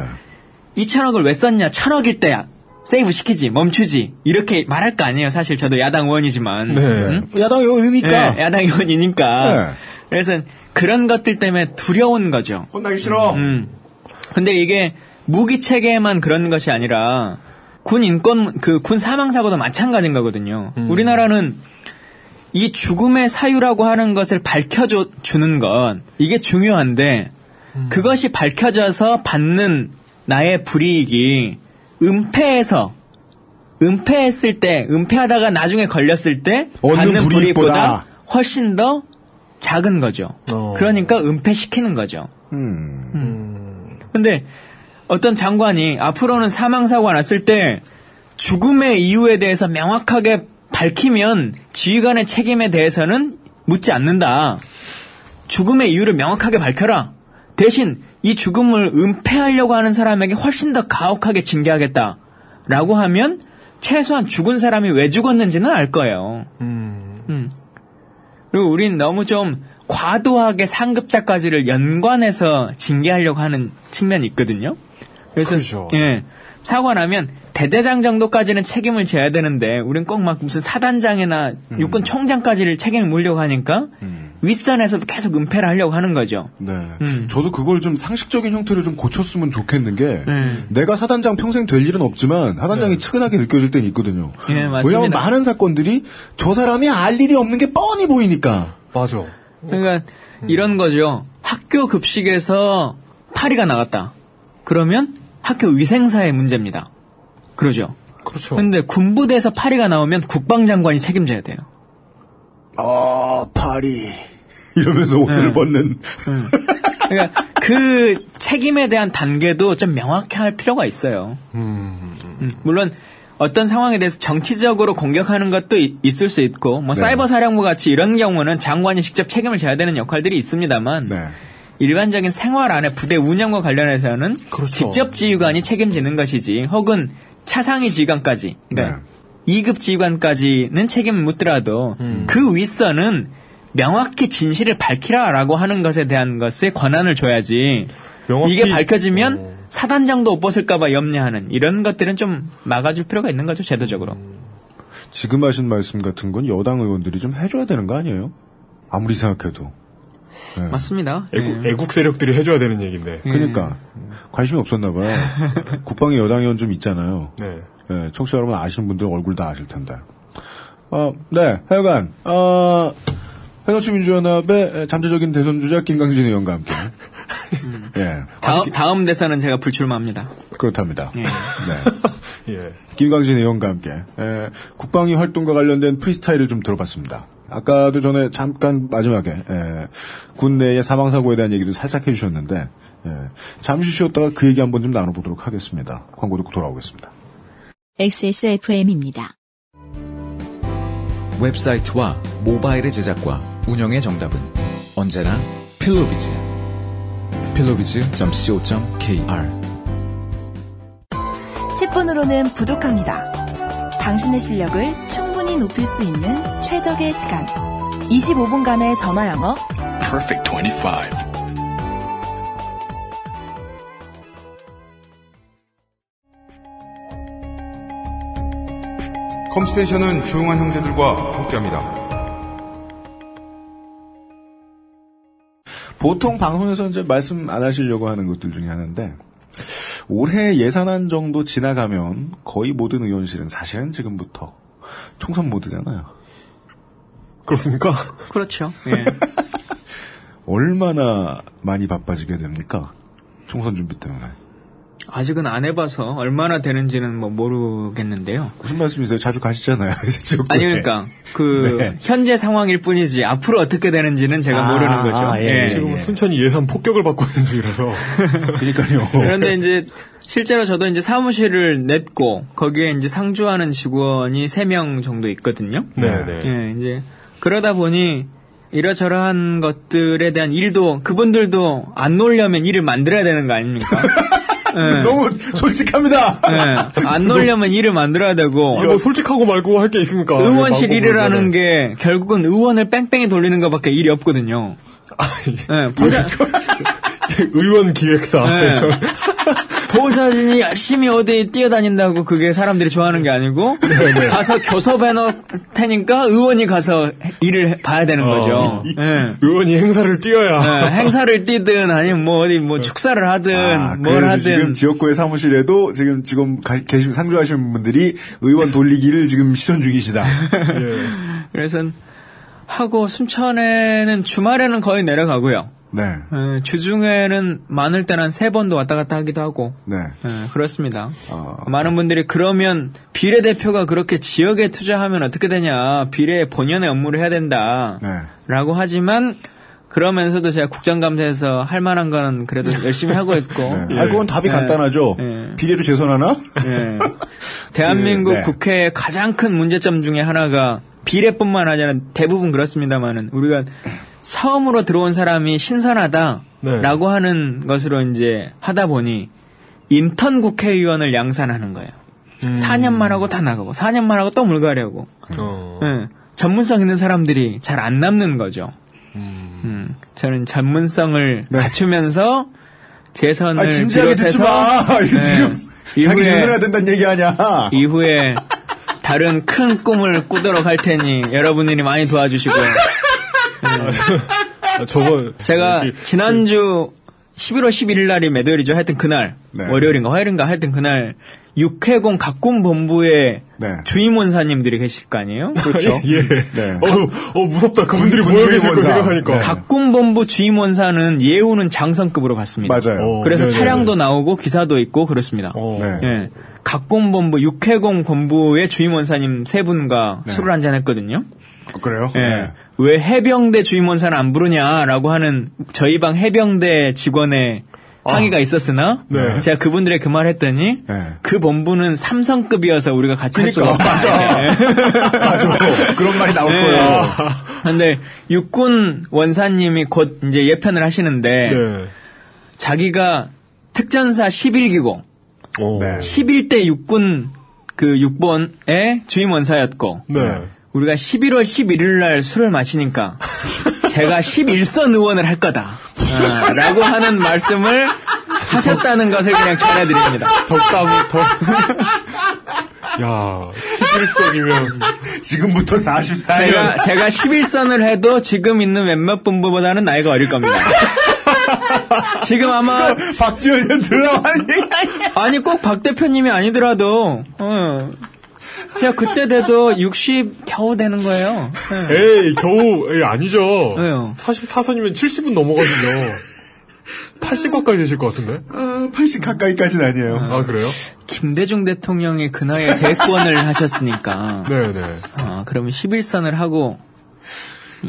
2천억을 왜 썼냐? 1천억일 때 세이브 시키지, 멈추지. 이렇게 말할 거 아니에요. 사실 저도 야당 의원이지만. 네. 응? 야당 의원이니까 네, 야당 의원이니까. 네. 그래서 그런 것들 때문에 두려운 거죠. 혼나기 싫어 음. 근데 이게 무기 체계만 그런 것이 아니라 군 인권 그 군 사망 사고도 마찬가지인 거거든요. 우리나라는 이 죽음의 사유라고 하는 것을 밝혀줘 주는 건 이게 중요한데 그것이 밝혀져서 받는 나의 불이익이 은폐해서 은폐했을 때 은폐하다가 나중에 걸렸을 때 받는 불이익보다. 훨씬 더 작은 거죠. 그러니까 은폐시키는 거죠. 근데 어떤 장관이 앞으로는 사망 사고가 났을 때 죽음의 이유에 대해서 명확하게 밝히면 지휘관의 책임에 대해서는 묻지 않는다. 죽음의 이유를 명확하게 밝혀라. 대신 이 죽음을 은폐하려고 하는 사람에게 훨씬 더 가혹하게 징계하겠다. 라고 하면 최소한 죽은 사람이 왜 죽었는지는 알 거예요. 음. 그리고 우린 너무 좀 과도하게 상급자까지를 연관해서 징계하려고 하는 측면이 있거든요. 그래서 그렇죠. 예. 사고 나면 대대장 정도까지는 책임을 져야 되는데 우린 꼭 막 무슨 사단장이나 육군 총장까지를 책임을 물려고 하니까 윗선에서도 계속 은폐를 하려고 하는 거죠. 네. 음. 저도 그걸 좀 상식적인 형태로 좀 고쳤으면 좋겠는 게 네. 내가 사단장 평생 될 일은 없지만 사단장이 측은하게 느껴질 때는 있거든요. 예, 맞습니다. 왜냐하면 많은 사건들이 저 사람이 알 일이 없는 게 뻔히 보이니까. 맞아. 그러니까 이런 거죠. 학교 급식에서 파리가 나갔다. 그러면 학교 위생사의 문제입니다. 그러죠. 그렇죠. 근데 군부대에서 파리가 나오면 국방장관이 책임져야 돼요. 아, 파리. 이러면서 옷을 네. 벗는. 그러니까 그 책임에 대한 단계도 좀 명확히 할 필요가 있어요. 음, 물론 어떤 상황에 대해서 정치적으로 공격하는 것도 이- 있을 수 있고 뭐 네. 사이버 사령부 같이 이런 경우는 장관이 직접 책임을 져야 되는 역할들이 있습니다만 네. 일반적인 생활 안에 부대 운영과 관련해서는 그렇죠. 직접 지휘관이 책임지는 것이지 혹은 차상위 지휘관까지 그러니까 네. 2급 지휘관까지는 책임을 묻더라도 음. 그 윗선은 명확히 진실을 밝히라라고 하는 것에 대한 것에 권한을 줘야지 명확히- 이게 밝혀지면 어. 사단장도 못 벗을까봐 염려하는 이런 것들은 좀 막아줄 필요가 있는 거죠 제도적으로. 지금 하신 말씀 같은 건 여당 의원들이 좀 해줘야 되는 거 아니에요? 아무리 생각해도. 네. 맞습니다. 애국, 예. 애국 세력들이 해줘야 되는 얘기인데. 그러니까 관심이 없었나 봐요. 국방에 여당 의원 좀 있잖아요. 네. 네, 청취자 여러분 아시는 분들 얼굴 다 아실 텐데. 어, 네, 하여간, 어, 새정치민주연합의 잠재적인 대선 주자 김강진 의원과 함께. 예, 다음, 다음 대선은 제가 불출마합니다. 그렇답니다. 예. 네. 예. 김강진 의원과 함께 에, 국방위 활동과 관련된 프리스타일을 좀 들어봤습니다. 아까도 전에 잠깐 마지막에 에, 군 내의 사망 사고에 대한 얘기도 살짝 해주셨는데 에, 잠시 쉬었다가 그 얘기 한번 좀 나눠보도록 하겠습니다. 광고 듣고 돌아오겠습니다. XSFM입니다. 웹사이트와 모바일의 제작과 운영의 정답은 언제나 필로비즈. 필로비즈.co.kr 10분으로는 부족합니다. 당신의 실력을 충분히 높일 수 있는 최적의 시간. 25분간의 전화 영어. Perfect 25. 컴스테이션은 조용한 형제들과 함께합니다. 보통 방송에서 이제 말씀 안 하시려고 하는 것들 중에 하나인데 올해 예산안 정도 지나가면 거의 모든 의원실은 사실은 지금부터 총선 모드잖아요. 그렇습니까? 그렇죠. 예. 얼마나 많이 바빠지게 됩니까? 총선 준비 때문에. 아직은 안 해봐서 얼마나 되는지는 뭐 모르겠는데요. 무슨 말씀이세요? 자주 가시잖아요. 아니 그러니까 그 네. 현재 상황일 뿐이지 앞으로 어떻게 되는지는 제가 아, 모르는 거죠. 아, 예, 예. 지금 순천이 예산 폭격을 받고 있는 중이라서. 그러니까요. 그런데 이제 실제로 저도 이제 사무실을 냈고 거기에 이제 상주하는 직원이 3명 정도 있거든요. 네, 네. 예, 이제 그러다 보니 이러저러한 것들에 대한 일도 그분들도 안 놀려면 일을 만들어야 되는 거 아닙니까? 예. 너무 솔직합니다. 예. 안 놀려면 일을 만들어야 되고 아, 뭐 솔직하고 말고 할 게 있습니까? 의원실 네, 일을 하는 게 결국은 의원을 뺑뺑이 돌리는 것밖에 일이 없거든요. 예, 보자, 의원 기획사. 예. 보좌진이 열심히 어디 뛰어다닌다고 그게 사람들이 좋아하는 게 아니고 가서 교섭해 놓을 테니까 의원이 가서 일을 해- 봐야 되는 거죠. 예. 의원이 행사를 뛰어야. 예, 행사를 뛰든 아니면 뭐 어디 뭐 축사를 하든 아, 뭘 하든 지금 지역구의 사무실에도 지금 지금 가, 계시 상주하시는 분들이 의원 돌리기를 지금 시전 중이시다. 그래서 하고 순천에는 주말에는 거의 내려가고요. 네. 예, 주중에는 많을 때는 한 세 번도 왔다 갔다 하기도 하고. 네. 예, 그렇습니다. 많은 분들이 그러면 비례대표가 그렇게 지역에 투자하면 어떻게 되냐. 비례 본연의 업무를 해야 된다. 네. 라고 하지만 그러면서도 제가 국정감사에서 할 만한 거는 그래도 열심히 하고 있고. 네. 아, 그건 답이 예. 간단하죠. 예. 비례로 재선하나? 예. 대한민국 네. 국회의 가장 큰 문제점 중에 하나가 비례뿐만 아니라 대부분 그렇습니다만은 우리가 처음으로 들어온 사람이 신선하다라고 하는 것으로 이제 하다 보니 인턴 국회의원을 양산하는 거예요. 4년만 하고 다 나가고 4년만 하고 또 물가려고. 어. 예. 전문성 있는 사람들이 잘 안 남는 거죠. 음, 저는 전문성을 갖추면서 재선을 아, 진지하게 듣지 비롯해서 마. 이게 지금 자기 이후에 된다는 얘기 아니야. 이후에 다른 큰 꿈을 꾸도록 할 테니 여러분들이 많이 도와주시고 아, 저번 제가 지난주 11월 11일 날이 매도일이죠. 하여튼 그날 네. 월요일인가 화요일인가 하여튼 그날 육해공 각군 본부에 주임 원사님들이 계실 거 아니에요? 그렇죠. 예. 네. 어, 어, 무섭다. 그분들이 모여 계실 거 생각하니까. 각군 본부 주임 원사는 예우는 장성급으로 갔습니다. 맞아요. 그래서 어, 네네네. 차량도 나오고 기사도 있고 그렇습니다. 네. 예. 각군 본부 육해공 본부의 주임 원사님 세 분과 술을 한잔 했거든요. 그래요? 예. 네. 왜 해병대 주임 원사는 안 부르냐라고 하는 저희 방 해병대 직원의 항의가 있었으나 네. 제가 그분들의 그 말 했더니 그 본부는 삼성급이어서 우리가 같이 할 수가 그러니까, 없다. 맞아. 그런 말이 나올 네. 거예요. 근데 육군 원사님이 곧 이제 예편을 하시는데 네. 자기가 특전사 11기고 네. 11대 육군 그 6번의 주임 원사였고 네. 우리가 11월 11일 날 술을 마시니까 제가 11선 의원을 할 거다. 아, 라고 하는 말씀을 하셨다는 것을 그냥 전해드립니다. 덕담이 덕. 야, 11선이면 지금부터 44년. 제가, 제가 11선을 해도 지금 있는 몇몇 분보다는 나이가 어릴 겁니다. 지금 아마 박지원 전 들어가는 얘기 아니 꼭 박 대표님이 아니더라도 어, 제가 그때 돼도 60 겨우 되는 거예요. 네. 에이, 겨우, 에이, 아니죠. 왜요? 44선이면 70은 넘어가거든요. 80 가까이 되실 것 같은데? 80 가까이까지는 아니에요. 아, 그래요? 김대중 대통령이 그 나이에 대권을 하셨으니까. 네네. 아, 그러면 11선을 하고,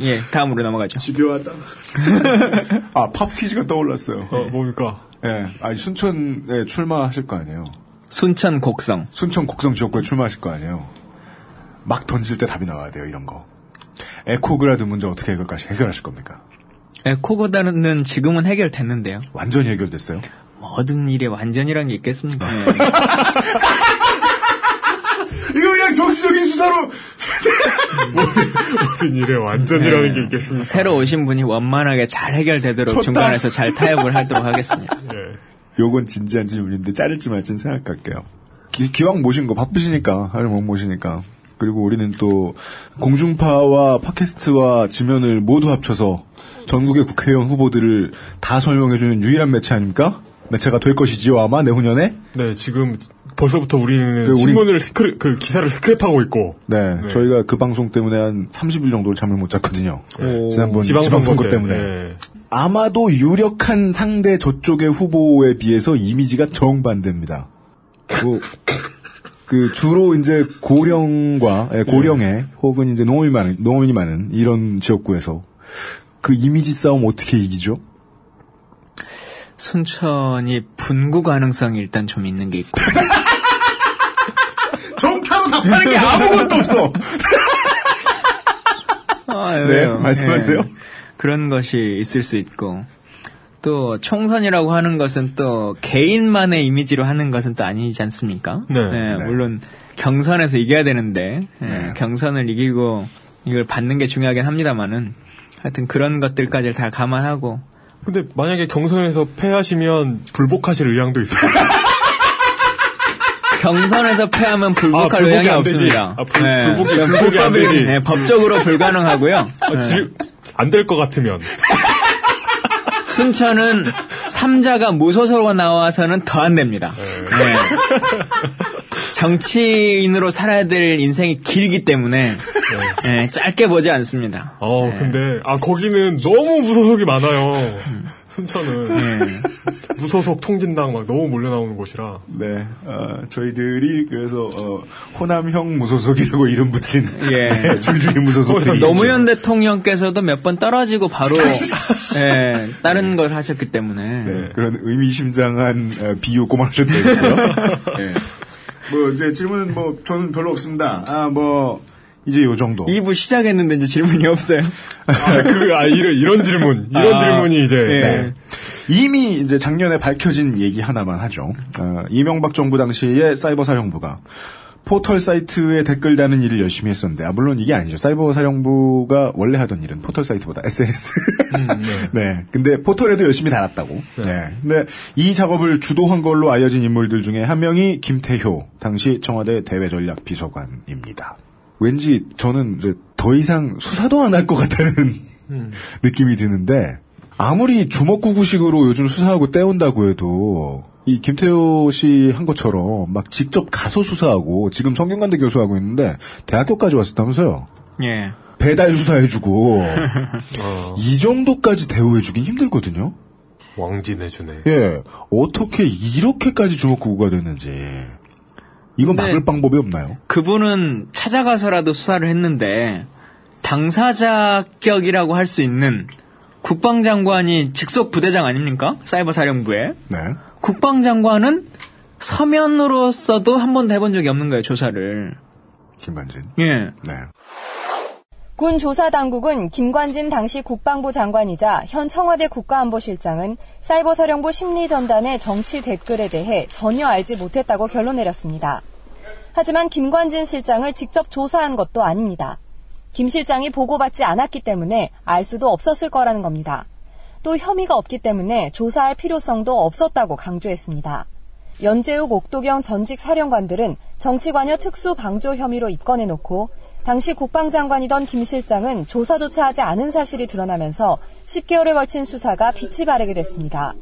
예, 다음으로 넘어가죠. 집요하다. 아, 팝 퀴즈가 떠올랐어요. 어, 뭡니까? 예. 아니, 순천에 출마하실 거 아니에요. 순천 곡성. 순천 곡성 지역구에 출마하실 거 아니에요. 막 던질 때 답이 나와야 돼요, 이런 거. 에코그라드 문제 어떻게 해결, 해결하실 겁니까? 에코고다는 지금은 해결됐는데요. 완전히 해결됐어요? 모든 일에 완전이란 게 있겠습니까? 네. 이거 그냥 정치적인 수사로 모든 일에 완전이라는 게 있겠습니까? 새로 오신 분이 원만하게 잘 해결되도록. 중간에서 잘 타협을 하도록 하겠습니다. 요건 진지한 질문인데 자를지 말지는 생각할게요. 기, 왕 모신 거 바쁘시니까 하루 못 모시니까 그리고 우리는 또 공중파와 팟캐스트와 지면을 모두 합쳐서 전국의 국회의원 후보들을 다 설명해주는 유일한 매체 아닙니까? 매체가 될 것이지요 아마 내후년에. 네, 지금 벌써부터 우리는 그 우리- 신문을 스크랩, 그 기사를 스크랩하고 있고. 네, 저희가 그 방송 때문에 한 30일 정도를 잠을 못 잤거든요. 오, 지난번 지방선거 지방선거 때, 때문에. 네. 아마도 유력한 상대 저쪽의 후보에 비해서 이미지가 정반대입니다. 그, 그 주로 이제 고령과 예, 고령의 혹은 이제 농업이 많은 농업인이 많은 이런 지역구에서 그 이미지 싸움 어떻게 이기죠? 순천이 분구 가능성이 일단 좀 있는 게 있고. 정타로 답하는 게 아무것도 없어. 아, 네? 말씀하세요. 예. 그런 것이 있을 수 있고. 또 총선이라고 하는 것은 또 개인만의 이미지로 하는 것은 또 아니지 않습니까? 네. 물론 경선에서 이겨야 되는데 예, 네. 경선을 이기고 이걸 받는 게 중요하긴 합니다만은 하여튼 그런 것들까지 다 감안하고 근데 만약에 경선에서 패하시면 불복하실 의향도 있어요. 경선에서 패하면 불복할 아, 의향이. 없습니다. 아, 불- 네. 불복이- 그건 불복이 안 되지. 네, 법적으로 불가능하고요. 네. 안 될 것 같으면. 순천은 삼자가 무소속으로 나와서는 더 안 됩니다. 네. 정치인으로 살아야 될 인생이 길기 때문에 네, 짧게 보지 않습니다. 어, 네. 근데, 아, 거기는 너무 무소속이 많아요. 순천은. 네. 무소속 통진당 막 너무 몰려 나오는 곳이라. 네, 어, 저희들이 그래서 어, 호남형 무소속이라고 이름 붙인 예. 네, 줄줄이 무소속들이 노무현 대통령께서도 몇 번 떨어지고 바로 예, 다른 걸 하셨기 때문에 네, 그런 의미심장한 어, 비유 고만하셨다고요. 네. 뭐 이제 질문은 뭐 저는 별로 없습니다. 아 뭐 이제 요 정도. 2부 시작했는데 이제 질문이 없어요. 아, 그, 아, 이런, 이런 질문. 이런 아, 질문이 이제. 네. 이미 이제 작년에 밝혀진 얘기 하나만 하죠. 어, 이명박 정부 당시에 사이버 사령부가 포털 사이트에 댓글 다는 일을 열심히 했었는데, 아, 물론 이게 아니죠. 사이버 사령부가 원래 하던 일은 포털 사이트보다 SNS. 네. 근데 포털에도 열심히 달았다고. 네. 근데 이 작업을 주도한 걸로 알려진 인물들 중에 한 명이 김태효, 당시 청와대 대외전략비서관입니다. 왠지 저는 이제 더 이상 수사도 안 할 것 같다는 느낌이 드는데 아무리 주먹구구식으로 요즘 수사하고 떼온다고 해도 이 김태호 씨 한 것처럼 막 직접 가서 수사하고 지금 성균관대 교수하고 있는데 대학교까지 왔었다면서요. 예. 배달 수사해주고 이 정도까지 대우해주긴 힘들거든요. 왕진해주네. 예, 어떻게 이렇게까지 주먹구구가 됐는지 이건 근데 막을 방법이 없나요? 그분은 찾아가서라도 수사를 했는데 당사자 격이라고 할 수 있는 국방장관이 직속 부대장 아닙니까? 사이버 사령부에. 네. 국방장관은 서면으로서도 한 번도 해본 적이 없는 거예요, 조사를. 김관진. 예. 네. 군 조사 당국은 김관진 당시 국방부 장관이자 현 청와대 국가안보실장은 사이버 사령부 심리전단의 정치 댓글에 대해 전혀 알지 못했다고 결론 내렸습니다. 하지만 김관진 실장을 직접 조사한 것도 아닙니다. 김 실장이 보고받지 않았기 때문에 알 수도 없었을 거라는 겁니다. 또 혐의가 없기 때문에 조사할 필요성도 없었다고 강조했습니다. 연재욱 옥도경 전직 사령관들은 정치관여 특수 방조 혐의로 입건해놓고 당시 국방장관이던 김 실장은 조사조차 하지 않은 사실이 드러나면서 10개월에 걸친 수사가 빛이 바래게 됐습니다.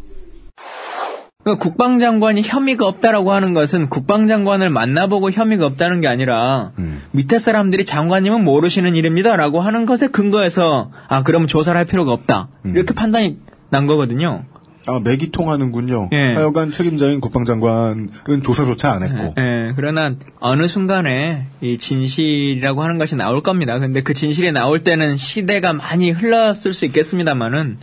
그러니까 국방장관이 혐의가 없다라고 하는 것은 국방장관을 만나보고 혐의가 없다는 게 아니라 밑에 사람들이 장관님은 모르시는 일입니다라고 하는 것에 근거해서 아 그러면 조사를 할 필요가 없다 이렇게 판단이 난 거거든요. 아, 맥이 통하는군요. 예. 하여간 책임자인 국방장관은 조사조차 안 했고. 예, 그러나 어느 순간에 이 진실이라고 하는 것이 나올 겁니다. 근데 그 진실이 나올 때는 시대가 많이 흘렀을 수 있겠습니다만은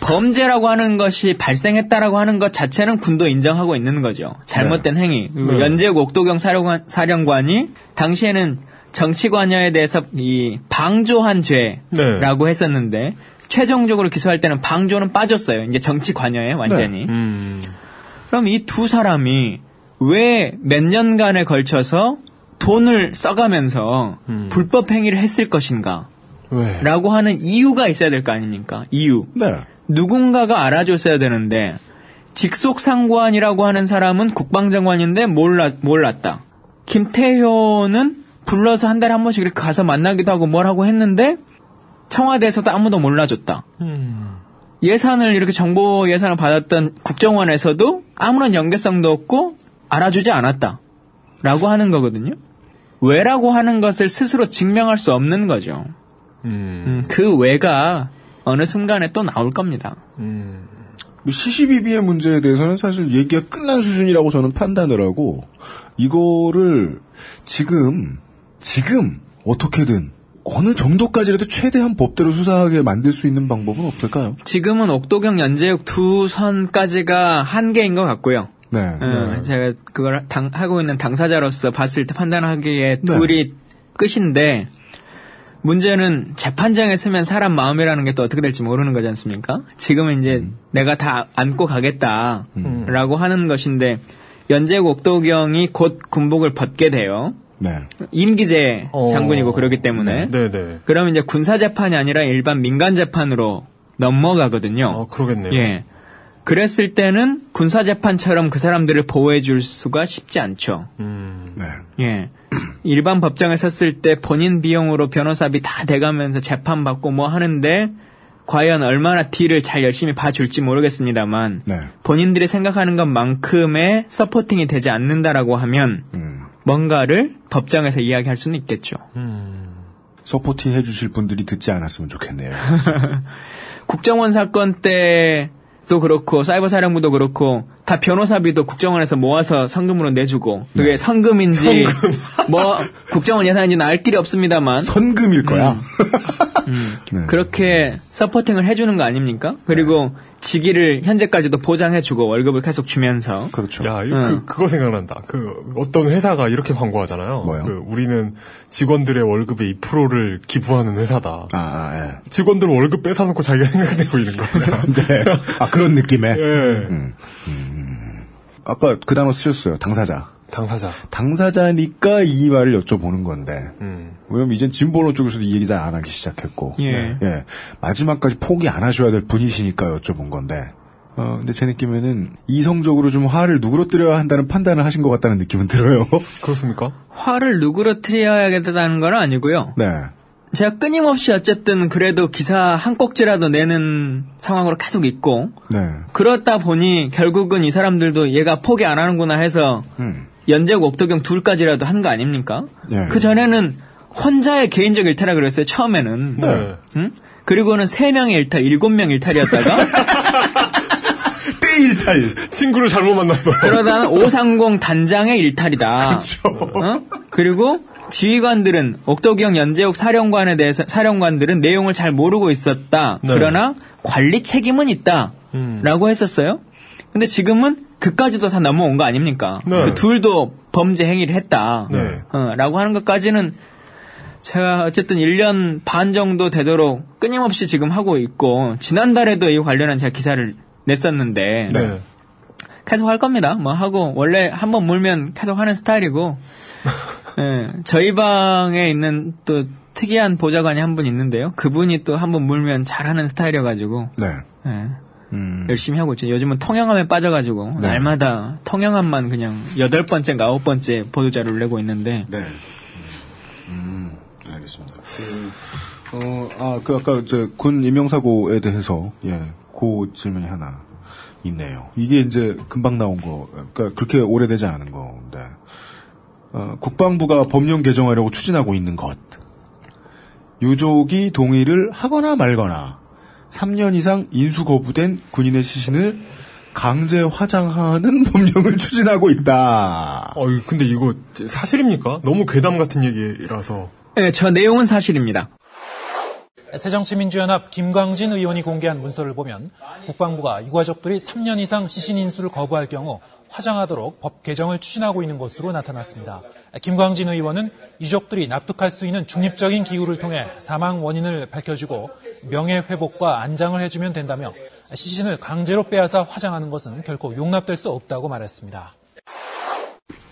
범죄라고 하는 것이 발생했다라고 하는 것 자체는 군도 인정하고 있는 거죠. 잘못된 행위. 그리고 네. 연재욱 옥도경 사령관, 사령관이 당시에는 정치 관여에 대해서 이 방조한 죄라고 네. 했었는데 최종적으로 기소할 때는 방조는 빠졌어요. 이제 정치 관여에 완전히. 그럼 이 두 사람이 왜 몇 년간에 걸쳐서 돈을 써가면서 음. 불법 행위를 했을 것인가? 왜? 라고 하는 이유가 있어야 될 거 아닙니까? 이유. 네. 누군가가 알아줬어야 되는데 직속 상관이라고 하는 사람은 국방장관인데 몰랐, 몰랐다. 김태효는 불러서 한 달에 한 번씩 이렇게 가서 만나기도 하고 뭘 하고 했는데 청와대에서도 아무도 몰라줬다. 음. 예산을 이렇게 정보 예산을 받았던 국정원에서도 아무런 연계성도 없고 알아주지 않았다. 라고 하는 거거든요. 왜라고 하는 것을 스스로 증명할 수 없는 거죠. 음, 그 왜가 어느 순간에 또 나올 겁니다. 뭐 시시비비의 문제에 대해서는 사실 얘기가 끝난 수준이라고 저는 판단을 하고 이거를 지금 지금 어떻게든 어느 정도까지라도 최대한 법대로 수사하게 만들 수 있는 방법은 없을까요? 지금은 옥도경, 연재욱 두 선까지가 한계인 것 같고요. 네. 어, 제가 그걸 당- 하고 있는 당사자로서 봤을 때 판단하기에 네. 둘이 끝인데 문제는 재판장에 서면 사람 마음이라는 게 또 어떻게 될지 모르는 거지 않습니까? 지금은 이제 음. 내가 다 안고 가겠다라고 하는 것인데 연재욱 옥도경이 곧 군복을 벗게 돼요. 네. 임기제 어. 장군이고 그러기 때문에 네 네. 그러면 이제 군사 재판이 아니라 일반 민간 재판으로 넘어가거든요. 어, 그러겠네요. 예. 그랬을 때는 군사 재판처럼 그 사람들을 보호해 줄 수가 쉽지 않죠. 음. 네. 예. 일반 법정에 섰을 때 본인 비용으로 변호사비 다 대가면서 재판 받고 뭐 하는데 과연 얼마나 딜을 잘 열심히 봐줄지 모르겠습니다만 네. 본인들이 생각하는 것만큼의 서포팅이 되지 않는다라고 하면 음. 뭔가를 법정에서 이야기할 수는 있겠죠. 서포팅 해주실 분들이 듣지 않았으면 좋겠네요. 국정원 사건 때도 그렇고 사이버 사령부도 그렇고 다 변호사비도 국정원에서 모아서 성금으로 내주고 그게 성금인지 뭐 국정원 예산인지는 알 길이 없습니다만 선금일 거야. 네. 그렇게 서포팅을 해주는 거 아닙니까? 그리고 직위를 현재까지도 보장해주고 월급을 계속 주면서 그렇죠. 야, 이거 응. 그, 그거 생각난다. 그, 어떤 회사가 이렇게 광고하잖아요. 뭐요? 그, 우리는 직원들의 월급의 2%를 기부하는 회사다. 아, 아, 예. 직원들 월급 뺏어놓고 자기가 생각내고 있는 거야. 네. 아, 그런 느낌의. 예. 음, 음. 아까 그 단어 쓰셨어요. 당사자. 당사자. 당사자니까 이 말을 여쭤보는 건데. 음. 왜냐면 이젠 진보론 쪽에서도 이 얘기 잘 안 하기 시작했고. 예. 예. 마지막까지 포기 안 하셔야 될 분이시니까 여쭤본 건데. 어, 근데 제 느낌에는 이성적으로 좀 화를 누그러뜨려야 한다는 판단을 하신 것 같다는 느낌은 들어요. 그렇습니까? 화를 누그러뜨려야겠다는 건 아니고요. 네. 제가 끊임없이 어쨌든 그래도 기사 한 꼭지라도 내는 상황으로 계속 있고 네. 그렇다 보니 결국은 이 사람들도 얘가 포기 안 하는구나 해서 음. 연재고 옥도경 둘까지라도 한 거 아닙니까? 예. 그 전에는 혼자의 개인적 일탈이라 그랬어요 처음에는. 네. 응? 그리고는 세 명의 일탈, 일곱 명 일탈이었다가 때일탈. 친구를 잘못 만났어. 그러다는 530 단장의 일탈이다. 어? 그리고 지휘관들은 옥도경 연재욱 사령관에 대해서 사령관들은 내용을 잘 모르고 있었다. 네. 그러나 관리 책임은 있다. 음. 라고 했었어요. 근데 지금은 그까지도 다 넘어온 거 아닙니까? 네. 그 둘도 범죄 행위를 했다. 네. 어, 라고 하는 것까지는 제가 어쨌든 1년 반 정도 되도록 끊임없이 지금 하고 있고 지난달에도 이 관련한 제가 기사를 냈었는데 네. 계속 할 겁니다. 뭐 하고 원래 한번 물면 계속 하는 스타일이고 예, 저희 방에 있는 또 특이한 보좌관이 한 분 있는데요. 그분이 또 한번 물면 잘하는 스타일이어가지고 네. 예, 음. 열심히 하고 있죠. 요즘은 통영함에 빠져가지고 네. 날마다 통영함만 그냥 여덟 번째인가 아홉 번째 보도 자료를 내고 있는데 네. 음, 알겠습니다. 그, 어, 아, 그 아까 이제 군 임명사고에 대해서 예, 그 질문이 하나 있네요. 이게 이제 금방 나온 거, 그러니까 그렇게 오래되지 않은 건데 어, 국방부가 법령 개정하려고 추진하고 있는 것. 유족이 동의를 하거나 말거나 3년 이상 인수 거부된 군인의 시신을 강제 화장하는 법령을 추진하고 있다. 어, 근데 이거 사실입니까? 너무 괴담 같은 얘기라서. 예, 저 내용은 사실입니다. 새정치민주연합 김광진 의원이 공개한 문서를 보면 국방부가 유가족들이 3년 이상 시신 인수를 거부할 경우 화장하도록 법 개정을 추진하고 있는 것으로 나타났습니다. 김광진 의원은 유족들이 납득할 수 있는 중립적인 기구를 통해 사망 원인을 밝혀주고 명예 회복과 안장을 해주면 된다며 시신을 강제로 빼앗아 화장하는 것은 결코 용납될 수 없다고 말했습니다.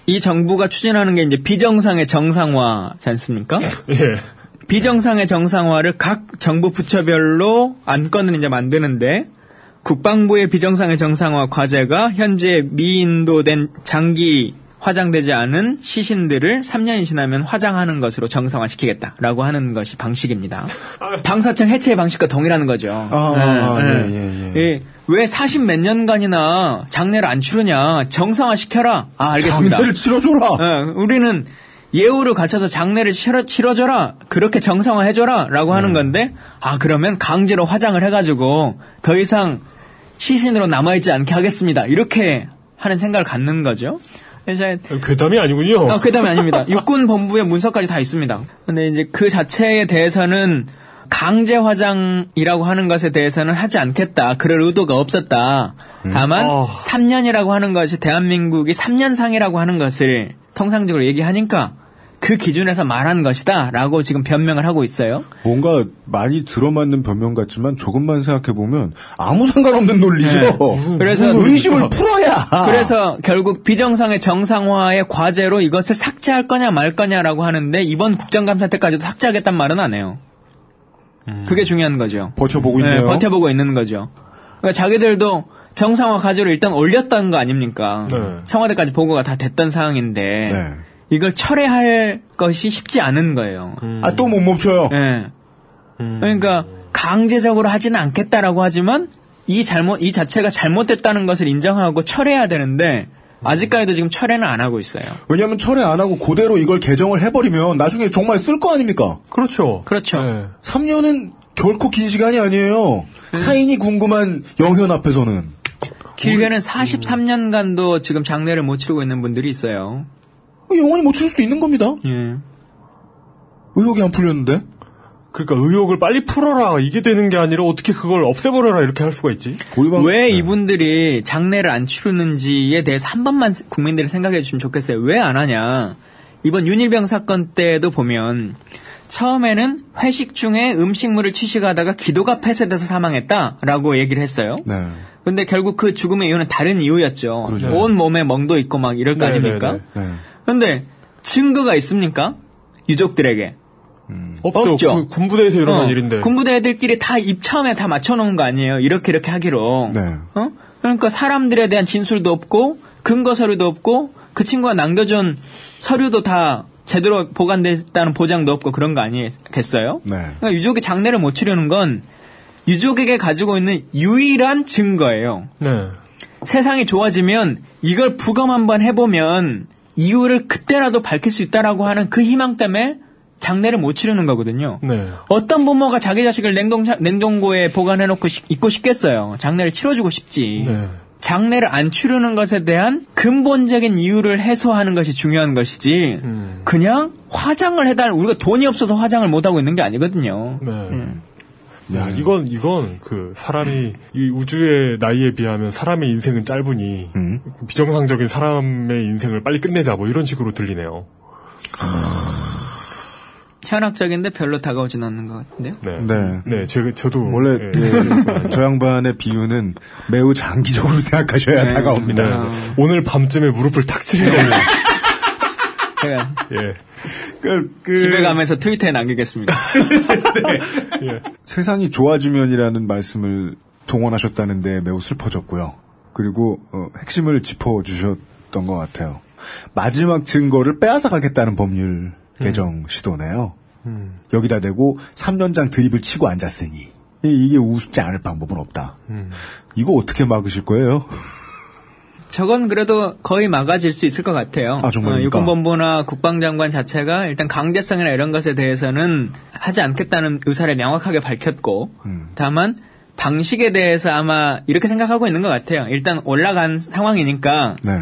이 정부가 추진하는 게 이제 비정상의 정상화지 않습니까? 예. 비정상의 정상화를 각 정부 부처별로 안건을 이제 만드는데 국방부의 비정상의 정상화 과제가 현재 미인도된 장기 화장되지 않은 시신들을 3년이 지나면 화장하는 것으로 정상화시키겠다라고 하는 것이 방식입니다. 방사청 해체의 방식과 동일하는 거죠. 아, 네, 예, 예. 예, 왜 40 몇 년간이나 장례를 안 치르냐 정상화 시켜라. 아 알겠습니다. 장례를 치러줘라. 예, 우리는 예우를 갖춰서 장례를 치러, 치러 줘라. 그렇게 정상화 해줘라. 라고 하는 건데, 아, 그러면 강제로 화장을 해가지고, 더 이상 시신으로 남아있지 않게 하겠습니다. 이렇게 하는 생각을 갖는 거죠. 이제 괴담이 아니군요. 아, 괴담이 아닙니다. 육군 본부의 문서까지 다 있습니다. 근데 이제 그 자체에 대해서는 강제 화장이라고 하는 것에 대해서는 하지 않겠다. 그럴 의도가 없었다. 다만 어. 3년이라고 하는 것이 대한민국이 3년상이라고 하는 것을 통상적으로 얘기하니까 그 기준에서 말한 것이다라고 지금 변명을 하고 있어요. 뭔가 많이 들어맞는 변명 같지만 조금만 생각해 보면 아무 상관없는 논리죠. 네. 그래서 의심을 풀어야. 그래서 결국 비정상의 정상화의 과제로 이것을 삭제할 거냐 말 거냐라고 하는데 이번 국정감사 때까지도 삭제하겠단 말은 안 해요. 그게 중요한 거죠. 버텨보고 네, 있네요. 버텨보고 있는 거죠. 그러니까 자기들도 정상화 과제로 일단 올렸던 거 아닙니까? 네. 청와대까지 보고가 다 됐던 상황인데 네. 이걸 철회할 것이 쉽지 않은 거예요. 아, 또 못 멈춰요. 네. 그러니까 강제적으로 하지는 않겠다라고 하지만 이 잘못 이 자체가 잘못됐다는 것을 인정하고 철회해야 되는데 아직까지도 지금 철회는 안 하고 있어요. 왜냐하면 철회 안 하고 그대로 이걸 개정을 해버리면 나중에 정말 쓸 거 아닙니까? 그렇죠. 그렇죠. 네. 3년은 결코 긴 시간이 아니에요. 사인이 궁금한 영현 앞에서는. 길게는 43년간도 지금 장례를 못 치르고 있는 분들이 있어요. 영원히 못 치를 수도 있는 겁니다. 예. 의혹이 안 풀렸는데? 그러니까 의혹을 빨리 풀어라 이게 되는 게 아니라 어떻게 그걸 없애버려라 이렇게 할 수가 있지? 왜 이분들이 장례를 안 치르는지에 대해서 한 번만 국민들이 생각해 주시면 좋겠어요. 왜 안 하냐? 이번 윤일병 사건 때도 보면 처음에는 회식 중에 음식물을 취식하다가 기도가 폐쇄돼서 사망했다라고 얘기를 했어요. 네. 근데 결국 그 죽음의 이유는 다른 이유였죠. 그러죠. 온 몸에 멍도 있고 막 이럴 거 네, 아닙니까? 네, 네. 근데 증거가 있습니까? 유족들에게. 없죠. 없죠. 그 군부대에서 일어난 어, 일인데. 군부대 애들끼리 다입 처음에 다 맞춰놓은 거 아니에요. 이렇게 이렇게 하기로. 네. 어? 그러니까 사람들에 대한 진술도 없고 근거 서류도 없고 그 친구가 남겨준 서류도 다 제대로 보관됐다는 보장도 없고 그런 거 아니겠어요? 네. 그러니까 유족이 장례를 못 치르는 건 유족에게 가지고 있는 유일한 증거예요. 네. 세상이 좋아지면 이걸 부검 한번 해보면 이유를 그때라도 밝힐 수 있다라고 하는 그 희망 때문에 장례를 못 치르는 거거든요. 네. 어떤 부모가 자기 자식을 냉동, 냉동고에 보관해놓고 싶- 있고 싶겠어요. 장례를 치러주고 싶지. 네. 장례를 안 치르는 것에 대한 근본적인 이유를 해소하는 것이 중요한 것이지. 음. 그냥 화장을 해달, 우리가 돈이 없어서 화장을 못 하고 있는 게 아니거든요. 네. 음. 야, 이건, 이건, 그, 사람이, 이 우주의 나이에 비하면 사람의 인생은 짧으니, 음. 비정상적인 사람의 인생을 빨리 끝내자, 뭐 이런 식으로 들리네요. 현학적인데 별로 다가오진 않는 것 같은데요. 네. 네. 네, 제, 저도. 원래 예. 예, 저 양반의 비유는 매우 장기적으로 생각하셔야 네. 다가옵니다. 아. 오늘 밤쯤에 무릎을 탁 치는 거예요. 제가 예. 그, 그 집에 가면서 트위터에 남기겠습니다. 예. 세상이 좋아지면이라는 말씀을 동원하셨다는데 매우 슬퍼졌고요. 그리고 어, 핵심을 짚어주셨던 것 같아요. 마지막 증거를 빼앗아 가겠다는 법률 개정 시도네요. 음. 여기다 대고 3년장 드립을 치고 앉았으니 이- 이게 우습지 않을 방법은 없다. 음. 이거 어떻게 막으실 거예요? 저건 그래도 거의 막아질 수 있을 것 같아요. 아, 정말입니까? 어, 육군본부나 국방장관 자체가 일단 강제성이나 이런 것에 대해서는 하지 않겠다는 의사를 명확하게 밝혔고, 음. 다만 방식에 대해서 아마 이렇게 생각하고 있는 것 같아요. 일단 올라간 상황이니까 네.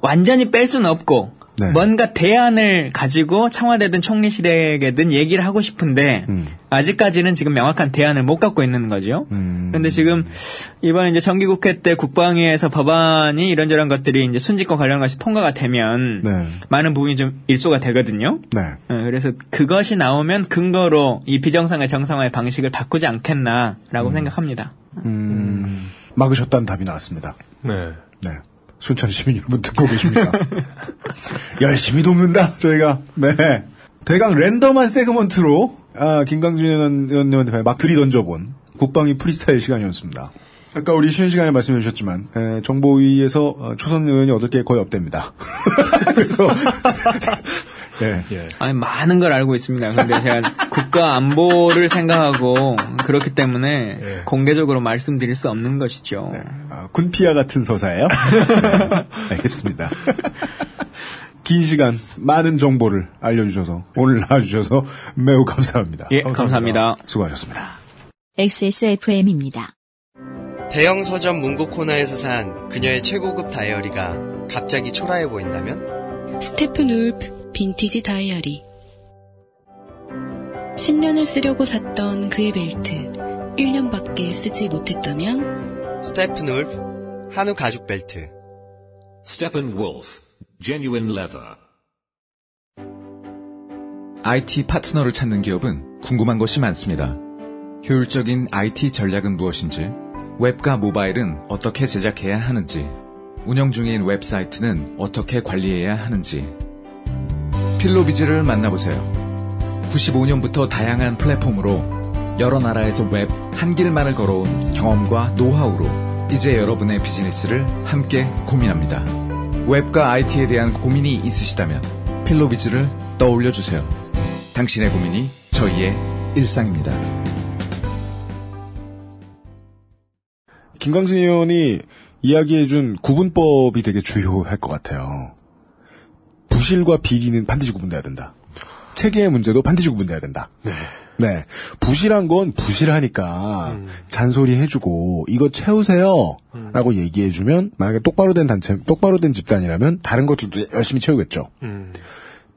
완전히 뺄 수는 없고 네. 뭔가 대안을 가지고 청와대든 총리실에게든 얘기를 하고 싶은데 음. 아직까지는 지금 명확한 대안을 못 갖고 있는 거죠. 음. 그런데 지금 이번에 이제 정기국회 때 국방위에서 법안이 이런저런 것들이 이제 순직과 관련 것이 통과가 되면 네. 많은 부분이 좀 일소가 되거든요. 네. 어, 그래서 그것이 나오면 근거로 이 비정상의 정상화의 방식을 바꾸지 않겠나라고 생각합니다. 음, 막으셨다는 답이 나왔습니다. 네. 네. 순천 시민 여러분 듣고 계십니까? 열심히 돕는다, 저희가. 네. 대강 랜덤한 세그먼트로, 아, 김강준 의원님한테 막 들이던져본 국방위 프리스타일 시간이었습니다. 아까 우리 쉬는 시간에 말씀해 주셨지만, 에, 정보위에서 어, 초선 의원이 얻을 게 거의 없답니다. 그래서, 예. 아니, 많은 걸 알고 있습니다. 근데 제가 국가 안보를 생각하고 그렇기 때문에 공개적으로 말씀드릴 수 없는 것이죠. 아, 군피아 같은 서사예요? 네, 알겠습니다. 긴 시간 많은 정보를 알려주셔서 오늘 나와주셔서 매우 감사합니다. 예, 감사합니다. 수고하셨습니다. XSFM입니다. 대형 서점 문고 코너에서 산 그녀의 최고급 다이어리가 갑자기 초라해 보인다면? 스테픈 울프 빈티지 다이어리 10년을 쓰려고 샀던 그의 벨트 1년밖에 쓰지 못했다면? 스테픈 울프 한우 가죽 벨트 Steppenwolf, genuine leather. IT 파트너를 찾는 기업은 궁금한 것이 많습니다. 효율적인 IT 전략은 무엇인지, 웹과 모바일은 어떻게 제작해야 하는지, 운영 중인 웹사이트는 어떻게 관리해야 하는지. 필로비즈를 만나보세요. 95년부터 다양한 플랫폼으로 여러 나라에서 웹 한 길만을 걸어온 경험과 노하우로 이제 여러분의 비즈니스를 함께 고민합니다. 웹과 IT에 대한 고민이 있으시다면 필로비즈를 떠올려 주세요. 당신의 고민이 저희의 일상입니다. 김광진 의원이 이야기해준 구분법이 되게 주요할 것 같아요. 부실과 비리는 반드시 구분돼야 된다. 체계의 문제도 반드시 구분돼야 된다. 네. 네. 부실한 건 부실하니까 잔소리 해주고 이거 채우세요. 라고 얘기해주면 만약에 똑바로 된 단체, 똑바로 된 집단이라면 다른 것들도 열심히 채우겠죠. 음.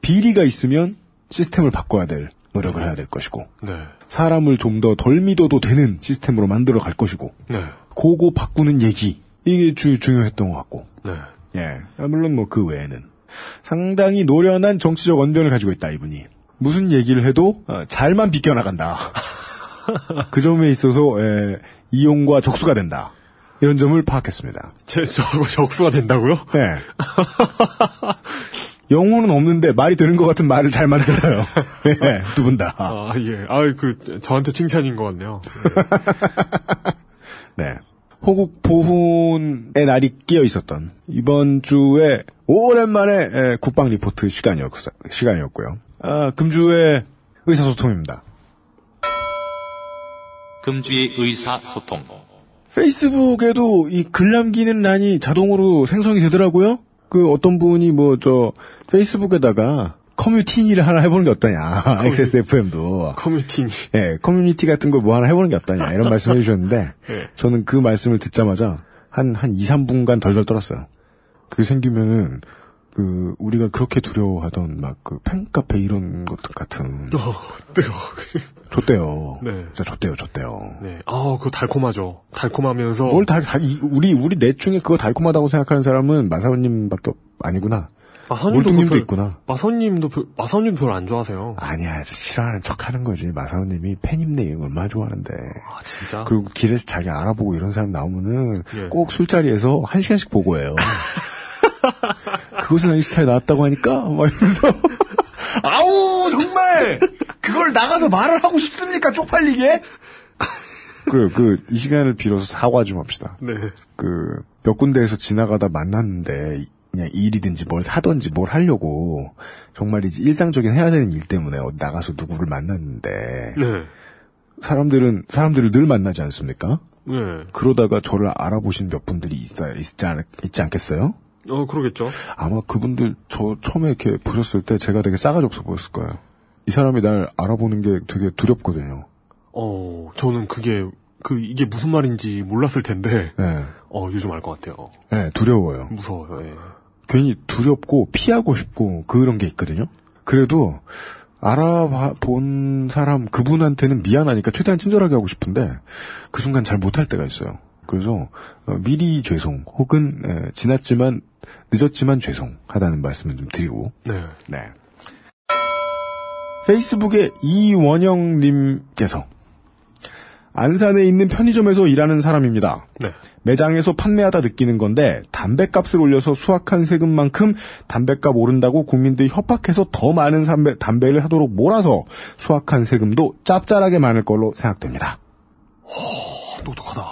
비리가 있으면 시스템을 바꿔야 될 노력을 해야 될 것이고 네. 사람을 좀 더 덜 믿어도 되는 시스템으로 만들어 갈 것이고 네. 고거 바꾸는 얘기 이게 주, 중요했던 것 같고 네. 예. 아, 물론 뭐 그 외에는 상당히 노련한 정치적 언변을 가지고 있다 이분이 무슨 얘기를 해도 어, 잘만 비껴나간다. 그 점에 있어서 예, 이용과 적수가 된다. 이런 점을 파악했습니다. 제, 저하고 적수가 된다고요? 네. 영혼은 없는데 말이 되는 것 같은 말을 잘 만들어요. 예, 두분 다. 아, 예. 아, 그, 저한테 칭찬인 것 같네요. 네. 호국 보훈의 날이 끼어 있었던 이번 주에 오랜만에 예, 국방 리포트 시간이었, 시간이었고요. 아, 금주의 의사소통입니다. 금주의 의사소통. 페이스북에도 이 글 남기는 란이 자동으로 생성이 되더라고요. 그 어떤 분이 뭐 저 페이스북에다가 커뮤니티를 하나 해보는 게 어떠냐. XSFM도. 커뮤니티. 예, 커뮤니티 같은 거뭐 하나 해보는 게 어떠냐. 이런 말씀을 해주셨는데, 예. 저는 그 말씀을 듣자마자 한, 한 2, 3분간 덜덜 떨었어요. 그게 생기면은, 그, 우리가 그렇게 두려워하던 막 그 팬카페 이런 것 같은. 어, 뜨거워. 좆대요. 네. 진짜 좆대요, 좆대요. 네. 아, 그거 달콤하죠. 달콤하면서. 뭘 다, 다, 이- 우리, 우리 넷 중에 그거 달콤하다고 생각하는 사람은 마사오님 밖에 없- 아니구나. 마사오님도 있구나. 마사오님도, 별- 마사오님 별로 안 좋아하세요. 아니야, 싫어하는 척 하는 거지. 마사오님이 팬임네 얼마나 좋아하는데. 아, 진짜? 그리고 길에서 자기 알아보고 이런 사람 나오면은 예. 꼭 술자리에서 한 시간씩 보고해요. 그것은 아니 스타일 나왔다고 하니까 막 이러면서 아우 정말 그걸 나가서 말을 하고 싶습니까 쪽팔리게? 그래요. 그 이 시간을 빌어서 사과 좀 합시다. 네. 그 몇 군데에서 지나가다 만났는데 그냥 일이든지 뭘 사든지 뭘 하려고 정말 이제 일상적인 해야 되는 일 때문에 어디 나가서 누구를 만났는데 네. 사람들은 사람들을 늘 만나지 않습니까? 네. 그러다가 저를 알아보신 몇 분들이 있, 있지, 않, 있지 않겠어요? 어, 그러겠죠. 아마 그분들 저 처음에 이렇게 보셨을 때 제가 되게 싸가지 없어 보였을 거예요. 이 사람이 날 알아보는 게 되게 두렵거든요. 어, 저는 그게, 그, 이게 무슨 말인지 몰랐을 텐데, 네. 어, 요즘 알 것 같아요. 네, 두려워요. 무서워요, 예. 괜히 두렵고 피하고 싶고 그런 게 있거든요. 그래도 알아본 사람 그분한테는 미안하니까 최대한 친절하게 하고 싶은데 그 순간 잘 못할 때가 있어요. 그래서 어, 미리 죄송 혹은 에, 지났지만 늦었지만 죄송하다는 말씀을 좀 드리고 네. 네. 페이스북에 이원영님께서 안산에 있는 편의점에서 일하는 사람입니다. 네. 매장에서 판매하다 느끼는 건데 담배값을 올려서 수확한 세금만큼 담배값 오른다고 국민들이 협박해서 더 많은 담배, 담배를 하도록 몰아서 수확한 세금도 짭짤하게 많을 걸로 생각됩니다. 똑똑하다.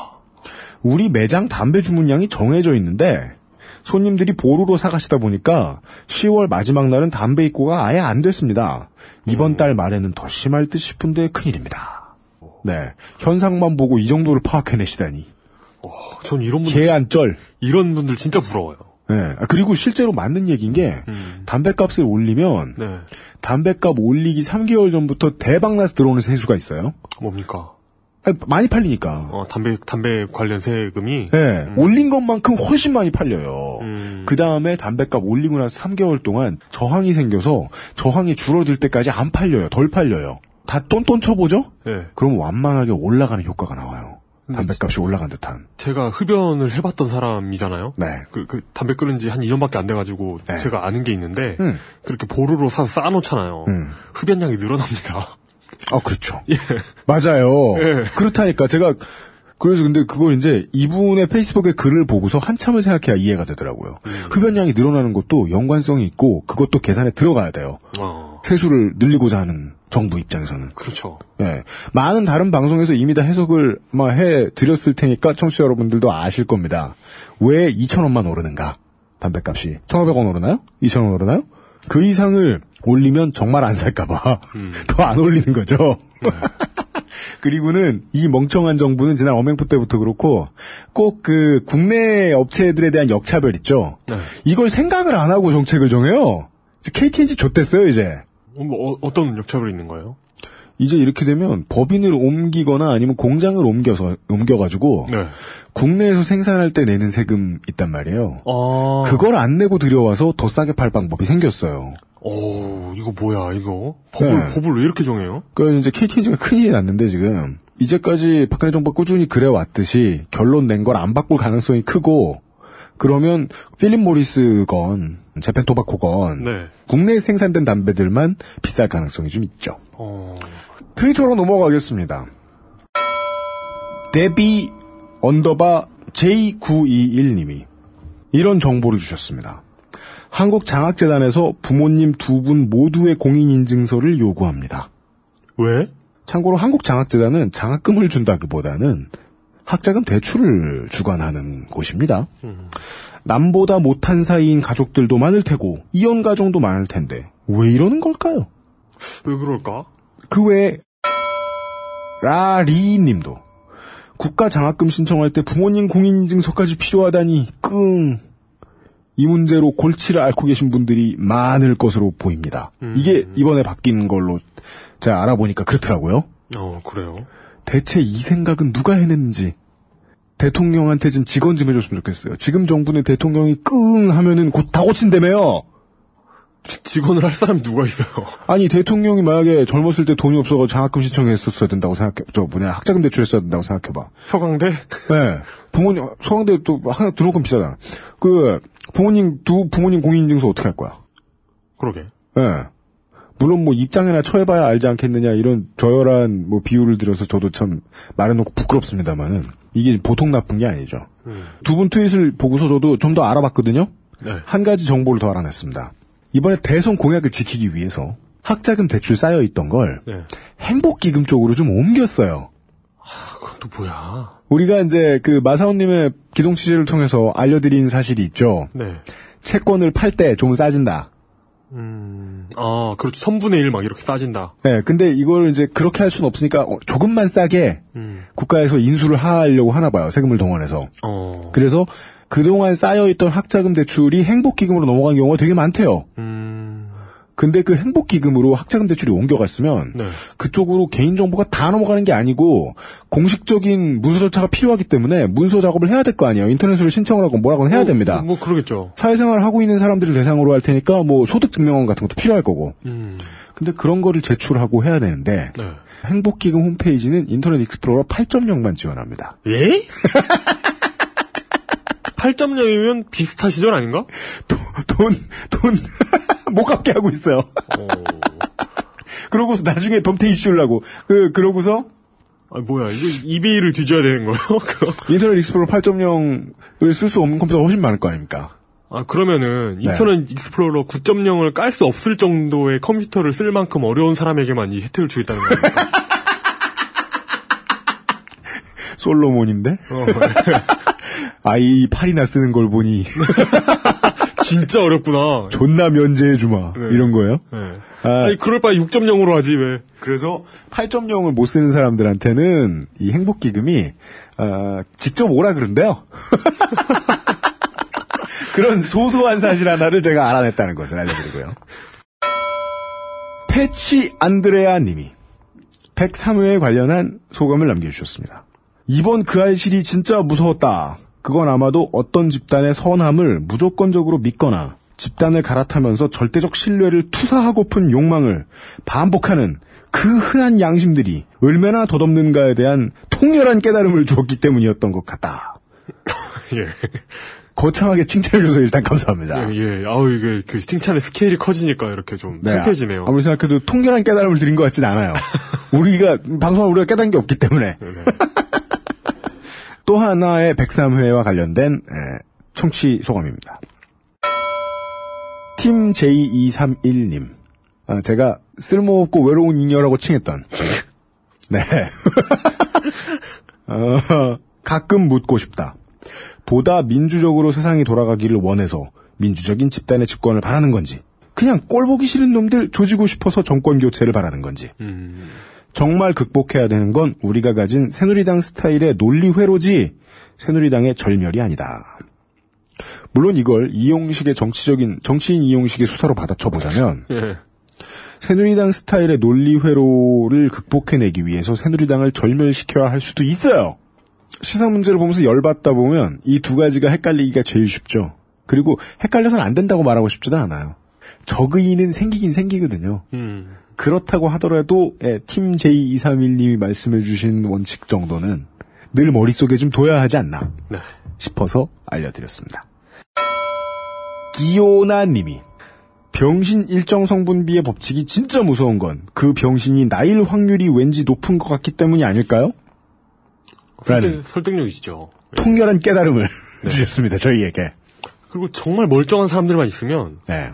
우리 매장 담배 주문량이 정해져 있는데 손님들이 보루로 사가시다 보니까 10월 마지막 날은 담배 입고가 아예 안 됐습니다. 이번 달 말에는 더 심할 듯 싶은데 큰일입니다. 네. 현상만 보고 이 정도를 파악해내시다니. 전 이런 분들 개안쩔. 이런 분들 진짜 부러워요. 네. 아, 그리고 실제로 맞는 얘기인 게 담배값을 올리면 네. 담배값 올리기 3개월 전부터 대박나서 들어오는 세수가 있어요. 뭡니까? 아니, 많이 팔리니까. 어, 담배 담배 관련 세금이 네, 올린 것만큼 훨씬 많이 팔려요. 음. 그 다음에 담배값 올리고 나서 3개월 동안 저항이 생겨서 저항이 줄어들 때까지 안 팔려요. 덜 팔려요. 다 똔똔 쳐보죠? 네. 그럼 완만하게 올라가는 효과가 나와요. 담배값이 올라간 듯한. 제가 흡연을 해봤던 사람이잖아요. 네. 그, 그 담배 끊은 지 한 2년밖에 안 돼가지고 제가 아는 게 있는데 음. 그렇게 보루로 사서 쌓아놓잖아요. 흡연량이 늘어납니다. 아, 그렇죠. 예. 맞아요. 예. 그렇다니까 제가 그래서 근데 그걸 이제 이분의 페이스북에 글을 보고서 한참을 생각해야 이해가 되더라고요. 음. 흡연량이 늘어나는 것도 연관성이 있고 그것도 계산에 들어가야 돼요. 어, 세수를 늘리고자 하는 정부 입장에서는. 그렇죠. 예. 많은 다른 방송에서 이미 다 해석을 아마 해 드렸을 테니까 청취자 여러분들도 아실 겁니다. 왜 2,000원만 오르는가? 담배값이 1,500원 오르나요? 2,000원 오르나요? 그 이상을 올리면 정말 안 살까봐 더안 올리는 거죠. 그리고는 이 멍청한 정부는 지난 어맹부 때부터 그렇고 꼭 그 국내 업체들에 대한 역차별 있죠. 네. 이걸 생각을 안 하고 정책을 정해요. KTNG 좆됐어요 이제. 어, 뭐, 어, 떤 역차별이 있는 거예요? 이제 이렇게 되면 법인을 옮기거나 아니면 공장을 옮겨서 옮겨가지고 네. 국내에서 생산할 때 내는 세금 있단 말이에요. 아. 그걸 안 내고 들여와서 더 싸게 팔 방법이 생겼어요. 오, 이거 뭐야, 이거? 법을, 네. 법을 왜 이렇게 정해요? 그 이제 KTNG가 큰일이 났는데 지금 이제까지 박근혜 정부가 꾸준히 그래 왔듯이 결론 낸 걸 안 바꿀 가능성이 크고 그러면 필립 모리스 건 재팬 토바코 건 네. 국내에 생산된 담배들만 비쌀 가능성이 좀 있죠. 어, 트위터로 넘어가겠습니다. 데비 언더바 J921님이 이런 정보를 주셨습니다. 한국장학재단에서 부모님 두 분 모두의 공인인증서를 요구합니다. 왜? 참고로 한국장학재단은 장학금을 준다기보다는 학자금 대출을 주관하는 곳입니다. 남보다 못한 사이인 가족들도 많을 테고 이혼 가정도 많을 텐데 왜 이러는 걸까요? 왜 그럴까? 그 외에 라리님도 국가 장학금 신청할 때 부모님 공인인증서까지 필요하다니 끙. 이 문제로 골치를 앓고 계신 분들이 많을 것으로 보입니다. 이게 이번에 바뀐 걸로 제가 알아보니까 그렇더라고요. 어, 그래요. 대체 이 생각은 누가 해냈는지 대통령한테 좀 직원 좀 해줬으면 좋겠어요. 지금 정부는 대통령이 끙 하면은 곧 다 고친다며요. 직원을 할 사람이 누가 있어요? 아니 대통령이 만약에 젊었을 때 돈이 없어서 장학금 신청했었어야 된다고 생각해. 저 뭐냐 학자금 대출했어야 된다고 생각해봐. 서강대? 네. 부모님 서강대 또 하나 등록금 비싸잖아. 그 부모님 두 부모님 공인인증서 어떻게 할 거야? 그러게. 예. 물론 뭐 입장이나 처해봐야 알지 않겠느냐 이런 저열한 뭐 비유를 들어서 저도 참 말해놓고 부끄럽습니다만은 이게 보통 나쁜 게 아니죠. 두분 트윗을 보고서 저도 좀 더 알아봤거든요. 네. 한 가지 정보를 더 알아냈습니다. 이번에 대선 공약을 지키기 위해서 학자금 대출 쌓여 있던 걸 네. 행복기금 쪽으로 좀 옮겼어요. 또 뭐야? 우리가 이제 그 마사오님의 기동 취재를 통해서 알려드린 사실이 있죠. 네. 채권을 팔 때 좀 싸진다. 음, 아, 그렇죠. 3분의 1 막 이렇게 싸진다. 네, 근데 이걸 이제 그렇게 할 수는 없으니까 어, 조금만 싸게 음. 국가에서 인수를 하려고 하나 봐요. 세금을 동원해서. 어. 그래서 그동안 쌓여있던 학자금 대출이 행복기금으로 넘어간 경우가 되게 많대요. 음. 근데 그 행복기금으로 학자금 대출이 옮겨갔으면 네. 그쪽으로 개인정보가 다 넘어가는 게 아니고 공식적인 문서 절차가 필요하기 때문에 문서 작업을 해야 될 거 아니에요. 인터넷으로 신청을 하고 뭐라고 해야 됩니다. 뭐, 그러겠죠. 사회생활을 하고 있는 사람들을 대상으로 할 테니까 뭐 소득증명원 같은 것도 필요할 거고. 음. 근데 그런 거를 제출하고 해야 되는데 네. 행복기금 홈페이지는 인터넷 익스플로러 8.0만 지원합니다. 예? 8.0이면 비슷한 시절 아닌가? 돈, 돈, 못 갚게 하고 있어요. 그러고서 나중에 덤탱이 씌우려고. 그, 그러고서, 아, 뭐야, 이거 이베이를 뒤져야 되는 거예요? 인터넷 익스플로러 8.0을 쓸 수 없는 컴퓨터가 훨씬 많을 거 아닙니까? 아, 그러면은, 네. 인터넷 익스플로러 9.0을 깔 수 없을 정도의 컴퓨터를 쓸 만큼 어려운 사람에게만 이 혜택을 주겠다는 거예요. 솔로몬인데? 어. IE 8이나 쓰는 걸 보니. 진짜 어렵구나. 존나 면제해 주마. 이런 거예요? 네. 아, 아니, 그럴 바에 6.0으로 하지, 왜. 그래서 8.0을 못 쓰는 사람들한테는 이 행복기금이 어, 직접 오라 그런데요. 그런 소소한 사실 하나를 제가 알아냈다는 것을 알려드리고요. 패치 안드레아 님이 103회에 관련한 소감을 남겨주셨습니다. 이번 그 알실이 진짜 무서웠다. 그건 아마도 어떤 집단의 선함을 무조건적으로 믿거나 집단을 갈아타면서 절대적 신뢰를 투사하고픈 욕망을 반복하는 그 흔한 양심들이 얼마나 덧없는가에 대한 통렬한 깨달음을 주었기 때문이었던 것 같다. 예. 거창하게 칭찬해줘서 일단 감사합니다. 예, 예. 아우, 이게, 그, 칭찬의 스케일이 커지니까 이렇게 좀 네, 창피해지네요. 아무리 생각해도 통렬한 깨달음을 드린 것 같진 않아요. 우리가 방송을 우리가 깨달은 게 없기 때문에. 또 하나의 103회와 관련된 에, 청취 소감입니다. 팀 J231님. 아, 제가 쓸모없고 외로운 잉여라고 칭했던. 네. 어, 가끔 묻고 싶다. 보다 민주적으로 세상이 돌아가기를 원해서 민주적인 집단의 집권을 바라는 건지, 그냥 꼴 보기 싫은 놈들 조지고 싶어서 정권 교체를 바라는 건지. 음. 정말 극복해야 되는 건 우리가 가진 새누리당 스타일의 논리 회로지 새누리당의 절멸이 아니다. 물론 이걸 이용식의 정치적인 정치인 이용식의 수사로 받아쳐 보자면 예. 새누리당 스타일의 논리 회로를 극복해내기 위해서 새누리당을 절멸시켜야 할 수도 있어요. 시상 문제를 보면서 열받다 보면 이 두 가지가 헷갈리기가 제일 쉽죠. 그리고 헷갈려서는 안 된다고 말하고 싶지도 않아요. 적의는 생기긴 생기거든요. 음. 그렇다고 하더라도 예, 팀 J231님이 말씀해주신 원칙 정도는 늘 머릿속에 좀 둬야 하지 않나 네. 싶어서 알려드렸습니다. 기오나님이 병신 일정 성분비의 법칙이 진짜 무서운 건 그 병신이 나일 확률이 왠지 높은 것 같기 때문이 아닐까요? 라는 설득, 설득력이시죠. 통렬한 깨달음을 네. 주셨습니다. 저희에게. 그리고 정말 멀쩡한 사람들만 있으면, 네.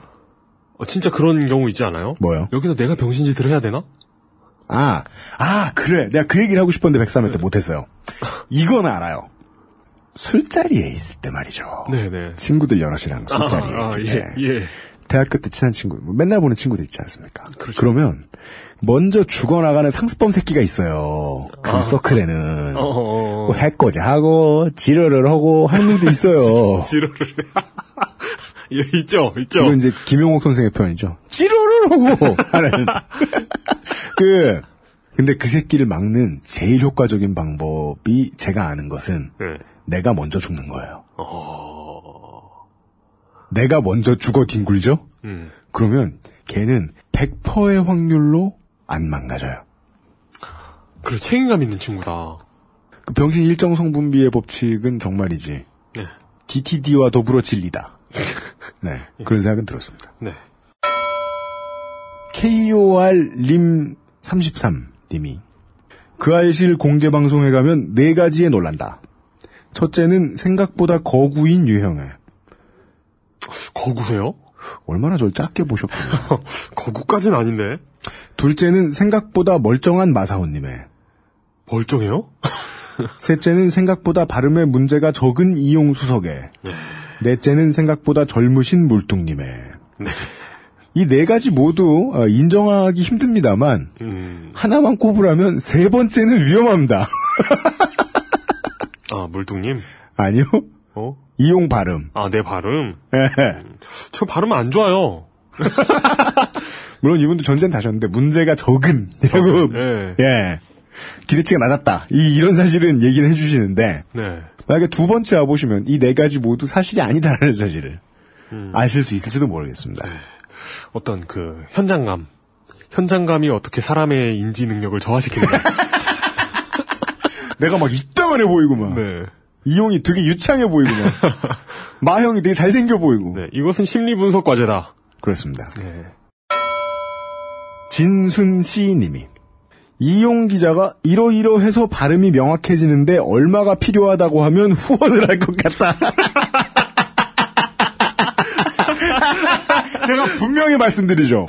어, 진짜 그런 경우 있지 않아요? 뭐요? 여기서 내가 병신짓을 해야 되나? 아, 아, 그래. 내가 그 얘기를 하고 싶었는데 103회 때 못했어요. 이건 알아요. 술자리에 있을 때 말이죠. 네네. 친구들 여럿이랑 술자리에 아, 아, 있을 예, 때. 예. 대학교 때 친한 친구, 뭐 맨날 보는 친구들 있지 않습니까? 그렇죠. 그러면 먼저 죽어나가는 상습범 새끼가 있어요. 그 아. 서클에는. 어 어 어. 뭐 해코지 하고, 지르를 하고 하는 놈도 있어요. 지로를. 예, 있죠, 있죠. 이건 이제 김용옥 선생의 표현이죠. 하고 하는. 그, 근데 그 새끼를 막는 제일 효과적인 방법이 제가 아는 것은 네. 내가 먼저 죽는 거예요. 어. 내가 먼저 죽어 뒹굴죠? 음. 그러면 걔는 100%의 확률로 안 망가져요. 그리고 책임감 있는 친구다. 그 병신 일정 성분비의 법칙은 정말이지. 네. DTD와 더불어 진리다. 네. 그런 생각은 들었습니다. 네. KOR 림33 님이 그 알실 공개 방송에 가면 네 가지에 놀란다. 첫째는 생각보다 거구인 유형에. 거구세요? 얼마나 절 작게 보셨군요. 거구까지는 아닌데. 둘째는 생각보다 멀쩡한 마사오님의. 멀쩡해요? 셋째는 생각보다 발음에 문제가 적은 이용수석의. 넷째는 생각보다 젊으신 물뚱님의. 이네 가지 모두 어, 인정하기 힘듭니다만 음. 하나만 꼽으라면 세 번째는 위험합니다. 아, 물뚱님? 아니요. 어? 이용 발음. 아, 내 발음? 예. 저 발음 안 좋아요. 물론 이분도 전쟁 다셨는데 문제가 적은 이라고 예. 예 기대치가 낮았다 이 이런 사실은 얘기는 해주시는데 네. 만약에 두 번째 와보시면 이 네 가지 모두 사실이 아니다라는 사실을 음. 아실 수 있을지도 모르겠습니다. 어떤 그 현장감. 현장감이 어떻게 사람의 인지 능력을 저하시키는가. 내가 막 이따만해 보이고 막 네. 이용이 되게 유창해 보이고 막 마형이 되게 잘생겨 보이고 네. 이것은 심리 분석 과제다. 그렇습니다. 네. 진순 씨님이 이용 기자가 이러이러 해서 발음이 명확해지는데 얼마가 필요하다고 하면 후원을 할 것 같다. 제가 분명히 말씀드리죠.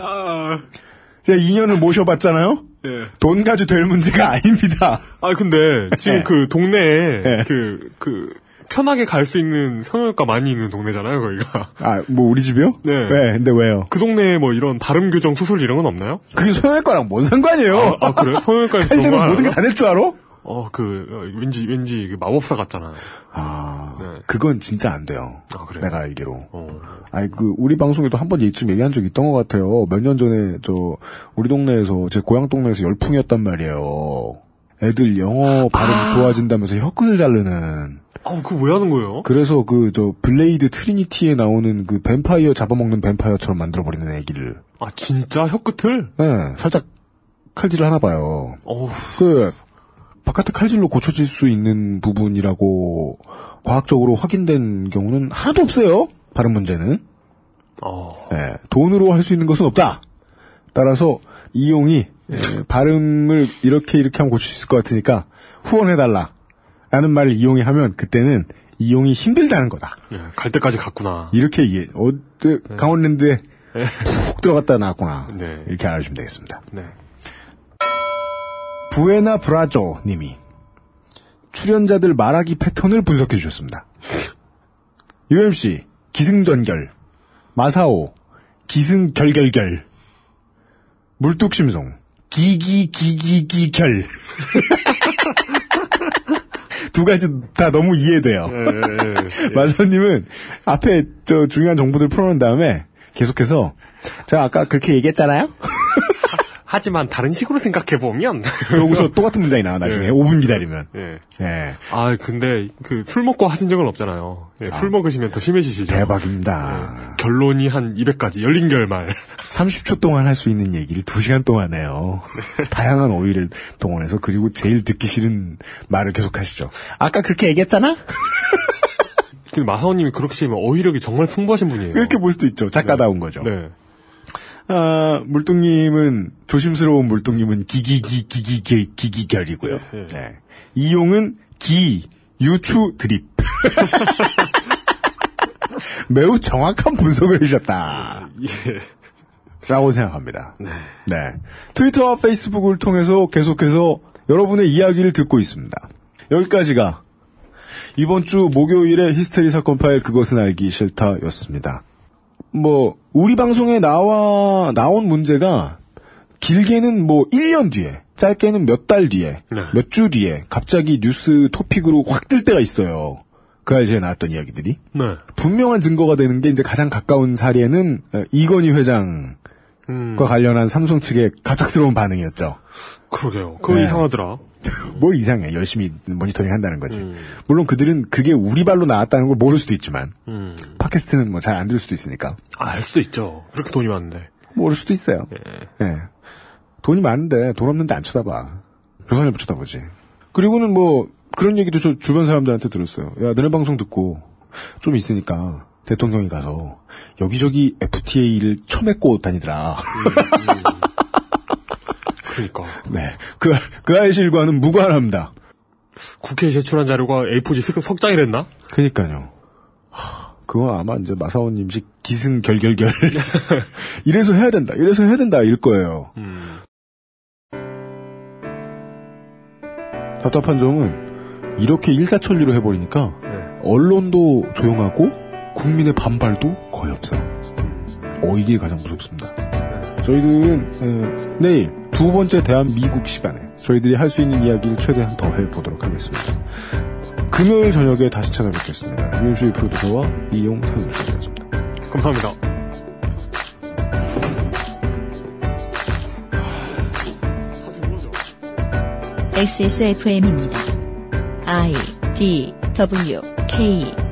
제가 2년을 모셔봤잖아요. 예. 돈 가지고 될 문제가 아닙니다. 아 근데 지금 네. 그 동네에 네. 그 그 편하게 갈 수 있는 성형외과 많이 있는 동네잖아요, 거기가. 아, 뭐 우리 집이요? 네. 왜? 근데 왜요? 그 동네에 뭐 이런 발음 교정 수술 이런 건 없나요? 그게 성형외과랑 뭔 상관이에요? 아, 아, 그래요? 성형외과에서 칼 그런 거 모든 게? 다 될 줄 알아? 어, 그 어, 왠지 왠지 그 마법사 같잖아요. 아, 네. 그건 진짜 안 돼요. 아, 그래요? 내가 알기로. 어. 아니, 그, 우리 방송에도 한번 이쯤 얘기한 적 있던 것 같아요. 몇 년 전에, 저, 우리 동네에서, 제 고향 동네에서 열풍이었단 말이에요. 애들 영어 발음 좋아진다면서 혀끝을 자르는. 아, 그거 왜 하는 거예요? 그래서 그, 저, 블레이드 트리니티에 나오는 그 뱀파이어 잡아먹는 뱀파이어처럼 만들어버리는 애기를. 아, 진짜 혀 끝을? 예, 살짝 칼질을 하나 봐요. 어우. 그, 바깥에 칼질로 고쳐질 수 있는 부분이라고 과학적으로 확인된 경우는 하나도 없어요. 발음 문제는. 어. 예, 돈으로 할 수 있는 것은 없다. 따라서 이용이 예, 발음을 이렇게 이렇게 하면 고칠 수 있을 것 같으니까 후원해달라. 라는 말을 이용이 하면 그때는 이용이 힘들다는 거다. 예, 갈 때까지 갔구나. 이렇게 이해, 어, 그 강원랜드에 네. 푹 들어갔다 나왔구나. 네. 이렇게 알아주시면 되겠습니다. 네. 부에나 브라조 님이 출연자들 말하기 패턴을 분석해 주셨습니다. UMC 기승전결 마사오 기승결결결 물뚝심송 기기기기기결 두 가지 다 너무 이해돼요. 마사오님은 앞에 저 중요한 정보들 풀어놓은 다음에 계속해서 제가 아까 그렇게 얘기했잖아요. 하지만 다른 식으로 생각해 보면 그러고서 똑같은 문장이 나와 나중에 예. 5분 기다리면. 예. 예. 아, 근데 그 술 먹고 하신 적은 없잖아요. 예, 술 먹으시면 더 심해지시죠. 대박입니다. 결론이 한 200가지 열린 결말. 30초 동안 할 수 있는 얘기를 2시간 동안 해요. 다양한 오이를 동원해서 그리고 제일 듣기 싫은 말을 계속 하시죠. 아까 그렇게 얘기했잖아? 근데 마사오님이 그렇게 치면 어휘력이 정말 풍부하신 분이에요. 그렇게 볼 수도 있죠. 작가다운 거죠. 네. 아, 물뚱님은 조심스러운 물뚱님은 기기기 기기기 기기결이고요. 네. 이용은 기 유추 드립. 매우 정확한 분석을 해주셨다. 예. 라고 생각합니다. 네. 트위터와 페이스북을 통해서 계속해서 여러분의 이야기를 듣고 있습니다. 여기까지가 이번 주 목요일의 히스테리 사건 파일 그것은 알기 싫다였습니다. 뭐 우리 방송에 나와 나온 문제가 길게는 뭐 1년 뒤에, 짧게는 몇 달 뒤에, 몇주 뒤에 갑자기 뉴스 토픽으로 확 뜰 때가 있어요. 그 아시에 나왔던 이야기들이. 네. 분명한 증거가 되는 게 이제 가장 가까운 사례는 어, 이건희 회장과 음. 관련한 삼성 측의 갑작스러운 반응이었죠. 그러게요. 그거 네. 이상하더라. 뭘 이상해. 열심히 모니터링 한다는 거지. 음. 물론 그들은 그게 우리 발로 나왔다는 걸 모를 수도 있지만, 음. 팟캐스트는 뭐 잘 안 들을 수도 있으니까. 아, 알 수도 있죠. 그렇게 돈이 많은데. 모를 수도 있어요. 예. 돈이 많은데 돈 없는데 안 쳐다봐. 조선일보 쳐다보지. 그리고는 뭐 그런 얘기도 저 주변 사람들한테 들었어요. 야, 너네 방송 듣고 좀 있으니까 대통령이 가서 여기저기 FTA를 처맺고 다니더라. 그러니까. 네. 그, 그 알실과는 무관합니다. 국회에 제출한 자료가 A4지 석- 석장이랬나? 그니까요. 하, 그건 아마 이제 마사오님식 기승 결결결. 이래서 해야 된다. 이래서 해야 된다. 일 거예요. 답답한 점은 이렇게 일사천리로 해버리니까 언론도 조용하고 국민의 반발도 거의 없어요. 어, 이게 가장 무섭습니다. 저희들은 에, 내일 두 번째 대한미국 시간에 저희들이 할 수 있는 이야기를 최대한 더 해보도록 하겠습니다. 금요일 저녁에 다시 찾아뵙겠습니다. UMC 프로듀서와 이용 타임쇼였습니다. 감사합니다. XSFM입니다. I D W K